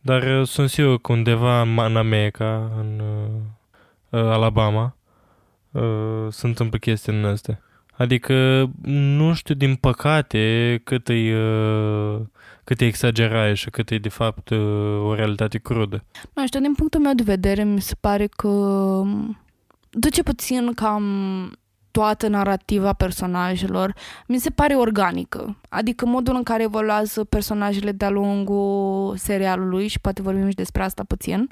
Dar uh, sunt sigur că undeva în America, în uh, uh, Alabama, uh, se întâmplă chestii în astea. Adică nu știu din păcate cât e, uh, cât e exagerare și cât e de fapt uh, o realitate crudă. Nu știu, din punctul meu de vedere mi se pare că duce puțin cam toată narativa personajelor mi se pare organică. Adică modul în care evoluează personajele de-a lungul serialului și poate vorbim și despre asta puțin.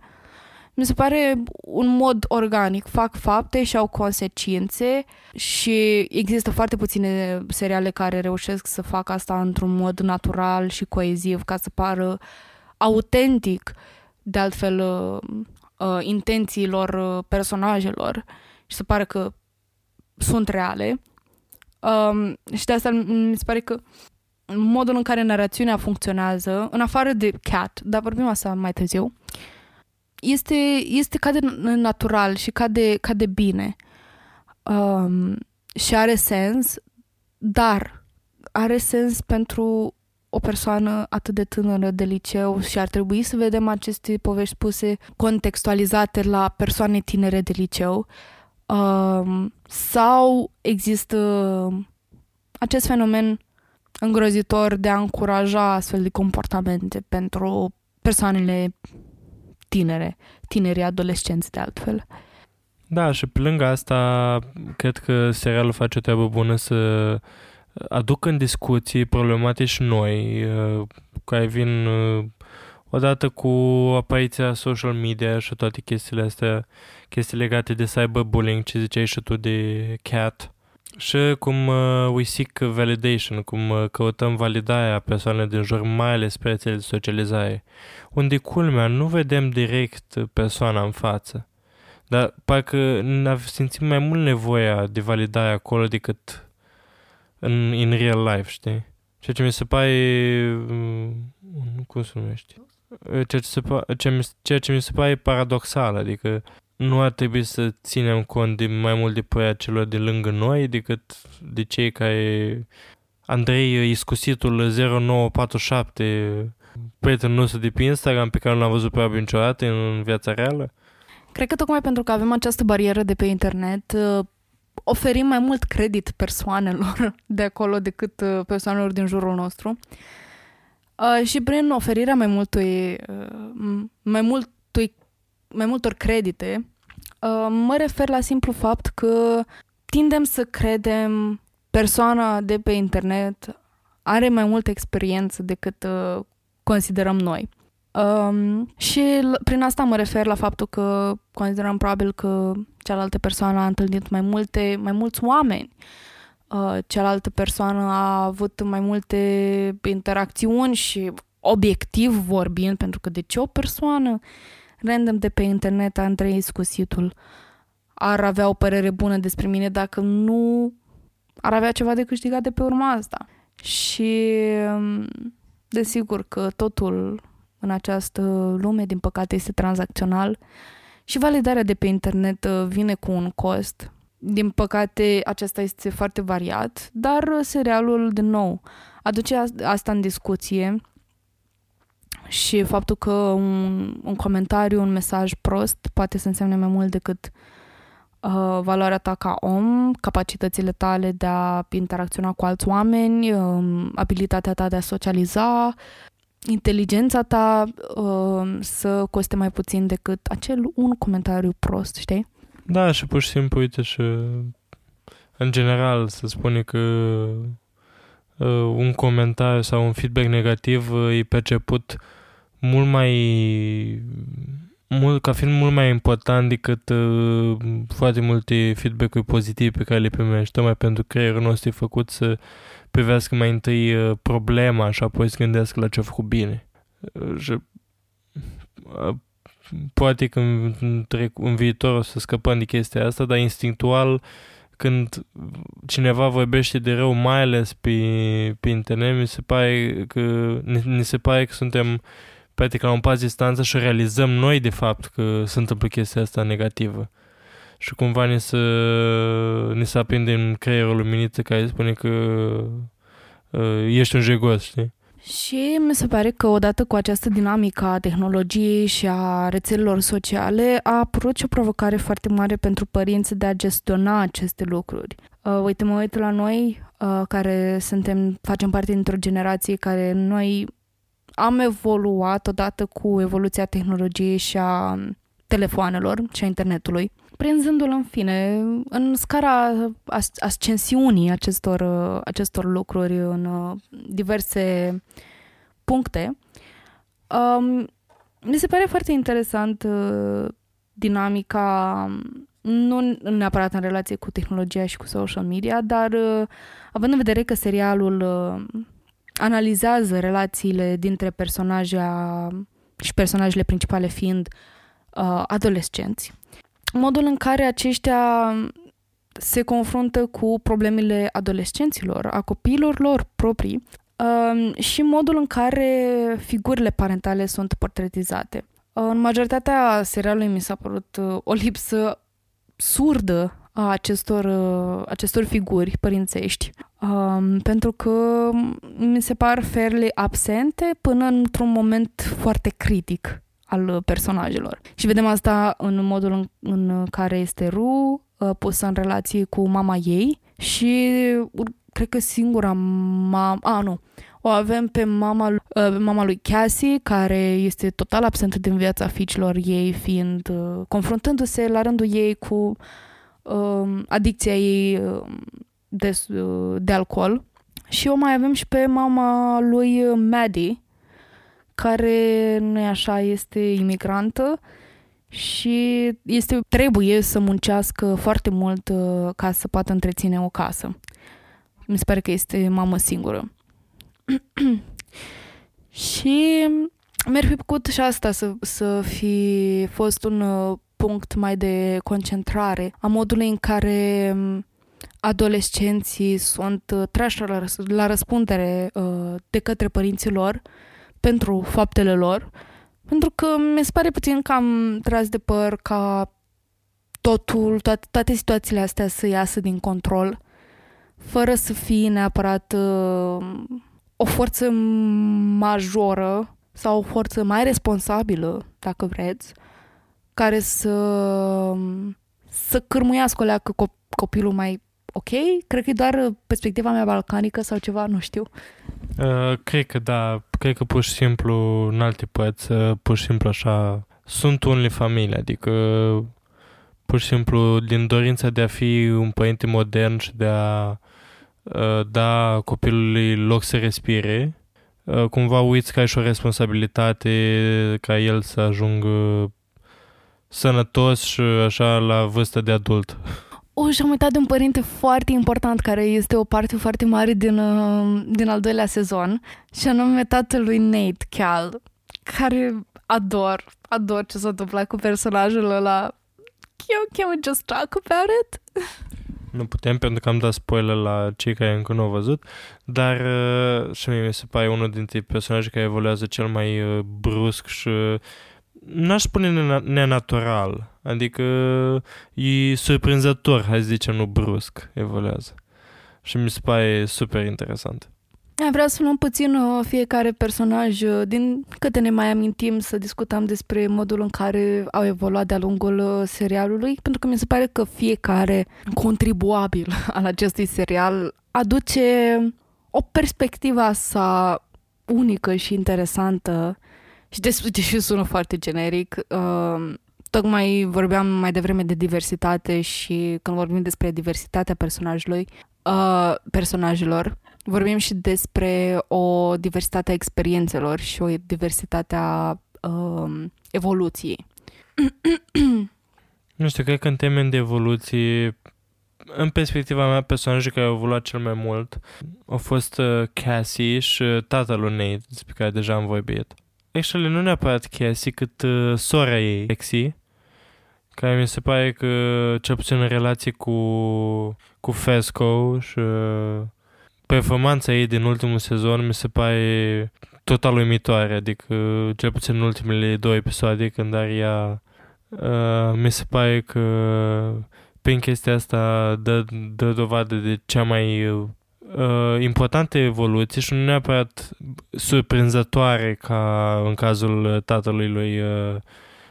Mi se pare un mod organic. Fac fapte și au consecințe și există foarte puține seriale care reușesc să facă asta într-un mod natural și coeziv ca să pară autentic de altfel uh, uh intențiilor uh, personajelor și să pară că sunt reale. Um, și de asta mi se pare că modul în care narațiunea funcționează, în afară de Cat, dar vorbim asta mai târziu, este, este ca de natural și ca de, ca de bine. Um, și are sens, dar are sens pentru o persoană atât de tânără de liceu și ar trebui să vedem aceste povești spuse contextualizate la persoane tinere de liceu Um, sau există acest fenomen îngrozitor de a încuraja astfel de comportamente pentru persoanele tinere, tinerii adolescenți de altfel. Da, și pe lângă asta, cred că serialul face o treabă bună să aducă în discuții problematici noi, uh, care vin uh, odată cu apariția social media și toate chestiile astea, chestii legate de cyberbullying, ce ziceai și tu de cat, și cum uh, we seek validation, cum uh, căutăm validarea persoanelor din jur, mai ales pe rețele de socializare, unde culmea nu vedem direct persoana în față, dar parcă simțim mai mult nevoia de validare acolo decât în in real life, știi? Ceea ce mi se pare... Mm, cum se numește? ceea ce, se, ce, ceea ce mi se pare paradoxal, adică nu ar trebui să ținem cont de mai mult de părerea celor de lângă noi decât de cei care Andrei Iscusitul 0947 prietenul nostru de pe Instagram pe care nu l-am văzut probabil niciodată în viața reală? Cred că tocmai pentru că avem această barieră de pe internet, uh, oferim mai mult credit persoanelor de acolo decât uh, persoanelor din jurul nostru. Uh, și prin oferirea mai multui, uh, mai, multui, mai multor credite, uh, mă refer la simplu fapt că tindem să credem persoana de pe internet are mai multă experiență decât uh, considerăm noi. Um, și prin asta mă refer la faptul că considerăm probabil că cealaltă persoană a întâlnit mai multe, mai mulți oameni uh, uh, cealaltă persoană a avut mai multe interacțiuni și obiectiv vorbind, pentru că de ce o persoană random de pe internet a întrăit cusitul ar avea o părere bună despre mine dacă nu ar avea ceva de câștigat de pe urma asta. Și um, desigur că totul în această lume, din păcate, este tranzacțional și validarea de pe internet uh, vine cu un cost. Din păcate, acesta este foarte variat, dar serialul, din nou, aduce asta în discuție și faptul că un, un comentariu, un mesaj prost poate să însemne mai mult decât uh, valoarea ta ca om, capacitățile tale de a interacționa cu alți oameni, um, abilitatea ta de a socializa, inteligența ta uh, să coste mai puțin decât acel un comentariu prost, știi? Da, și pur și simplu, uite, și în general se spune că uh, un comentariu sau un feedback negativ uh, e perceput mult mai mult, ca fiind mult mai important decât uh, foarte multe feedback-uri pozitive pe care le primești, tocmai pentru că creierul nostru e făcut să privească mai întâi uh, problema și apoi să gândească la ce a făcut bine. Uh, și, uh, poate că în, în, în viitor o să scăpăm de chestia asta, dar instinctual când cineva vorbește de rău, mai ales pe, pe internet, mi se pare că, ne, ne se pare că suntem practic la un pas distanță și realizăm noi de fapt că se întâmplă chestia asta negativă. Și cumva ne să, ne să aprinde în creierul luminiță care spune că uh, ești un jegos, știi? Și mi se pare că odată cu această dinamică a tehnologiei și a rețelelor sociale a apărut și o provocare foarte mare pentru părinți de a gestiona aceste lucruri. Uh, uite, mă uit la noi, uh, care suntem, facem parte dintr-o generație care noi am evoluat odată cu evoluția tehnologiei și a telefoanelor și a internetului, prinzându-l în fine în scara ascensiunii acestor, acestor lucruri în uh, diverse puncte. Um, mi se pare foarte interesant uh, dinamica nu neapărat în relație cu tehnologia și cu social media, dar uh, având în vedere că serialul uh, analizează relațiile dintre personaje și personajele principale fiind uh, adolescenți, modul în care aceștia se confruntă cu problemele adolescenților, a copiilor lor proprii uh, și modul în care figurile parentale sunt portretizate. Uh, în majoritatea serialului mi s-a părut uh, o lipsă surdă a acestor, uh, acestor figuri părințești, um, pentru că mi se par fairly absente până într-un moment foarte critic al personajelor. Și vedem asta în modul în, în care este Ru uh, pusă în relație cu mama ei și cred că singura mama... A, nu. O avem pe mama, uh, mama lui Cassie, care este total absentă din viața fiicilor ei, fiind uh, confruntându-se la rândul ei cu uh, uh, adicția ei uh, de, uh, de alcool. Și o mai avem și pe mama lui Maddie, care nu e așa, este imigrantă și este, trebuie să muncească foarte mult uh, ca să poată întreține o casă. Mi se pare că este mamă singură. și mi-ar fi plăcut și asta să, să fi fost un uh, punct mai de concentrare a modului în care mm, adolescenții sunt uh, trași la, la răspundere uh, de către părinții lor pentru faptele lor, pentru că mi se pare puțin cam tras de păr ca totul, toate, toate situațiile astea să iasă din control, fără să fie neapărat uh, o forță majoră sau o forță mai responsabilă, dacă vreți, care să, să cârmuiască o leacă copilul mai ok. Cred că e doar perspectiva mea balcanică sau ceva, nu știu. Uh, cred că da, cred că pur și simplu în alte părți, uh, pur și simplu așa, sunt unele familii, adică pur și simplu din dorința de a fi un părinte modern și de a uh, da copilului loc să respire, uh, cumva uiți că ai și o responsabilitate ca el să ajungă sănătos și așa la vârstă de adult. O, și am uitat de un părinte foarte important care este o parte foarte mare din, uh, din al doilea sezon și anume tatălui Nate Cal, care ador, ador ce s-a întâmplat cu personajul ăla. Can, can we just talk about it? Nu putem pentru că am dat spoiler la cei care încă nu au văzut, dar uh, și mie mi se pare unul dintre personaje care evoluează cel mai uh, brusc și n-aș spune nenatural, adică e surprinzător, hai să zicem, nu brusc, evoluează. Și mi se pare super interesant. Vreau să luăm puțin uh, fiecare personaj uh, din câte ne mai amintim să discutăm despre modul în care au evoluat de-a lungul uh, serialului, pentru că mi se pare că fiecare contribuabil al acestui serial aduce o perspectivă sa unică și interesantă și deși sună foarte generic, uh, tocmai vorbeam mai devreme de diversitate și când vorbim despre diversitatea personajului, uh, personajelor, vorbim și despre o diversitate a experiențelor și o diversitate a uh, evoluției. Nu știu, cred că în termen de evoluție, în perspectiva mea, personajul care au evoluat cel mai mult au fost uh, Cassie și uh, tatăl lui Nate, despre care deja am vorbit. Actually, nu neapărat Cassie, cât uh, sora ei, Lexi, care mi se pare că, cel puțin în relație cu, cu Fesco și uh, performanța ei din ultimul sezon mi se pare total uimitoare, adică cel puțin în ultimele două episoade când are ea, uh, mi se pare că prin chestia asta dă, dă dovadă de cea mai uh, importantă evoluție și nu neapărat surprinzătoare ca în cazul tatălui lui, uh,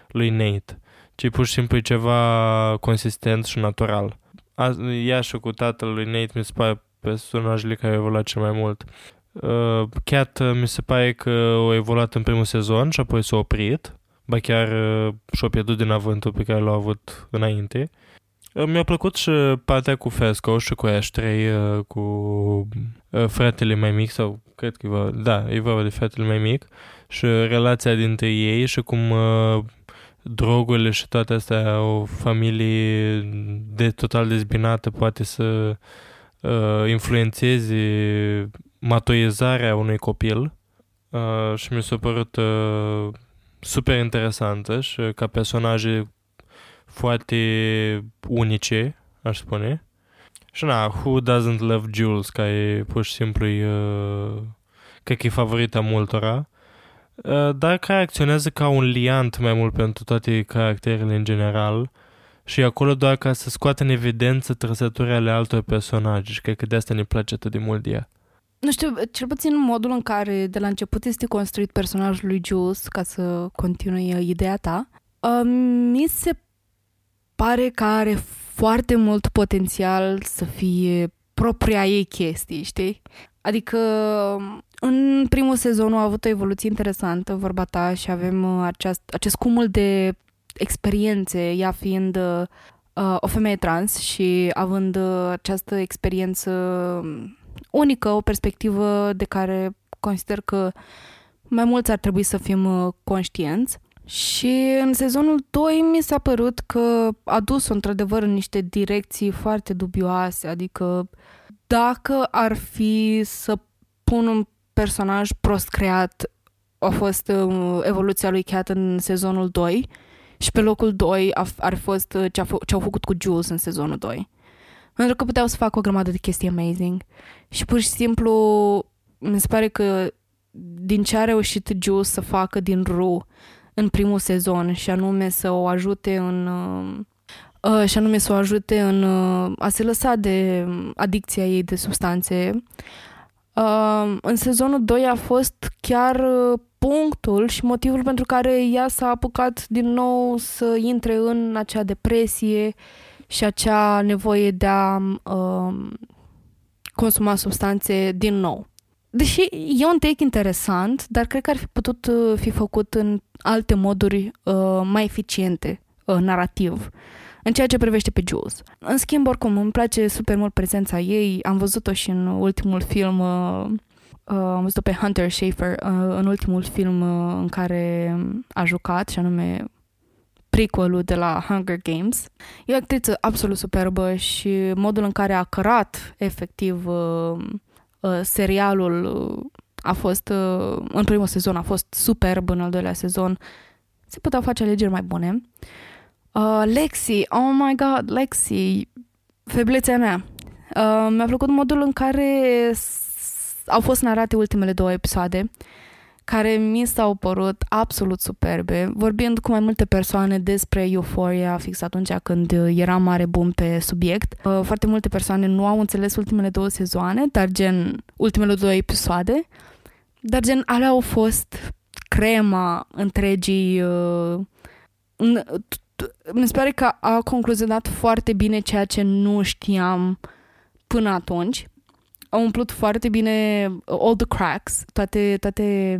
lui Nate, ci pur și simplu e ceva consistent și natural. A, ea și cu tatăl lui Nate mi se pare personajele care au evoluat cel mai mult. Uh, Cat uh, mi se pare că a evoluat în primul sezon și apoi s-a oprit, ba chiar uh, și-a pierdut din avântul pe care l-a avut înainte. Uh, mi-a plăcut și partea cu Fesco și cu Ashtray, uh, cu uh, fratele mai mic, sau cred că e vorba, da, e vorba de fratele mai mic, și relația dintre ei și cum uh, drogurile și toate astea, o familie de total dezbinată poate să uh, influențeze matoizarea unui copil uh, și mi s-a părut uh, super interesantă și ca personaje foarte unice, aș spune. Și na, Who Doesn't Love Jules, care e pur și simplu uh, cred că e favorita multora. Uh, dar care acționează ca un liant mai mult pentru toate caracterele în general și e acolo doar ca să scoată în evidență trăsăturile ale altor personaje și cred că de asta ne place atât de mult de ea. Nu știu, cel puțin modul în care de la început este construit personajul lui Jules, ca să continui ideea ta, uh, mi se pare că are foarte mult potențial să fie propria ei chestii, știi? Adică în primul sezon a avut o evoluție interesantă, vorba ta, și avem uh, aceast, acest cumul de experiențe, ea fiind uh, o femeie trans și având uh, această experiență unică, o perspectivă de care consider că mai mulți ar trebui să fim uh, conștienți. Și în sezonul 2 mi s-a părut că a dus-o într-adevăr în niște direcții foarte dubioase, adică dacă ar fi să pun un personaj prost creat, a fost uh, evoluția lui Cat în sezonul 2 și pe locul 2 ar fi fost uh, ce, ce au făcut cu Jules în sezonul 2. Pentru că puteau să facă o grămadă de chestii amazing. Și pur și simplu mi se pare că din ce a reușit Jules să facă din Ru în primul sezon și anume să o ajute în uh, uh, și anume să o ajute în uh, a se lăsa de adicția ei de substanțe. Uh, în sezonul 2 a fost chiar uh, punctul și motivul pentru care ea s-a apucat din nou să intre în acea depresie și acea nevoie de a uh, consuma substanțe din nou. Deși e un take interesant, dar cred că ar fi putut uh, fi făcut în alte moduri uh, mai eficiente, uh, narrativ, în ceea ce privește pe Jules. În schimb, oricum, îmi place super mult prezența ei. Am văzut-o și în ultimul film, uh, uh, am văzut-o pe Hunter Schafer, uh, în ultimul film uh, în care a jucat, și anume prequelul de la Hunger Games. E o actriță absolut superbă și modul în care a cărat efectiv uh, uh, serialul uh, a fost, uh, în primul sezon a fost superb, în al doilea sezon se puteau face alegeri mai bune. Uh, Lexi, oh my god, Lexi, feblețea mea. Uh, mi-a plăcut modul în care au fost narate ultimele două episoade, care mi s-au părut absolut superbe, vorbind cu mai multe persoane despre Euphoria fix atunci când era mare boom pe subiect. Uh, foarte multe persoane nu au înțeles ultimele două sezoane, dar gen ultimele două episoade, dar gen alea au fost crema întregii uh, mi se pare că a concluzionat foarte bine ceea ce nu știam până atunci. A umplut foarte bine all the cracks, toate, toate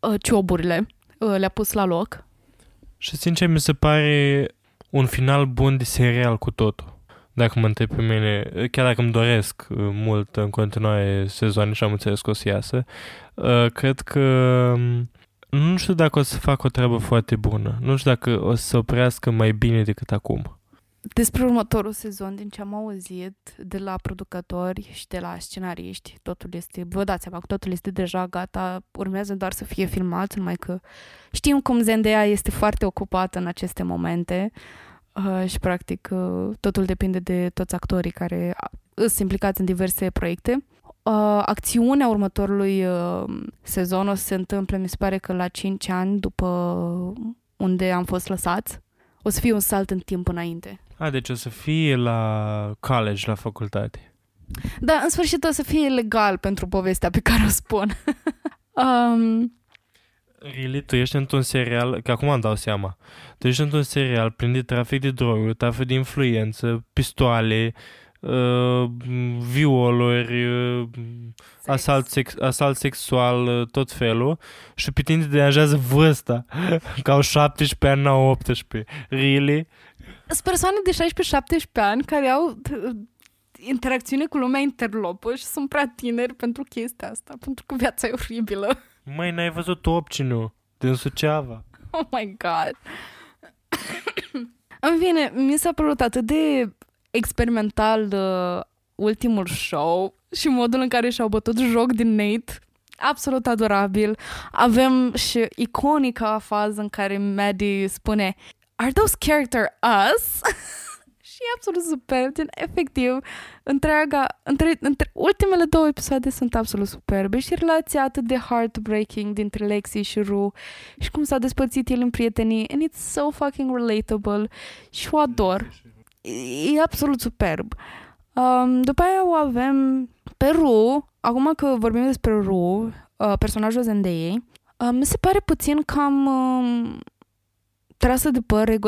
uh, cioburile, uh, le-a pus la loc. Și sincer mi se pare un final bun de serial cu totul. Dacă mă întreb pe mine, chiar dacă îmi doresc uh, mult în continuare sezoane și am înțeles că o să iasă, uh, cred că um, nu știu dacă o să fac o treabă foarte bună. Nu știu dacă o să se oprească mai bine decât acum. Despre următorul sezon, din ce am auzit de la producători și de la scenariști, totul este, vă dați seama că totul este deja gata, urmează doar să fie filmat, numai că știm cum Zendaya este foarte ocupată în aceste momente uh, și practic uh, totul depinde de toți actorii care sunt implicați în diverse proiecte uh, acțiunea următorului uh, sezon o să se întâmple, mi se pare că la 5 ani după unde am fost lăsați, o să fie un salt în timp înainte. A, deci o să fie la college, la facultate. Da, în sfârșit o să fie legal pentru povestea pe care o spun. um, Really? Tu ești într-un serial, că acum îmi dau seama, tu ești într-un serial plin de trafic de droguri, trafic de influență, pistoale, uh, violuri, uh, asalt, sex, asalt sexual, uh, tot felul și pe tine te deranjează vârsta, ca au 17 ani, n-au 18. Really? Sunt persoane de 16-17 ani care au interacțiune cu lumea interlopă și sunt prea tineri pentru chestia asta, pentru că viața e oribilă. Măi, n-ai văzut Opcinu din Suceava? Oh my god! În fine, mi s-a părut atât de experimental uh, ultimul show și modul în care și-au bătut joc din Nate absolut adorabil. Avem și iconica fază în care Maddie spune Are those character us? și e absolut super, gen, efectiv, întreaga, între, între, ultimele două episoade sunt absolut superbe și relația atât de heartbreaking dintre Lexi și Ru și cum s-a despărțit el în prietenii and it's so fucking relatable și o ador e absolut superb. Um, după aia o avem pe Ru, acum că vorbim despre Ru, uh, personajul Zendei, uh, mi se pare puțin cam uh, trasă de păr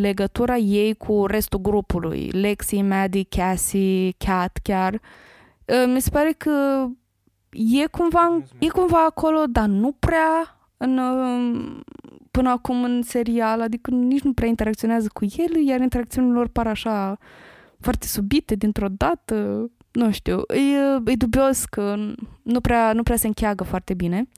legătura ei cu restul grupului, Lexi, Maddie, Cassie, Cat chiar. Uh, mi se pare că e cumva, e cumva acolo, dar nu prea în, uh, până acum în serial, adică nici nu prea interacționează cu el, iar interacțiunile lor par așa foarte subite dintr-o dată, nu știu, e, e dubios că nu prea, nu prea se încheagă foarte bine.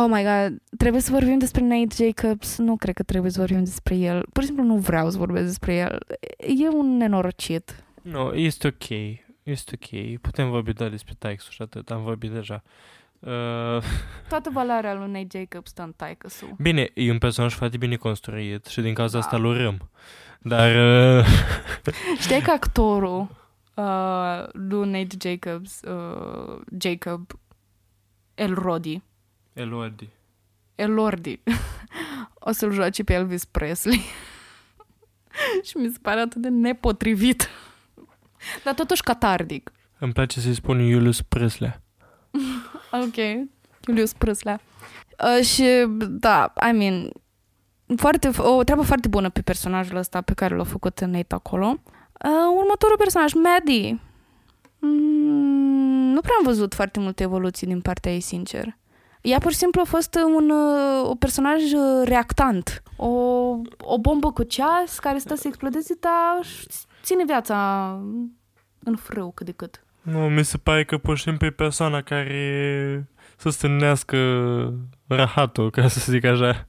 Oh my god, trebuie să vorbim despre Nate Jacobs? Nu cred că trebuie să vorbim despre el. Pur și simplu nu vreau să vorbesc despre el. E un nenorocit. Nu, no, este ok. Este ok. Putem vorbi doar despre Tyxus și atât. Am vorbit deja. Uh... Toată valoarea lui Nate Jacobs stă în taică -su. Bine, e un personaj foarte bine construit și din cauza da. asta îl urâm. Dar... Uh... Știi că actorul uh, lui Nate Jacobs, uh, Jacob Elrodi. Elordi. Elordi. o să-l joace pe Elvis Presley. și mi se pare atât de nepotrivit. Dar totuși catardic. Îmi place să-i spun Julius Presley. ok. Julius Prâslea. Uh, și, da, I mean, foarte, o treabă foarte bună pe personajul ăsta pe care l-a făcut Nate acolo. Uh, următorul personaj, Maddie. Mm, nu prea am văzut foarte multe evoluții din partea ei, sincer. Ea pur și simplu a fost un, uh, un personaj reactant. O, o bombă cu ceas care stă să explodeze, dar ține viața în frâu cât de cât. Nu, mi se pare că pur și simplu e persoana care să stânească rahatul, ca să zic așa.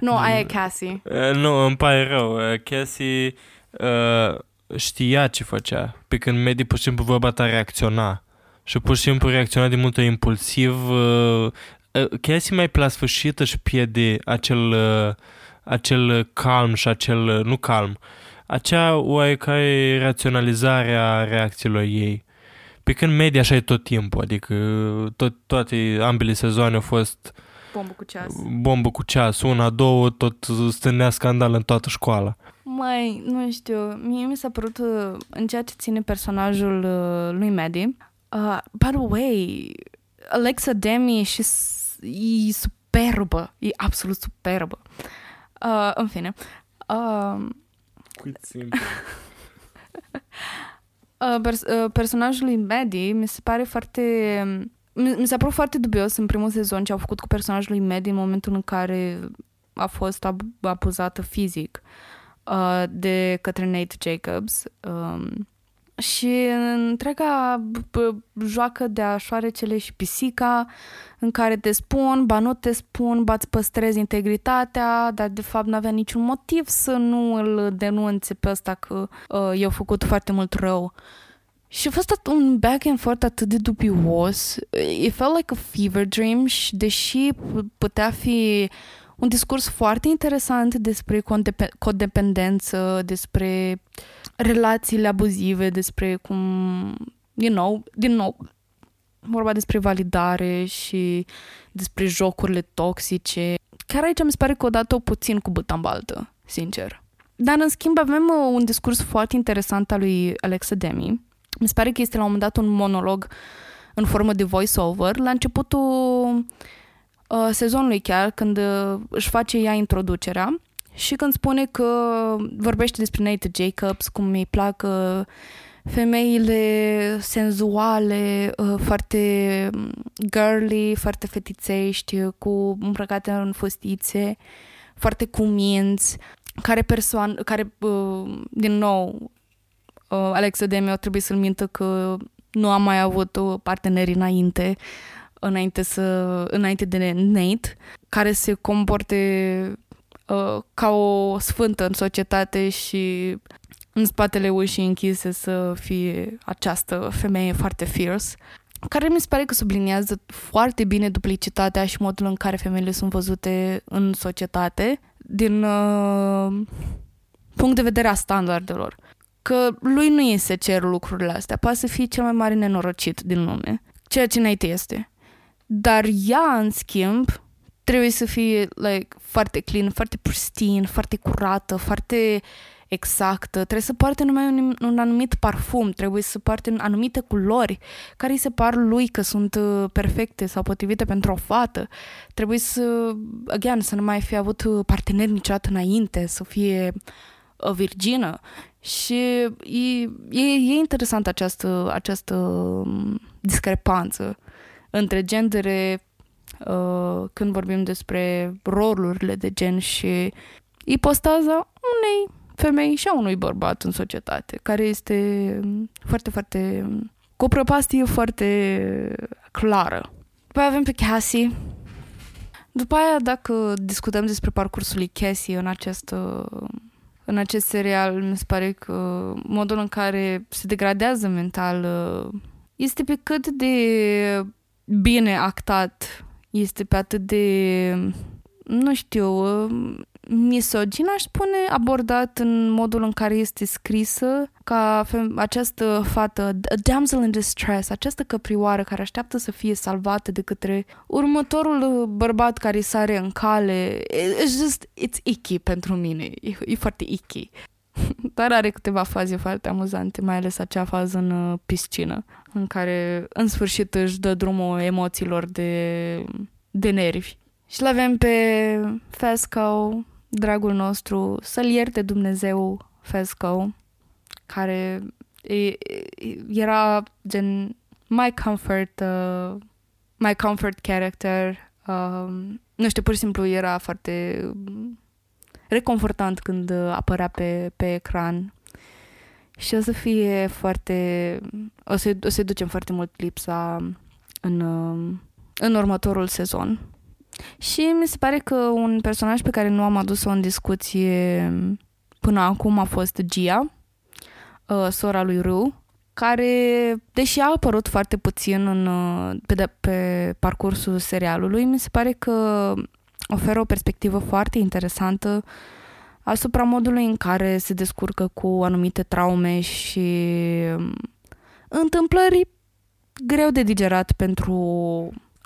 Nu, aia e Cassie. Uh, nu, îmi pare rău. Uh, Cassie uh, știa ce făcea, pe când Medi pur și simplu vorba ta reacționa. Și pur și simplu reacționa de multe impulsiv. Uh, uh, Cassie mai pe la sfârșit își pierde acel, uh, acel calm și acel, uh, nu calm, acea oarecare raționalizare a reacțiilor ei. Pe când media așa e tot timpul, adică tot, toate ambele sezoane au fost Bombă cu ceas. bombă cu ceas, una, două, tot stânnea scandal în toată școala. Mai, nu știu, mie mi s-a părut uh, în ceea ce ține personajul uh, lui Maddie. Uh, by the way, Alexa Demi și s- e superbă, e absolut superbă. Uh, în fine. Uh, uh, pers- uh, personajul lui Maddie mi se pare foarte... Mi, mi s-a părut foarte dubios în primul sezon ce au făcut cu personajul lui Maddie în momentul în care a fost ab- abuzată fizic uh, de către Nate Jacobs. Um, și întreaga b- b- joacă de așoarecele și pisica în care te spun, ba nu te spun, ba îți păstrezi integritatea, dar de fapt n-avea niciun motiv să nu îl denunțe pe ăsta că uh, i-au făcut foarte mult rău. Și a fost at- un back and forth atât de dubios. It felt like a fever dream și deși p- putea fi un discurs foarte interesant despre condepe- codependență, despre relațiile abuzive, despre cum, you know, din nou, vorba despre validare și despre jocurile toxice. Chiar aici mi se pare că o dată o puțin cu băta în baltă, sincer. Dar, în schimb, avem uh, un discurs foarte interesant al lui Alexa Demi. Mi se pare că este la un moment dat un monolog în formă de voice-over la începutul uh, sezonului chiar, când uh, își face ea introducerea și când spune că vorbește despre Nate Jacobs, cum îi plac uh, femeile senzuale, uh, foarte girly, foarte fetițești, uh, cu îmbrăcate în fustițe, foarte cuminți, care persoană, care, uh, din nou, uh, Alexa Demi trebuie să-l mintă că nu am mai avut uh, parteneri înainte, înainte, să, înainte de Nate, care se comporte uh, ca o sfântă în societate și în spatele ușii închise să fie această femeie foarte fierce, care mi se pare că subliniază foarte bine duplicitatea și modul în care femeile sunt văzute în societate din uh, punct de vedere a standardelor. Că lui nu îi se cer lucrurile astea, poate să fie cel mai mare nenorocit din lume, ceea ce Nate este. Dar ea, în schimb, trebuie să fie like, foarte clean, foarte pristine, foarte curată, foarte exactă, trebuie să poarte numai un, un anumit parfum, trebuie să poarte anumite culori care îi se par lui că sunt uh, perfecte sau potrivite pentru o fată. Trebuie să, again, să nu mai fie avut uh, parteneri niciodată înainte, să fie uh, virgină. Și e, e, e interesant această, această um, discrepanță între gendere uh, când vorbim despre rolurile de gen și ipostaza unei femei și a unui bărbat în societate, care este foarte, foarte... cu o prăpastie foarte clară. După aia avem pe Cassie. După aia, dacă discutăm despre parcursul lui Cassie în acest, în acest serial, mi se pare că modul în care se degradează mental este pe cât de bine actat, este pe atât de, nu știu, misogin, aș spune, abordat în modul în care este scrisă ca fem- această fată, a damsel in distress, această căprioară care așteaptă să fie salvată de către următorul bărbat care îi sare în cale. It's just, it's icky pentru mine. E, e foarte icky. Dar are câteva faze foarte amuzante, mai ales acea fază în uh, piscină, în care în sfârșit își dă drumul emoțiilor de, de nervi. Și l-avem pe Fesco, dragul nostru, să-l ierte Dumnezeu Fesco, care e, e, era gen my comfort, uh, my comfort character. Uh, nu știu, pur și simplu era foarte reconfortant când apărea pe, pe ecran. Și o să fie foarte... O să, o să ducem foarte mult lipsa în, în următorul sezon. Și mi se pare că un personaj pe care nu am adus-o în discuție până acum a fost Gia, uh, sora lui Ru, care, deși a apărut foarte puțin în, pe, de, pe parcursul serialului, mi se pare că oferă o perspectivă foarte interesantă asupra modului în care se descurcă cu anumite traume și întâmplări greu de digerat pentru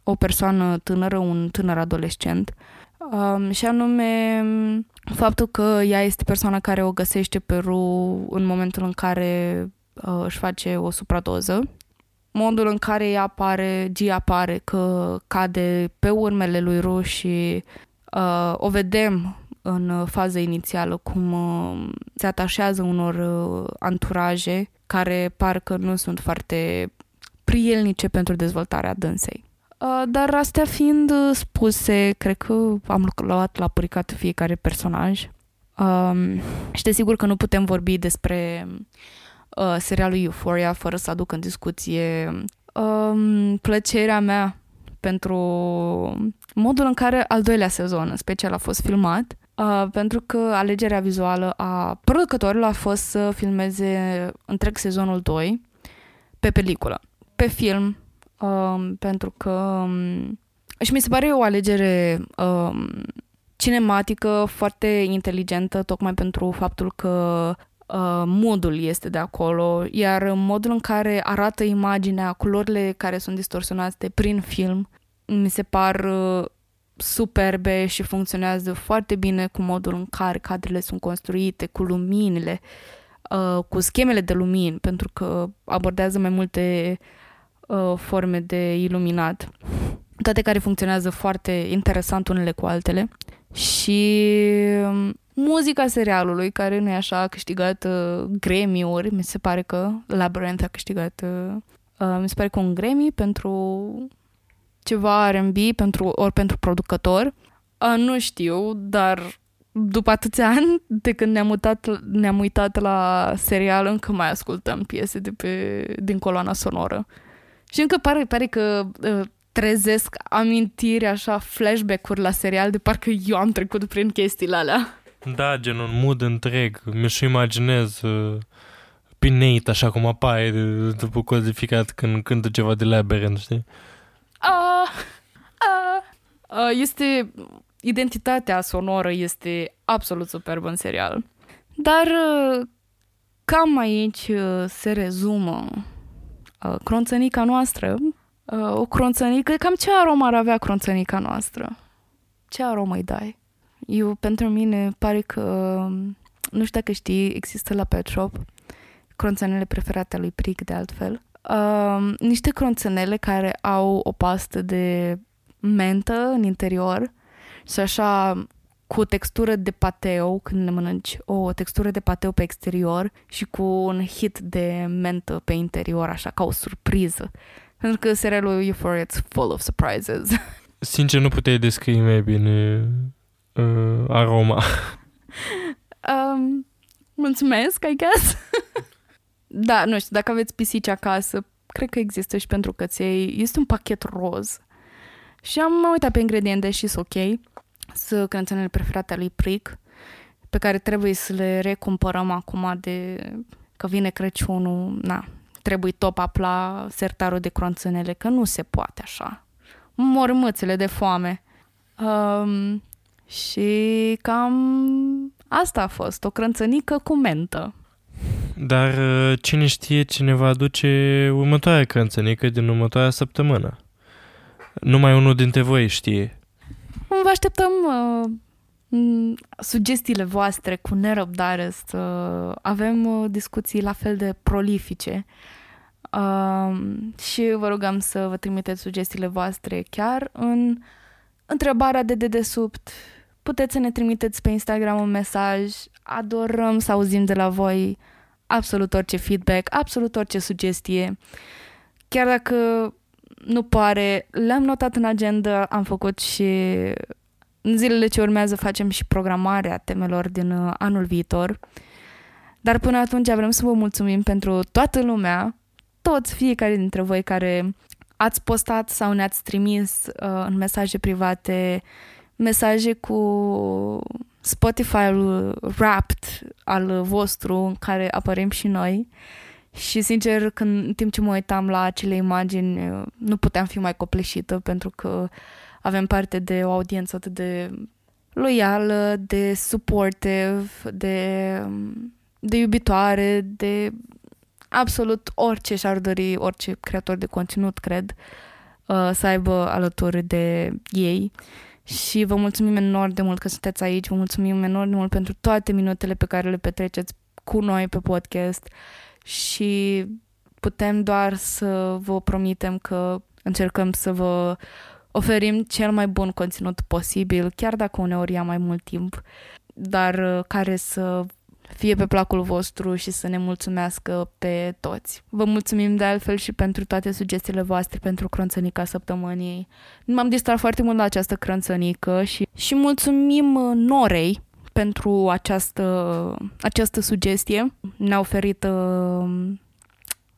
o persoană tânără, un tânăr adolescent, um, și anume faptul că ea este persoana care o găsește pe Ru în momentul în care uh, își face o supradoză. Modul în care ea apare, G apare că cade pe urmele lui Ru și uh, o vedem în faza inițială cum uh, se atașează unor uh, anturaje care parcă nu sunt foarte prielnice pentru dezvoltarea dânsei. Uh, dar astea fiind spuse, cred că am luat la puricat fiecare personaj. Um, și desigur că nu putem vorbi despre uh, serialul Euphoria fără să aduc în discuție um, plăcerea mea pentru modul în care al doilea sezon în special a fost filmat Uh, pentru că alegerea vizuală a producătorilor a fost să filmeze întreg sezonul 2 pe peliculă, pe film, uh, pentru că um, și mi se pare o alegere um, cinematică foarte inteligentă, tocmai pentru faptul că uh, modul este de acolo, iar modul în care arată imaginea, culorile care sunt distorsionate prin film, mi se par uh, superbe și funcționează foarte bine cu modul în care cadrele sunt construite, cu luminile, uh, cu schemele de lumini, pentru că abordează mai multe uh, forme de iluminat, toate care funcționează foarte interesant unele cu altele. Și um, muzica serialului, care nu e așa, a câștigat uh, Grammy-uri, mi se pare că Labyrinth a câștigat, uh, uh, mi se pare că un Grammy pentru ceva R&B pentru, ori pentru producător. A, nu știu, dar după atâția ani de când ne-am, mutat, ne-am uitat la serial, încă mai ascultăm piese de pe, din coloana sonoră. Și încă pare, pare că uh, trezesc amintiri, așa, flashback-uri la serial, de parcă eu am trecut prin chestiile alea. Da, gen un mood întreg. Mi-și imaginez uh, Pinate, așa cum apare după codificat când cântă ceva de Labyrinth, știi? Uh, uh, uh, este identitatea sonoră este absolut superbă în serial. Dar uh, cam aici uh, se rezumă uh, cronțănica noastră. Uh, o cronțănică, cam ce aromă ar avea cronțănica noastră? Ce aromă îi dai? Eu, pentru mine, pare că, nu știu dacă știi, există la Pet Shop cronțănele preferate a lui Pric, de altfel uh, niște cronțenele care au o pastă de mentă în interior și așa cu textură de pateu când le mănânci, o textură de pateu pe exterior și cu un hit de mentă pe interior, așa ca o surpriză. Pentru că serialul Euphoria it's full of surprises. Sincer, nu puteai descrie mai bine uh, aroma. um, mulțumesc, I guess. Da, nu știu, dacă aveți pisici acasă, cred că există și pentru căței. Este un pachet roz. Și am uitat pe ingrediente și sunt ok. Sunt crențenele preferate ale lui Pric, pe care trebuie să le recumpărăm acum de că vine Crăciunul. Na, trebuie top up la sertarul de cronțenele, că nu se poate așa. Mor mățele de foame. Um, și cam asta a fost, o crânțănică cu mentă. Dar uh, cine știe cine va aduce următoarea crânțănică din următoarea săptămână? Numai unul dintre voi știe. Vă așteptăm uh, sugestiile voastre cu nerăbdare să avem uh, discuții la fel de prolifice. Uh, și vă rugăm să vă trimiteți sugestiile voastre chiar în întrebarea de dedesubt. Puteți să ne trimiteți pe Instagram un mesaj. Adorăm să auzim de la voi absolut orice feedback, absolut orice sugestie. Chiar dacă nu pare, le-am notat în agenda, am făcut și în zilele ce urmează facem și programarea temelor din uh, anul viitor. Dar până atunci vrem să vă mulțumim pentru toată lumea, toți, fiecare dintre voi care ați postat sau ne-ați trimis uh, în mesaje private mesaje cu Spotify-ul Wrapped al vostru în care apărem și noi și sincer când în timp ce mă uitam la acele imagini nu puteam fi mai copleșită pentru că avem parte de o audiență atât de loială, de supportive, de, de iubitoare, de absolut orice și-ar dori orice creator de conținut, cred. uh, să aibă alături de ei. Și vă mulțumim enorm de mult că sunteți aici, vă mulțumim enorm de mult pentru toate minutele pe care le petreceți cu noi pe podcast și putem doar să vă promitem că încercăm să vă oferim cel mai bun conținut posibil, chiar dacă uneori ia mai mult timp, dar uh, care să fie pe placul vostru și să ne mulțumească pe toți. Vă mulțumim de altfel și pentru toate sugestiile voastre pentru cronțănica săptămânii. M-am distrat foarte mult la această cronțănică și, și mulțumim uh, Norei pentru această, această sugestie. Ne-a oferit uh,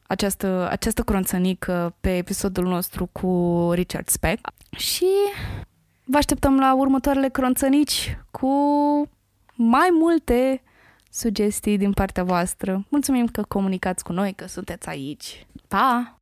această, această cronțănică pe episodul nostru cu Richard Speck și vă așteptăm la următoarele cronțănici cu mai multe sugestii din partea voastră. Mulțumim că comunicați cu noi, că sunteți aici. Pa!